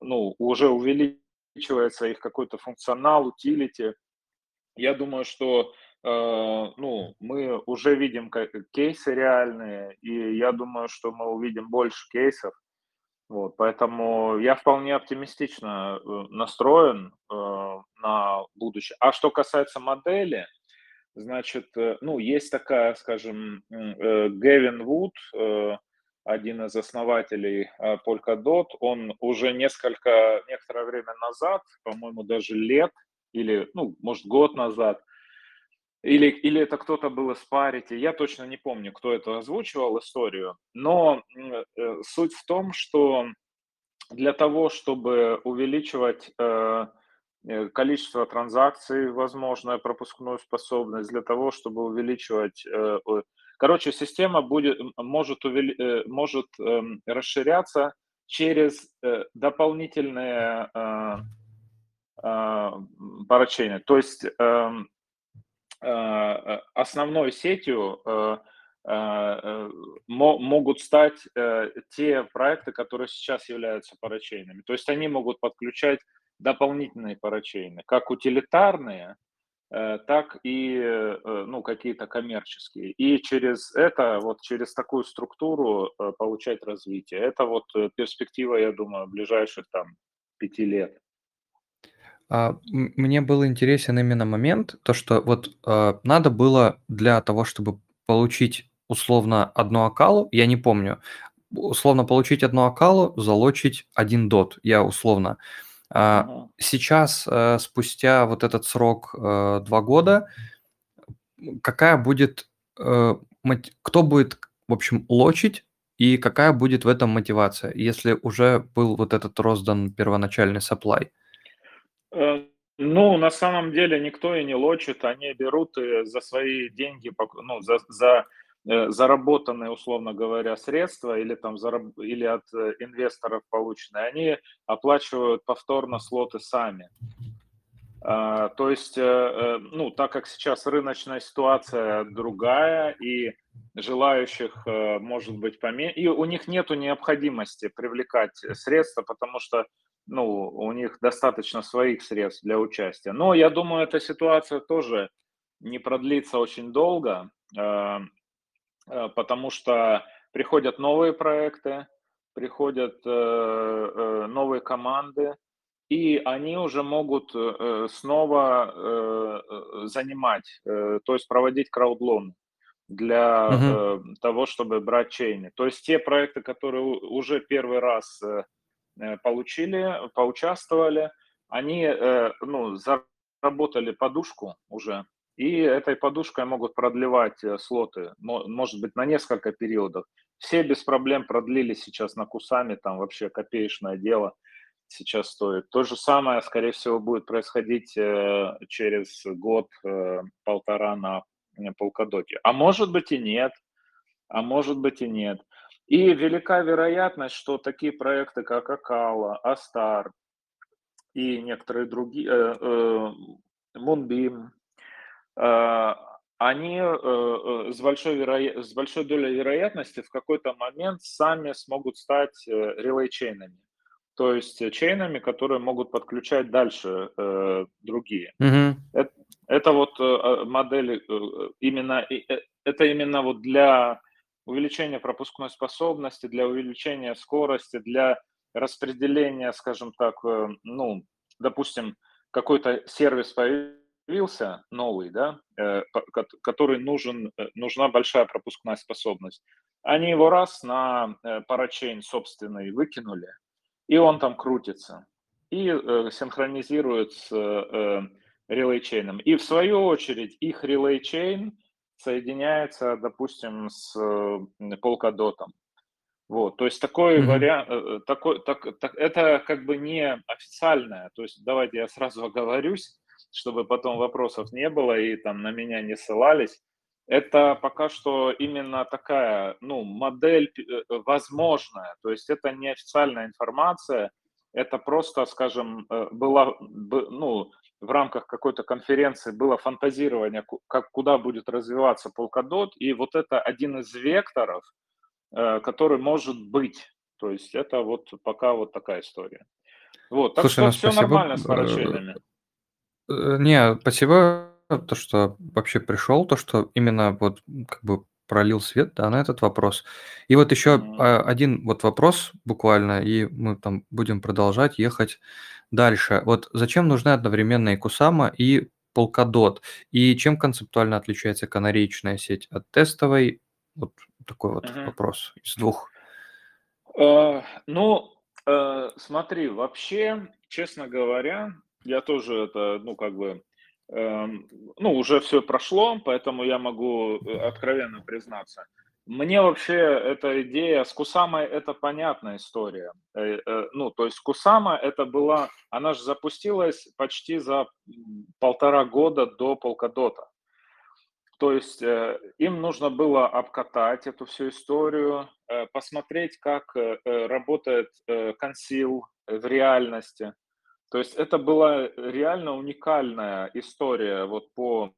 [SPEAKER 10] ну, уже увеличивается их какой-то функционал, утилити. Я думаю, что э, ну, мы уже видим кейсы реальные, и я думаю, что мы увидим больше кейсов. Вот, поэтому я вполне оптимистично э, настроен э, на будущее. А что касается модели, значит, э, ну, есть такая, скажем, э, Гевин Вуд, э, один из основателей э, Polkadot, он уже несколько, некоторое время назад, по-моему, даже лет, или, ну, может, год назад, или, или это кто-то был из Парити, я точно не помню, кто это озвучивал историю, но э, суть в том, что для того, чтобы увеличивать э, э количество транзакций, возможно, пропускную способность, для того, чтобы увеличивать... Э, короче, система будет, может, увели, э, может э, расширяться через э, дополнительные э, парачейны. То есть эм, э, основной сетью э, э, могут стать те проекты, которые сейчас являются парачейнами. То есть они могут подключать дополнительные парачейны, как утилитарные, так и ну, какие-то коммерческие. И через это, вот через такую структуру получать развитие. Это вот перспектива, я думаю, ближайших там пяти лет.
[SPEAKER 1] А, мне был интересен именно момент, то, что вот, а, надо было для того, чтобы получить условно одну акалу, я не помню, условно получить одну акалу, залочить один дот, я условно. А, сейчас, э, спустя вот этот срок, э, 2 года, какая будет, э, кто будет, в общем, лочить и какая будет в этом мотивация, если уже был вот этот роздан первоначальный supply?
[SPEAKER 10] Э, ну, на самом деле никто и не лочит, они берут за свои деньги, ну, за, за э, заработанные, условно говоря, средства или там зараб... или от э, инвесторов полученные, они оплачивают повторно слоты сами. А, то есть, ну, так как сейчас рыночная ситуация другая и желающих может быть поменьше, и у них нету необходимости привлекать средства, потому что ну, у них достаточно своих средств для участия. Но я думаю, эта ситуация тоже не продлится очень долго, э, э, потому что приходят новые проекты, приходят э, новые команды, и они уже могут снова занимать, то есть проводить краудлон для угу. того, чтобы брать чейны. То есть те проекты, которые уже первый раз получили, поучаствовали, они э, ну, заработали подушку уже, и этой подушкой могут продлевать э, слоты, может быть, на несколько периодов. Все без проблем продлили сейчас на Кусами, там вообще копеечное дело. сейчас стоит. То же самое, скорее всего, будет происходить через год-полтора на Polkadot. А может быть и нет, а может быть и нет. И велика вероятность, что такие проекты, как Акала, Астар и некоторые другие, э, э, Moonbeam, э, они с большой, веро... с большой долей вероятности в какой-то момент сами смогут стать релей-чейнами. То есть чейнами, которые могут подключать дальше э, другие.
[SPEAKER 1] Мгм.
[SPEAKER 10] Это, это вот э, модели э, именно э, это именно вот для увеличения пропускной способности, для увеличения скорости, для распределения, скажем так, э, ну, допустим, какой-то сервис появился новый, да, э, который нужен, э, нужна большая пропускная способность. Они его раз на парачейн собственный выкинули, и он там крутится, и синхронизирует с релейчейном. И в свою очередь их релейчейн соединяется, допустим, с Polkadot. Вот, то есть такой mm-hmm. вариант, э, такой, так, так, это как бы не официальное, то есть давайте я сразу оговорюсь, чтобы потом вопросов не было и там на меня не ссылались. Это пока что именно такая, ну, модель э, возможная, то есть это не официальная информация, это просто, скажем, э, была, ну, в рамках какой-то конференции было фантазирование, как, куда будет развиваться Polkadot, и вот это один из векторов, э, который может быть. То есть это вот пока вот такая история. Вот, так Слушай, что ну, все нормально с.
[SPEAKER 1] Э, э, не, спасибо, то, что вообще пришел, то, что именно вот как бы пролил свет да, на этот вопрос. И вот еще mm-hmm. один вот вопрос буквально, и мы там будем продолжать ехать дальше. Вот зачем нужны одновременно и Кусама, и Polkadot? И чем концептуально отличается канареечная сеть от тестовой? Вот такой вот mm-hmm. вопрос из двух.
[SPEAKER 10] Uh, ну, uh, смотри, вообще, честно говоря, я тоже это, ну, как бы ну, уже все прошло, поэтому я могу э, откровенно признаться. Мне вообще эта идея с Кусамой это понятная история. Э, э, ну, то есть Кусама это была, она же запустилась почти за полтора года до Полкадота. То есть им нужно было обкатать эту всю историю, посмотреть, как работает консил в реальности, то есть это была реально уникальная история, вот по,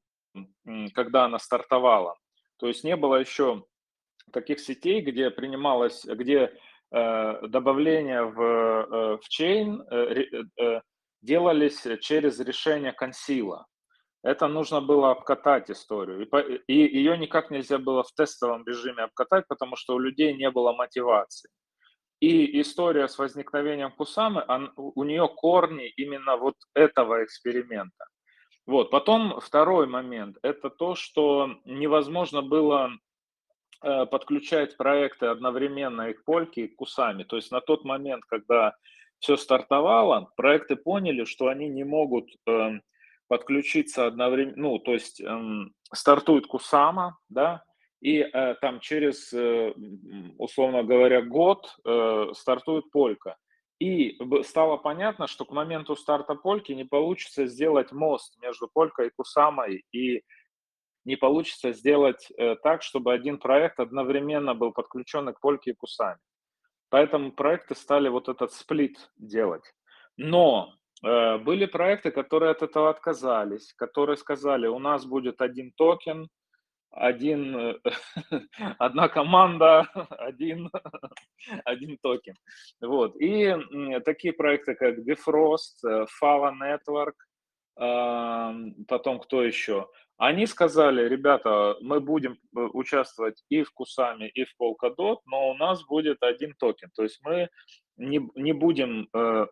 [SPEAKER 10] когда она стартовала. То есть не было еще таких сетей, где принималось, где э, добавления в, э, в чейн э, э, делались через решение консила. Это нужно было обкатать историю. И, и ее никак нельзя было в тестовом режиме обкатать, потому что у людей не было мотивации. И история с возникновением Кусамы, он, у нее корни именно вот этого эксперимента. Вот. Потом второй момент – это то, что невозможно было э, подключать проекты одновременно и к Польке, и к Кусами. То есть на тот момент, когда все стартовало, проекты поняли, что они не могут э, подключиться одновременно, ну, то есть э, стартует Кусама, да, и э, там через, э, условно говоря, год э, стартует полька. И стало понятно, что к моменту старта польки не получится сделать мост между полькой и Кусамой, и не получится сделать э, так, чтобы один проект одновременно был подключен к польке и Кусаме. Поэтому проекты стали вот этот сплит делать. Но э, были проекты, которые от этого отказались, которые сказали, у нас будет один токен, один, э, одна команда, один, один токен. Вот. И такие проекты, как Bifrost, э, Phala Network, потом кто еще? Они сказали, ребята, мы будем э, участвовать и в Кусами, и в Polkadot, но у нас будет один токен. То есть мы не, не будем э,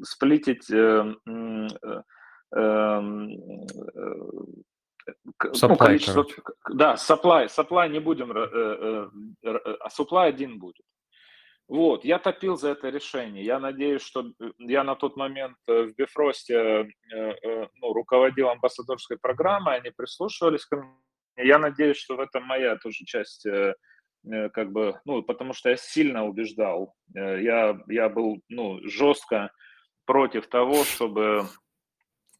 [SPEAKER 10] сплитить э, э, э,
[SPEAKER 1] Supply, ну, количество,
[SPEAKER 10] короче. да, supply, supply не будем, э, э, э, а supply один будет. Вот, я топил за это решение. Я надеюсь, что я на тот момент в Бифросте ну, руководил амбассадорской программой, они прислушивались ко мне. Я надеюсь, что в этом моя тоже часть как бы, ну, потому что я сильно убеждал, я, я был, ну, жестко против того, чтобы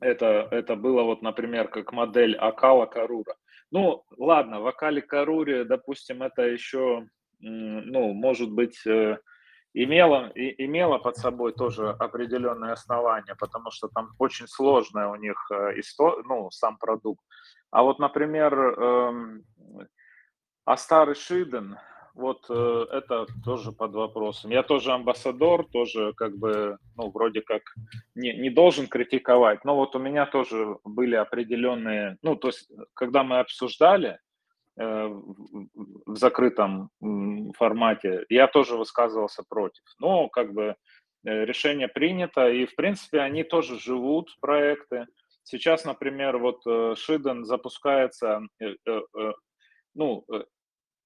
[SPEAKER 10] это, это было вот, например, как модель Акала Карура. Ну, ладно, в Акале Каруре, допустим, это еще, ну, может быть, э, имело, и, имело под собой тоже определенное основание, потому что там очень сложная у них история, ну, сам продукт. А вот, например, эм, Астар Шиден, вот э, это тоже под вопросом. Я тоже амбассадор, тоже как бы, ну, вроде как не, не должен критиковать, но вот у меня тоже были определенные, ну, то есть, когда мы обсуждали э, в, закрытом формате, я тоже высказывался против. Но как бы э, решение принято, и в принципе они тоже живут, проекты. Сейчас, например, вот э, Шиден запускается, э, ну,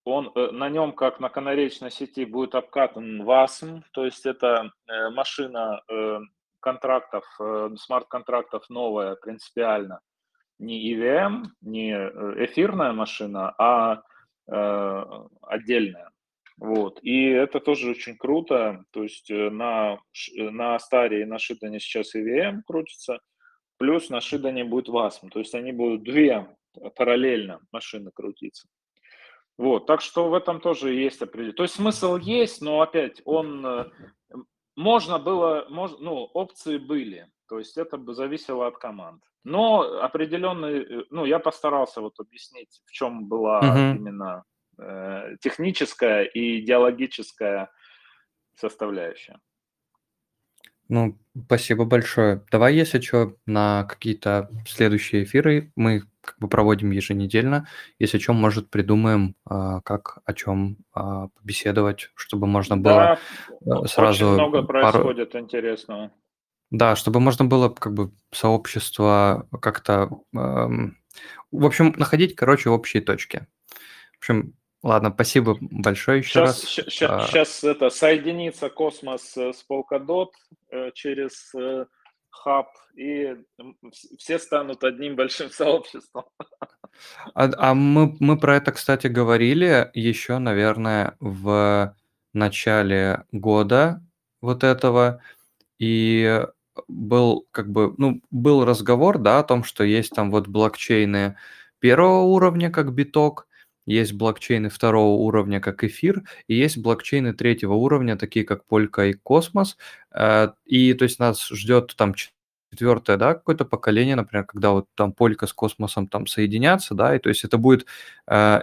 [SPEAKER 10] он на нем, как на канаречной сети, будет обкатан WASM, то есть это машина контрактов, смарт-контрактов новая принципиально. Не EVM, не эфирная машина, а отдельная. Вот. И это тоже очень круто. То есть на, на Астаре и на Шитане сейчас EVM крутится – плюс на Шидане будет ВАСМ. То есть они будут две параллельно машины крутиться. Вот, так что в этом тоже есть определенный. То есть смысл есть, но опять он э, можно было, мож, ну, опции были. То есть это бы зависело от команд. Но определенный, э, ну, я постарался вот объяснить, в чем была uh-huh. именно э, техническая и идеологическая составляющая.
[SPEAKER 1] Ну, спасибо большое. Давай, если что, на какие-то следующие эфиры мы как бы проводим еженедельно. Если что, может, придумаем, а, как о чем а, побеседовать, чтобы можно было
[SPEAKER 10] да,
[SPEAKER 1] сразу
[SPEAKER 10] очень много
[SPEAKER 1] пару...
[SPEAKER 10] происходит интересного.
[SPEAKER 1] Да, чтобы можно было как бы сообщество как-то, эм, в общем, находить, короче, общие точки. В общем, Ладно, спасибо большое еще
[SPEAKER 10] сейчас,
[SPEAKER 1] раз.
[SPEAKER 10] Сейчас, а... сейчас это соединится космос э, с Polkadot э, через э, хаб, и все станут одним большим сообществом.
[SPEAKER 1] А, а мы, мы про это, кстати, говорили еще, наверное, в начале года вот этого, и был как бы, ну, был разговор, да, о том, что есть там вот блокчейны первого уровня, как биток, есть блокчейны второго уровня, как эфир, и есть блокчейны третьего уровня, такие как Полька и Космос. Э, и то есть нас ждет там четвертое, да, какое-то поколение, например, когда вот там Полька с Космосом там соединятся, да, и то есть это будет э,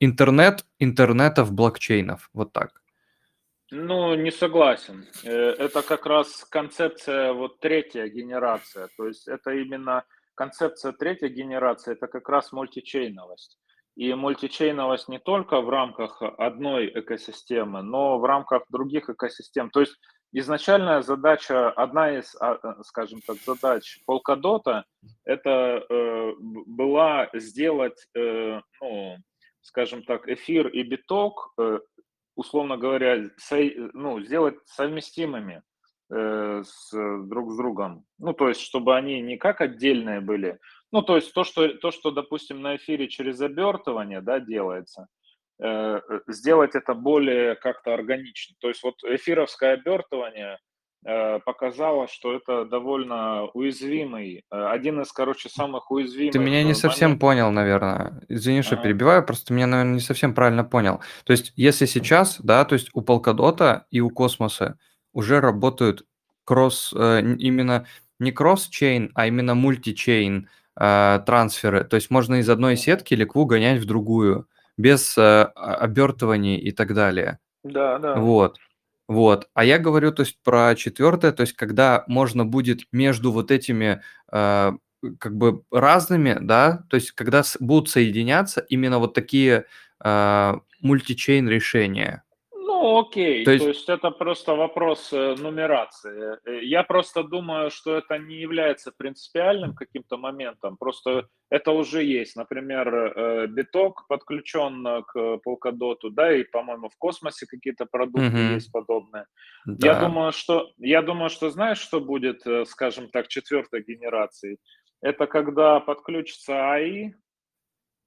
[SPEAKER 1] интернет интернетов блокчейнов, вот так.
[SPEAKER 10] Ну, не согласен. Э, это как раз концепция вот третья генерация. То есть это именно концепция третьей генерации, это как раз мультичейновость. И мультичейновость не только в рамках одной экосистемы, но в рамках других экосистем. То есть изначальная задача, одна из, а, э, скажем так, задач Polkadot, это э, была сделать, э, ну, скажем так, эфир и биток, э, условно говоря, со, ну, сделать совместимыми э, с, друг с другом. Ну, то есть, чтобы они не как отдельные были, ну, то есть то, что, то, что допустим, на эфире через обертывание да, делается, э, э, сделать это более как-то органично. То есть вот эфировское обертывание э, показало, что это довольно уязвимый, э, один из, короче, самых уязвимых.
[SPEAKER 1] Ты меня не совсем понял, наверное. Извини, что ага. перебиваю, просто меня, наверное, не совсем правильно понял. То есть если сейчас, да, то есть у Полкадота и у Космоса уже работают кросс, э, именно не кросс-чейн, а именно мультичейн э, трансферы. То есть можно из одной сетки ликву гонять в другую без э, обертываний и так далее.
[SPEAKER 10] Да, да.
[SPEAKER 1] Вот. Вот. А я говорю, то есть про четвертое, то есть когда можно будет между вот этими э, как бы разными, да, то есть когда будут соединяться именно вот такие э, мультичейн решения.
[SPEAKER 10] Ну, окей, то есть... то есть это просто вопрос э, нумерации. Э, я просто думаю, что это не является принципиальным каким-то моментом, просто это уже есть. Например, э, биток подключен к Polkadot, да, и, по-моему, в космосе какие-то продукты угу. есть подобные. Да. Я думаю, что я думаю, что знаешь, что будет, скажем так, четвертой генерации? Это когда подключится AI,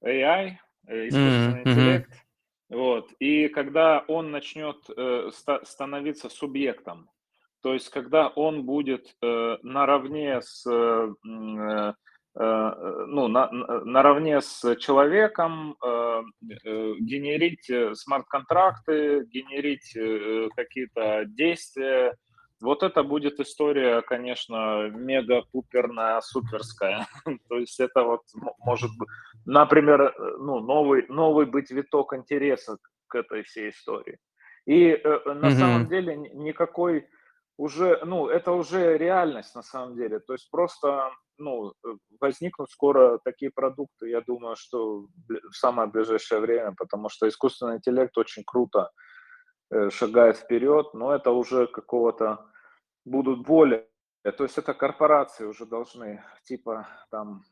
[SPEAKER 10] AI, искусственный mm-hmm. интеллект, Вот. И когда он начнет э, ста- становиться субъектом, то есть когда он будет э, наравне с э, м, э, э, ну, на, на- наравне с человеком э, э, генерить э, смарт-контракты, генерить э, какие-то действия. Вот это будет история, конечно, мега-пуперная, суперская. То есть это вот может быть, например, э, ну, новый, новый быть виток интереса к этой всей истории. И э, на самом
[SPEAKER 1] Мгм.
[SPEAKER 10] деле ни- никакой уже, ну, это уже реальность на самом деле. То есть просто, ну, э, возникнут скоро такие продукты, я думаю, что в самое ближайшее время, потому что искусственный интеллект очень круто э, шагает вперед, но это уже какого-то будут более, то есть это корпорации уже должны, типа там,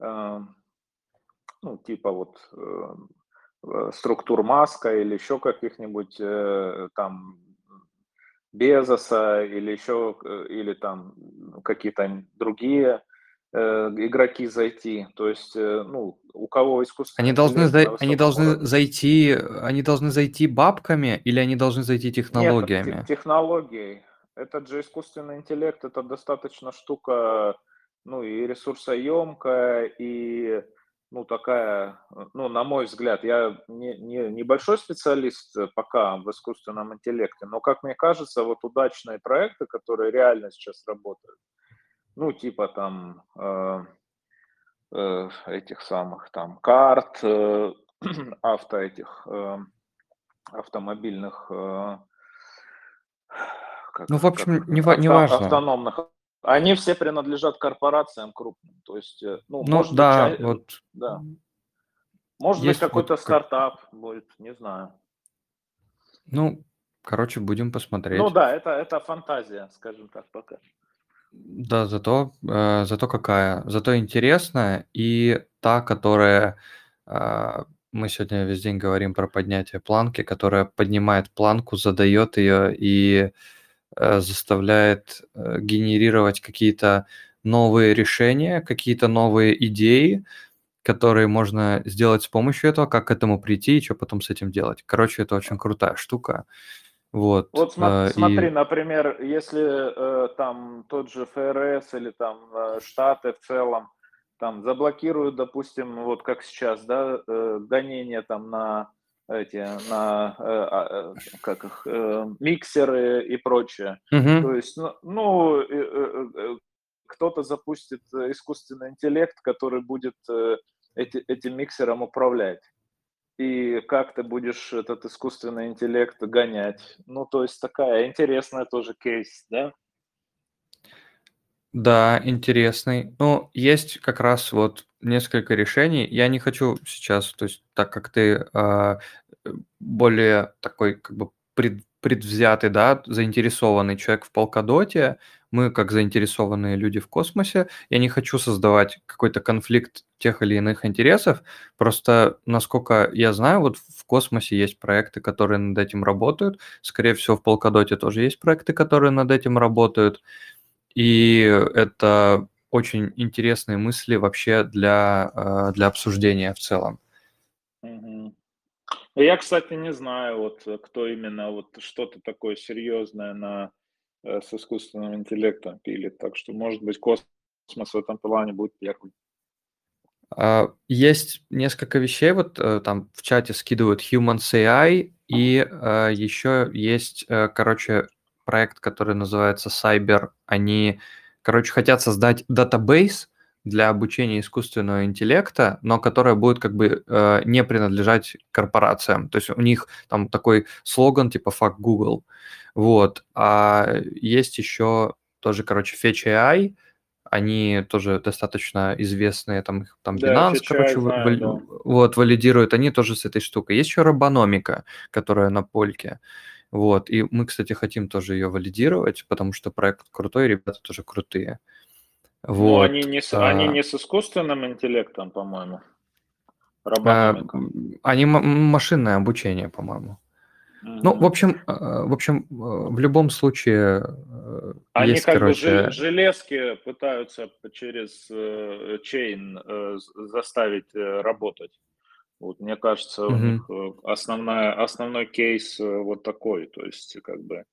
[SPEAKER 10] э, ну, типа вот э, э, структур Маска или еще каких-нибудь э, там Безоса или еще, э, или там какие-то другие игроки зайти. То есть, э, ну, у кого искусственный
[SPEAKER 1] Они должны,
[SPEAKER 10] на
[SPEAKER 1] они должны
[SPEAKER 10] уровне.
[SPEAKER 1] зайти, они должны зайти бабками или они должны зайти
[SPEAKER 10] Нет, те-
[SPEAKER 1] технологиями?
[SPEAKER 10] технологией. Этот же искусственный интеллект, это достаточно штука, ну, и ресурсоемкая, и, ну, такая, э, ну, на мой взгляд, я не, не, небольшой специалист э, пока в искусственном интеллекте, но, как мне кажется, вот удачные проекты, которые реально сейчас работают, ну, типа там э, э, этих самых там карт, э, авто этих э, автомобильных, э, как,
[SPEAKER 1] Ну, в
[SPEAKER 10] как
[SPEAKER 1] общем, не, ва- не
[SPEAKER 10] авто,
[SPEAKER 1] важно.
[SPEAKER 10] автономных, они все принадлежат корпорациям крупным. То есть, э, ну,
[SPEAKER 1] Ну,
[SPEAKER 10] может быть,
[SPEAKER 1] да,
[SPEAKER 10] ча-
[SPEAKER 1] вот
[SPEAKER 10] да. Может быть,
[SPEAKER 1] есть вот
[SPEAKER 10] какой-то
[SPEAKER 1] как...
[SPEAKER 10] стартап будет, не знаю.
[SPEAKER 1] Ну, короче, будем
[SPEAKER 10] Ну
[SPEAKER 1] посмотреть.
[SPEAKER 10] да, это, это фантазия, скажем так, пока.
[SPEAKER 1] Да, зато, э, зато какая? Зато интересная и та, которая... э, мы сегодня весь день говорим про поднятие планки, которая поднимает планку, задает ее и э, заставляет э, генерировать какие-то новые решения, какие-то новые идеи, которые можно сделать с помощью этого, как к этому прийти и что потом с этим делать. Короче, это очень крутая штука. Вот.
[SPEAKER 10] Вот смо-
[SPEAKER 1] э,
[SPEAKER 10] смотри,
[SPEAKER 1] И
[SPEAKER 10] например, если э, там тот же ФРС или там э, Штаты в целом там заблокируют, допустим, вот как сейчас, да, э, гонения там на эти, на э, а, э, как их, э, миксеры и прочее.
[SPEAKER 1] Мгм.
[SPEAKER 10] То есть, ну, ну, э, э, э, кто-то запустит искусственный интеллект, который будет э, эти- этим миксером управлять. И как ты будешь этот искусственный интеллект гонять? Ну, то есть такая интересная тоже кейс, да?
[SPEAKER 1] Да, интересный. Ну, есть как раз вот несколько решений. Я не хочу сейчас, то есть так как ты э, более такой как бы пред- предвзятый, да, заинтересованный человек в полкадоте, мы как заинтересованные люди в космосе, я не хочу создавать какой-то конфликт тех или иных интересов. Просто, насколько я знаю, вот в космосе есть проекты, которые над этим работают. Скорее всего, в полкадоте тоже есть проекты, которые над этим работают. И это очень интересные мысли вообще для, э, для обсуждения в целом.
[SPEAKER 10] Мгм. Я, кстати, не знаю, вот э, кто именно вот что-то такое серьезное на, э, с искусственным интеллектом пилит. Так что, может быть, космос в этом плане будет первым.
[SPEAKER 1] А, Есть несколько вещей, вот э, там в чате скидывают Humans AI, и еще есть, короче, проект, который называется Cyber. Они, короче, хотят создать датабейс для обучения искусственного интеллекта, но которая будет как бы э, не принадлежать корпорациям. То есть у них там такой слоган типа «fuck Google». Вот. А есть еще тоже, короче, Fetch AI, они тоже достаточно известные, там, их- там
[SPEAKER 10] Да,
[SPEAKER 1] Binance,
[SPEAKER 10] Fetch
[SPEAKER 1] короче,
[SPEAKER 10] знаю,
[SPEAKER 1] вали-
[SPEAKER 10] да.
[SPEAKER 1] вот, валидируют, они тоже с этой штукой. Есть еще Робономика, которая на польке, вот, и мы, кстати, хотим тоже ее валидировать, потому что проект крутой, ребята тоже крутые.
[SPEAKER 10] Ну, они
[SPEAKER 1] Вот.
[SPEAKER 10] не, с, они
[SPEAKER 1] а,
[SPEAKER 10] не с искусственным интеллектом, по-моему.
[SPEAKER 1] а, Они машинное обучение, по-моему. Ну, в общем, э, в общем, э, в любом случае э,
[SPEAKER 10] Они
[SPEAKER 1] есть,
[SPEAKER 10] как бы
[SPEAKER 1] короче,
[SPEAKER 10] железки пытаются через чейн заставить работать. Вот мне кажется, у
[SPEAKER 1] Мгм.
[SPEAKER 10] них э, основная, основной кейс вот такой, то есть как бы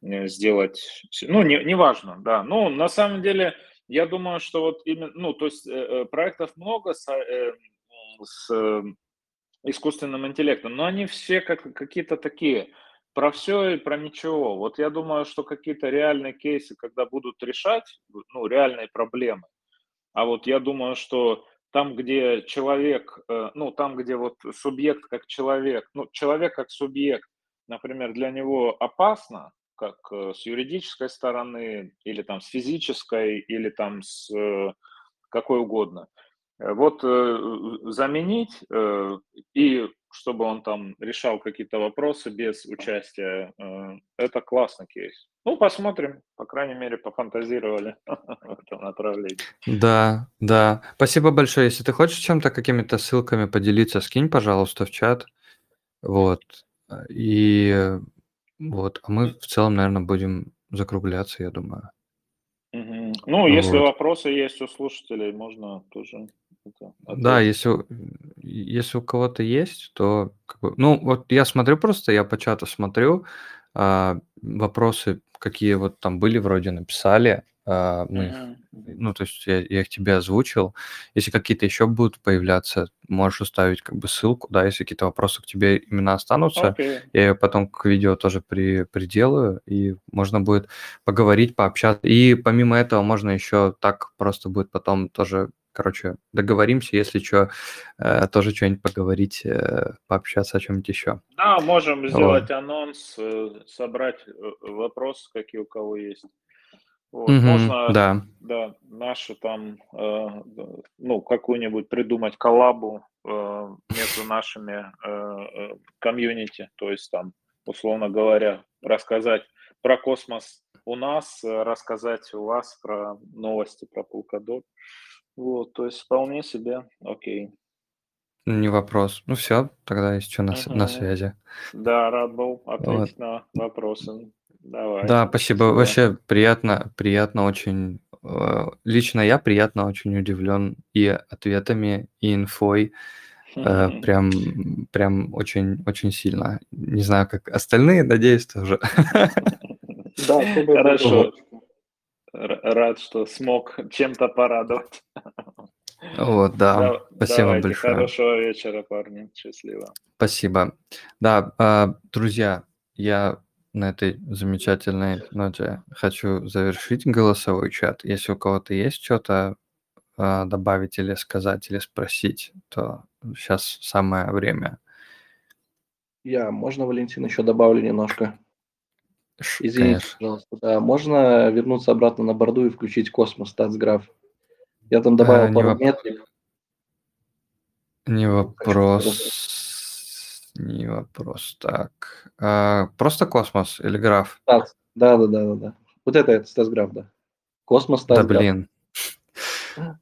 [SPEAKER 10] сделать, ну, не, неважно, да. Ну, на самом деле, я думаю, что вот именно, ну, то есть э, э, проектов много с, э, с э, искусственным интеллектом, но они все как, какие-то такие, про все и про ничего. Вот я думаю, что какие-то реальные кейсы, когда будут решать, ну, реальные проблемы, а вот я думаю, что там, где человек, ну, там, где вот субъект как человек, ну, человек как субъект, например, для него опасно, как э, с юридической стороны, или там с физической, или там с э, какой угодно. Э, Вот заменить, и чтобы он там решал какие-то вопросы без участия, это классный кейс. Ну, посмотрим, по крайней мере, пофантазировали в этом направлении.
[SPEAKER 1] Да, да. Спасибо большое. Если ты хочешь чем-то, какими-то ссылками поделиться, скинь, пожалуйста, в чат. Вот. И вот, а мы в целом, наверное, будем закругляться, я думаю.
[SPEAKER 10] Мгм. Ну, если
[SPEAKER 1] Вот.
[SPEAKER 10] вопросы есть у слушателей, можно тоже это
[SPEAKER 1] Да,
[SPEAKER 10] ответить.
[SPEAKER 1] если, у- если у кого-то есть, то как бы, ну вот я смотрю просто, я по чату смотрю, а, вопросы, какие вот там были, вроде написали, а, мы
[SPEAKER 10] Мгм, мгм.
[SPEAKER 1] ну то есть я, я их тебе озвучил. Если какие-то еще будут появляться, можешь оставить как бы ссылку, да, если какие-то вопросы к тебе именно останутся,
[SPEAKER 10] Окей.
[SPEAKER 1] я ее потом к видео тоже при, приделаю, и можно будет поговорить, пообщаться. И помимо этого можно еще так просто будет потом тоже, короче, договоримся, если что, тоже что-нибудь поговорить, э, пообщаться о чем-нибудь еще.
[SPEAKER 10] Да, можем
[SPEAKER 1] Вот.
[SPEAKER 10] сделать анонс, э, собрать э, вопросы, какие у кого есть. Вот,
[SPEAKER 1] Мгм,
[SPEAKER 10] можно,
[SPEAKER 1] да.
[SPEAKER 10] да, наши там, э, ну, какую-нибудь придумать коллабу э, между нашими э, э, комьюнити, то есть там, условно говоря, рассказать про космос у нас, э, рассказать у вас про новости про Polkadot. Вот, то есть вполне себе окей.
[SPEAKER 1] Не вопрос. Ну все, тогда есть что на, с- на связи.
[SPEAKER 10] Да, рад был
[SPEAKER 1] Вот.
[SPEAKER 10] ответить на вопросы. Давай,
[SPEAKER 1] Да, спасибо.
[SPEAKER 10] спасибо.
[SPEAKER 1] Вообще приятно, приятно очень. э, Лично я приятно очень удивлен и ответами, и инфой. Э, Прям, прям очень, очень сильно. Не знаю, как остальные, надеюсь, тоже.
[SPEAKER 8] Да,
[SPEAKER 10] Хорошо. Рад, что смог чем-то порадовать.
[SPEAKER 1] Вот, да.
[SPEAKER 10] Да-
[SPEAKER 1] Спасибо
[SPEAKER 10] Давайте,
[SPEAKER 1] большое.
[SPEAKER 10] хорошего вечера, парни. Счастливо.
[SPEAKER 1] Спасибо. Да, а, друзья, я на этой замечательной ноте хочу завершить голосовой чат. Если у кого-то есть что-то а, добавить или сказать, или спросить, то сейчас самое время.
[SPEAKER 4] Я, можно, Валентин, еще добавлю немножко? Извините,
[SPEAKER 1] Конечно.
[SPEAKER 4] пожалуйста. Да, можно вернуться обратно на борду и включить космос статсграф? Я там добавил
[SPEAKER 1] Э, не
[SPEAKER 4] пару
[SPEAKER 1] воп-
[SPEAKER 4] метрик.
[SPEAKER 1] Не вопрос. Не вопрос. Так. А, просто космос или граф?
[SPEAKER 4] Да, да, да, да, да. Вот это, это статсграф, да. Космос
[SPEAKER 1] Да
[SPEAKER 4] статсграф.
[SPEAKER 1] блин.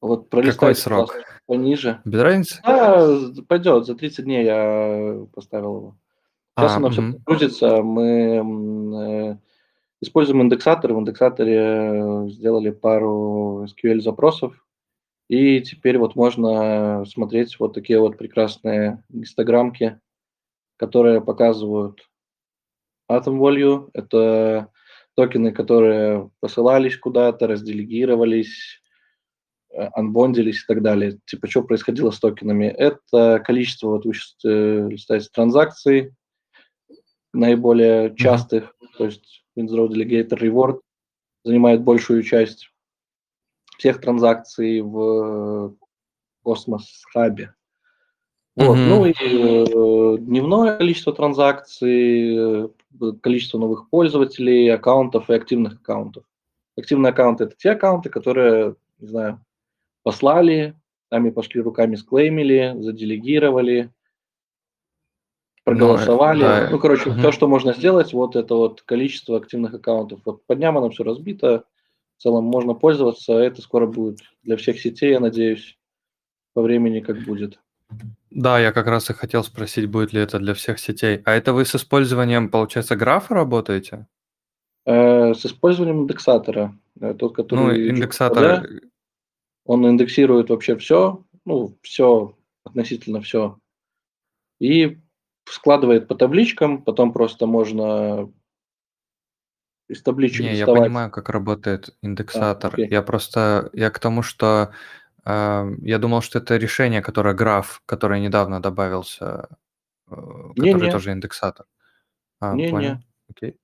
[SPEAKER 4] Вот
[SPEAKER 1] Какой срок?
[SPEAKER 4] пониже.
[SPEAKER 1] Без разницы?
[SPEAKER 4] Да, пойдет, за 30 дней я поставил его. Сейчас
[SPEAKER 1] А,
[SPEAKER 4] оно все
[SPEAKER 1] мгм.
[SPEAKER 4] грузится. Мы э, используем индексатор. В индексаторе э, сделали пару SQL запросов. И теперь вот можно смотреть вот такие вот прекрасные гистограммки, которые показывают Atom Value. Это токены, которые посылались куда-то, разделегировались, э, анбондились и так далее. Типа, что происходило с токенами? Это количество, вот вы сейчас э, листаете транзакций, наиболее частых, то есть Winsrow Delegator Reward занимает большую часть всех транзакций в Космос Хабе. Вот.
[SPEAKER 1] Мгм.
[SPEAKER 4] Ну и э, дневное количество транзакций, э, количество новых пользователей, аккаунтов и активных аккаунтов. Активные аккаунты это те аккаунты, которые, не знаю, послали, сами пошли руками склеймили, заделегировали,
[SPEAKER 1] Ну, э,
[SPEAKER 4] проголосовали.
[SPEAKER 1] да.
[SPEAKER 4] Ну, короче,
[SPEAKER 1] Мгм.
[SPEAKER 4] все, что можно сделать, вот это вот количество активных аккаунтов. Вот по дням оно все разбито. В целом можно пользоваться. Это скоро будет для всех сетей, я надеюсь, по времени как будет.
[SPEAKER 1] Да, я как раз и хотел спросить, будет ли это для всех сетей. А это вы с использованием, получается, графа работаете?
[SPEAKER 4] Э, с использованием индексатора. Э, Тот, который
[SPEAKER 1] Ну,
[SPEAKER 4] чуть
[SPEAKER 1] индексатор.
[SPEAKER 4] попадает, он индексирует вообще все, ну, все, относительно все. И складывает по табличкам, потом просто можно из табличек
[SPEAKER 1] Не, я
[SPEAKER 4] доставать.
[SPEAKER 1] понимаю, как работает
[SPEAKER 4] А,
[SPEAKER 1] индексатор.
[SPEAKER 4] окей.
[SPEAKER 1] Я просто, я к тому, что э, я думал, что это решение, которое граф, который недавно добавился, э, который
[SPEAKER 4] Не-не,
[SPEAKER 1] тоже индексатор. А, понял.
[SPEAKER 4] не-не.
[SPEAKER 1] Окей.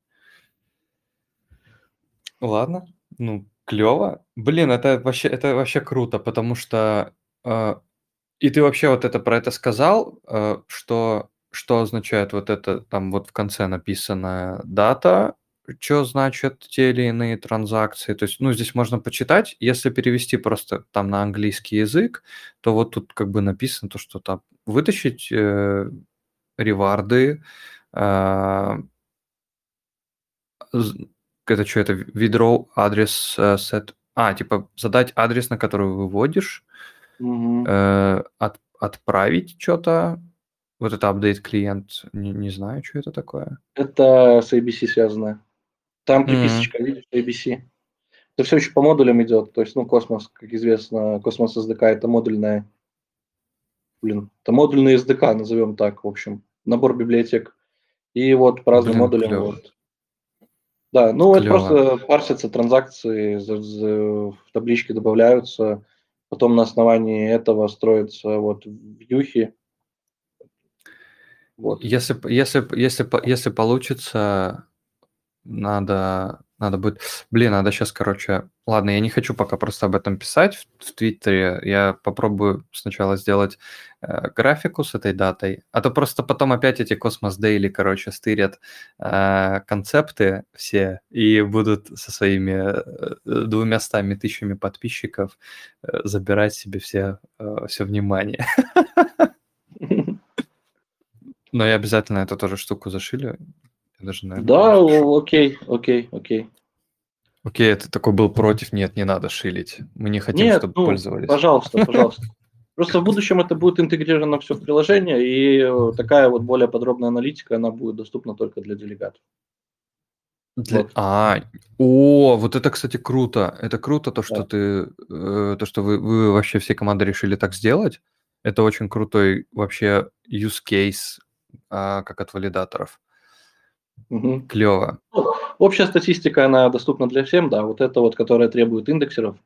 [SPEAKER 1] Ладно. Ну, клево. Блин, это вообще, это вообще круто, потому что э, и ты вообще вот это про это сказал, э, что что означает вот это там вот в конце написанная дата, что значат те или иные транзакции. То есть, ну, здесь можно почитать. Если перевести просто там на английский язык, то вот тут как бы написано то, что там вытащить э, реварды, э, это что, это withdraw адрес э, set, а, типа задать адрес, на который выводишь,
[SPEAKER 4] Мгм.
[SPEAKER 1] э, от- отправить что-то, вот это update client, не, не знаю, что это такое.
[SPEAKER 4] Это с IBC связано. Там приписочка, видишь, IBC. Это все еще по модулям идет. То есть, ну, Космос, как известно, Cosmos SDK это модульная, блин, это модульный SDK, назовем так, в общем, набор библиотек. И вот по разным
[SPEAKER 1] Блин,
[SPEAKER 4] модулям
[SPEAKER 1] клево,
[SPEAKER 4] вот. Да, ну это
[SPEAKER 1] клево.
[SPEAKER 4] просто парсятся транзакции, за- за- в табличке добавляются, потом на основании этого строятся вот вьюхи. Вот.
[SPEAKER 1] Если, если, если, если получится, надо, надо будет... Блин, надо сейчас, короче... Ладно, я не хочу пока просто об этом писать в, в Твиттере. Я попробую сначала сделать э, графику с этой датой, а то просто потом опять эти Космос Дейли, короче, стырят э, концепты все и будут со своими э, двумястами тысячами подписчиков э, забирать себе все, э, все внимание. Но я обязательно эту тоже штуку зашилю. Я даже, наверное,
[SPEAKER 4] Да,
[SPEAKER 1] напишу.
[SPEAKER 4] окей, окей, окей.
[SPEAKER 1] Окей, это такой был против. Нет, не надо шилить. Мы не хотим,
[SPEAKER 4] Нет,
[SPEAKER 1] чтобы
[SPEAKER 4] ну,
[SPEAKER 1] пользовались.
[SPEAKER 4] пожалуйста, пожалуйста. Просто в будущем это будет интегрировано все в приложение, и э, такая вот более подробная аналитика, она будет доступна только для делегатов.
[SPEAKER 1] Для-
[SPEAKER 4] Вот.
[SPEAKER 1] А, о, вот это, кстати, круто. Это круто, то, что
[SPEAKER 4] Да.
[SPEAKER 1] ты, э, то, что вы, вы вообще все команды решили так сделать. Это очень крутой вообще use case, а, как от валидаторов.
[SPEAKER 4] Мгм.
[SPEAKER 1] Клево.
[SPEAKER 4] Ну, общая статистика, она доступна для всем, да, вот это вот, которая требует индексеров,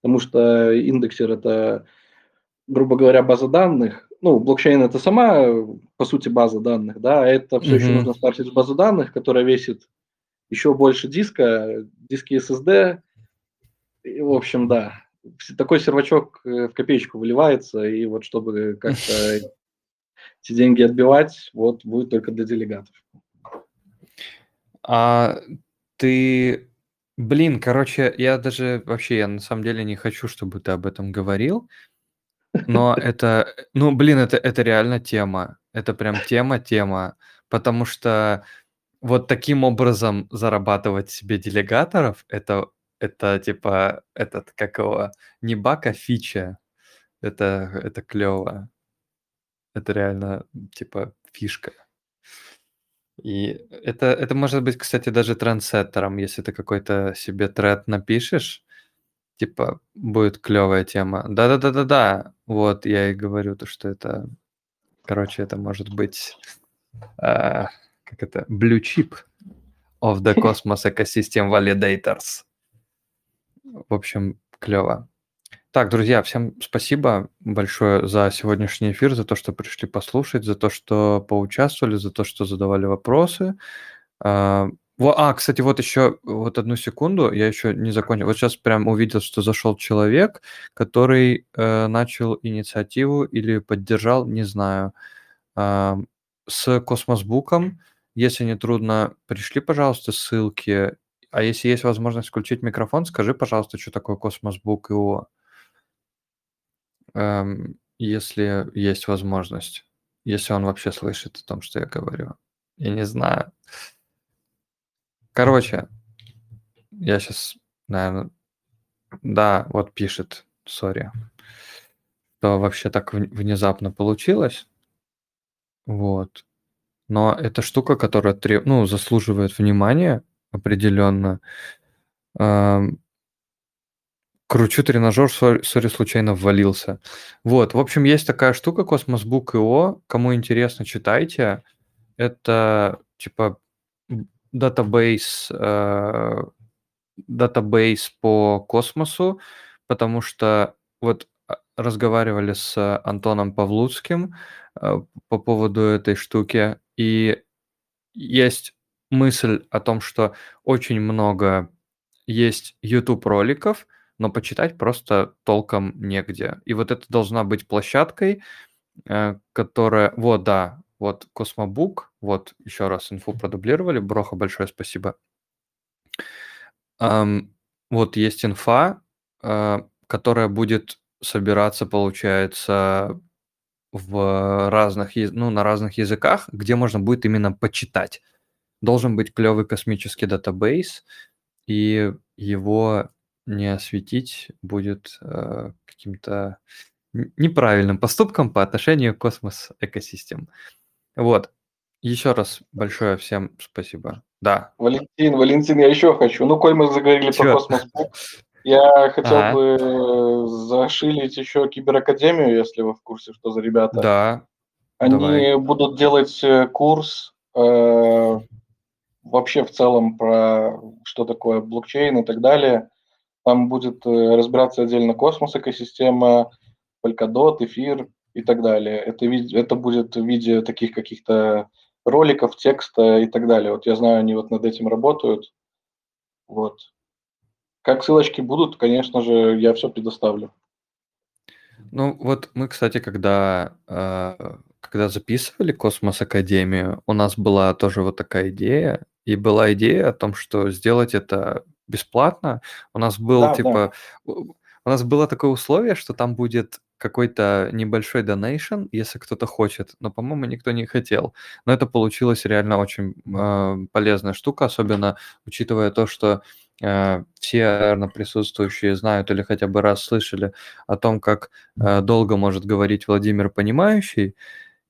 [SPEAKER 4] потому что индексер это, грубо говоря, база данных. Ну, блокчейн это сама, по сути, база данных, да, а это все еще
[SPEAKER 1] Мгм.
[SPEAKER 4] нужно спарсить в базу данных, которая весит еще больше диска, диски SSD. И, в общем, да, такой сервачок э, в копеечку выливается, и вот чтобы как-то эти деньги отбивать, вот будет только для делегатов.
[SPEAKER 1] А ты, блин, короче, я даже вообще, я на самом деле не хочу, чтобы ты об этом говорил, но это, ну, блин, это, это реально тема. Это прям тема-тема, потому что вот таким образом зарабатывать себе делегаторов, это, это типа, этот, как его, не баг, а фича. Это, это клево. Это реально, типа, фишка. И это, это может быть, кстати, даже трендсеттером, если ты какой-то себе тред напишешь, типа, будет клевая тема. Да-да-да-да-да. Вот, я и говорю, то, что это, короче, это может быть, а, как это, blue chip of the Cosmos Ecosystem Validators. В общем, клево. Так, друзья, всем спасибо большое за сегодняшний эфир, за то, что пришли послушать, за то, что поучаствовали, за то, что задавали вопросы. А, а, кстати, вот еще вот одну секунду, я еще не закончил. Вот сейчас прям увидел, что зашел человек, который э, начал инициативу или поддержал, не знаю, а, с Космосбуком. Если не трудно, пришли, пожалуйста, ссылки. А если есть возможность включить микрофон, скажи, пожалуйста, что такое Космосбук ИО. Эм, если есть возможность. Если он вообще слышит о том, что я говорю. Я не знаю. Короче, я сейчас, наверное... Да, вот пишет, сори. Что вообще так вн- внезапно получилось. Вот. Но это штука, которая треб... ну, заслуживает внимания определенно. Эм, Кручу тренажер, сори, случайно ввалился. Вот, в общем, есть такая штука Cosmos Book.io. Кому интересно, читайте. Это типа database, э, database по космосу, потому что вот а, разговаривали с Антоном Павлуцким э, по поводу этой штуки, и есть мысль о том, что очень много есть YouTube-роликов, но почитать просто толком негде. И вот это должна быть площадкой, э, которая... Вот, да, вот Космобук, вот еще раз инфу продублировали, Броха, большое спасибо. Um, вот есть инфа, uh, которая будет собираться, получается, в разных, ну, на разных языках, где можно будет именно почитать. Должен быть клевый космический database, и его не осветить будет э, каким-то неправильным поступком по отношению к космос-экосистем. Вот. Еще раз большое всем спасибо. Да.
[SPEAKER 4] Валентин, Валентин, я еще хочу. Ну, коль мы заговорили Чё? про космос, я хотел ага. бы зашилить еще Киберакадемию, если вы в курсе, что за ребята.
[SPEAKER 1] Да.
[SPEAKER 4] Они давай. будут делать э, курс э, вообще в целом про что такое блокчейн и так далее. Там будет э, разбираться отдельно космос, экосистема, Polkadot, эфир, и так далее. Это, это будет в виде таких каких-то роликов, текста и так далее. Вот я знаю, они вот над этим работают. Вот. Как ссылочки будут, конечно же, я все предоставлю.
[SPEAKER 1] Ну, вот мы, кстати, когда, э, когда записывали Космос Академию, у нас была тоже вот такая идея, и была идея о том, что сделать это бесплатно. У нас был да, типа, да. у нас было такое условие, что там будет какой-то небольшой донейшн, если кто-то хочет, но, по-моему, никто не хотел. Но это получилось реально очень э, полезная штука, особенно учитывая то, что э, все, наверное, присутствующие знают или хотя бы раз слышали о том, как э, долго может говорить Владимир Понимающий,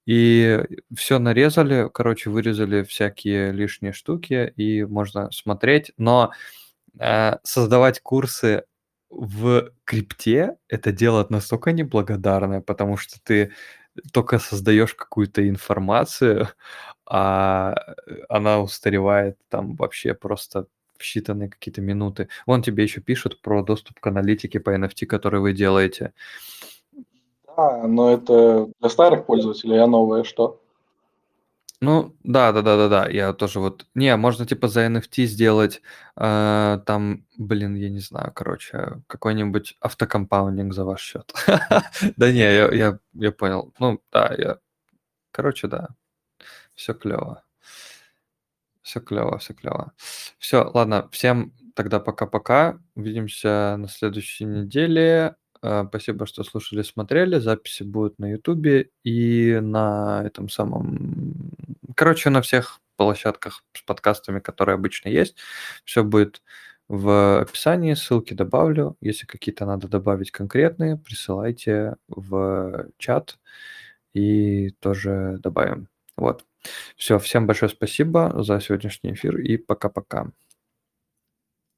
[SPEAKER 1] и все нарезали, короче, вырезали всякие лишние штуки, и можно смотреть, но э, создавать курсы в крипте это дело настолько неблагодарное, потому что ты только создаешь какую-то информацию, а она устаревает там вообще просто в считанные какие-то минуты. Вон тебе еще пишут про доступ к аналитике по NFT, который вы делаете.
[SPEAKER 4] Да, но это для старых пользователей, а новое что?
[SPEAKER 1] Ну, да, да, да, да, да. Я тоже вот. Не, можно типа за NFT сделать э, там, блин, я не знаю, короче, какой-нибудь автокомпаундинг за ваш счет. Да не, я, я, я понял. Ну, да, я. Короче, да. Все клево. Все клево, все клево. Все, ладно, всем тогда пока-пока. Увидимся на следующей неделе. Э, спасибо, что слушали, смотрели. Записи будут на Ютубе и на этом самом... Короче, на всех площадках с подкастами, которые обычно есть. Все будет в описании, ссылки добавлю. Если какие-то надо добавить конкретные, присылайте в чат и тоже добавим. Вот. Все, всем большое спасибо за сегодняшний эфир и пока-пока.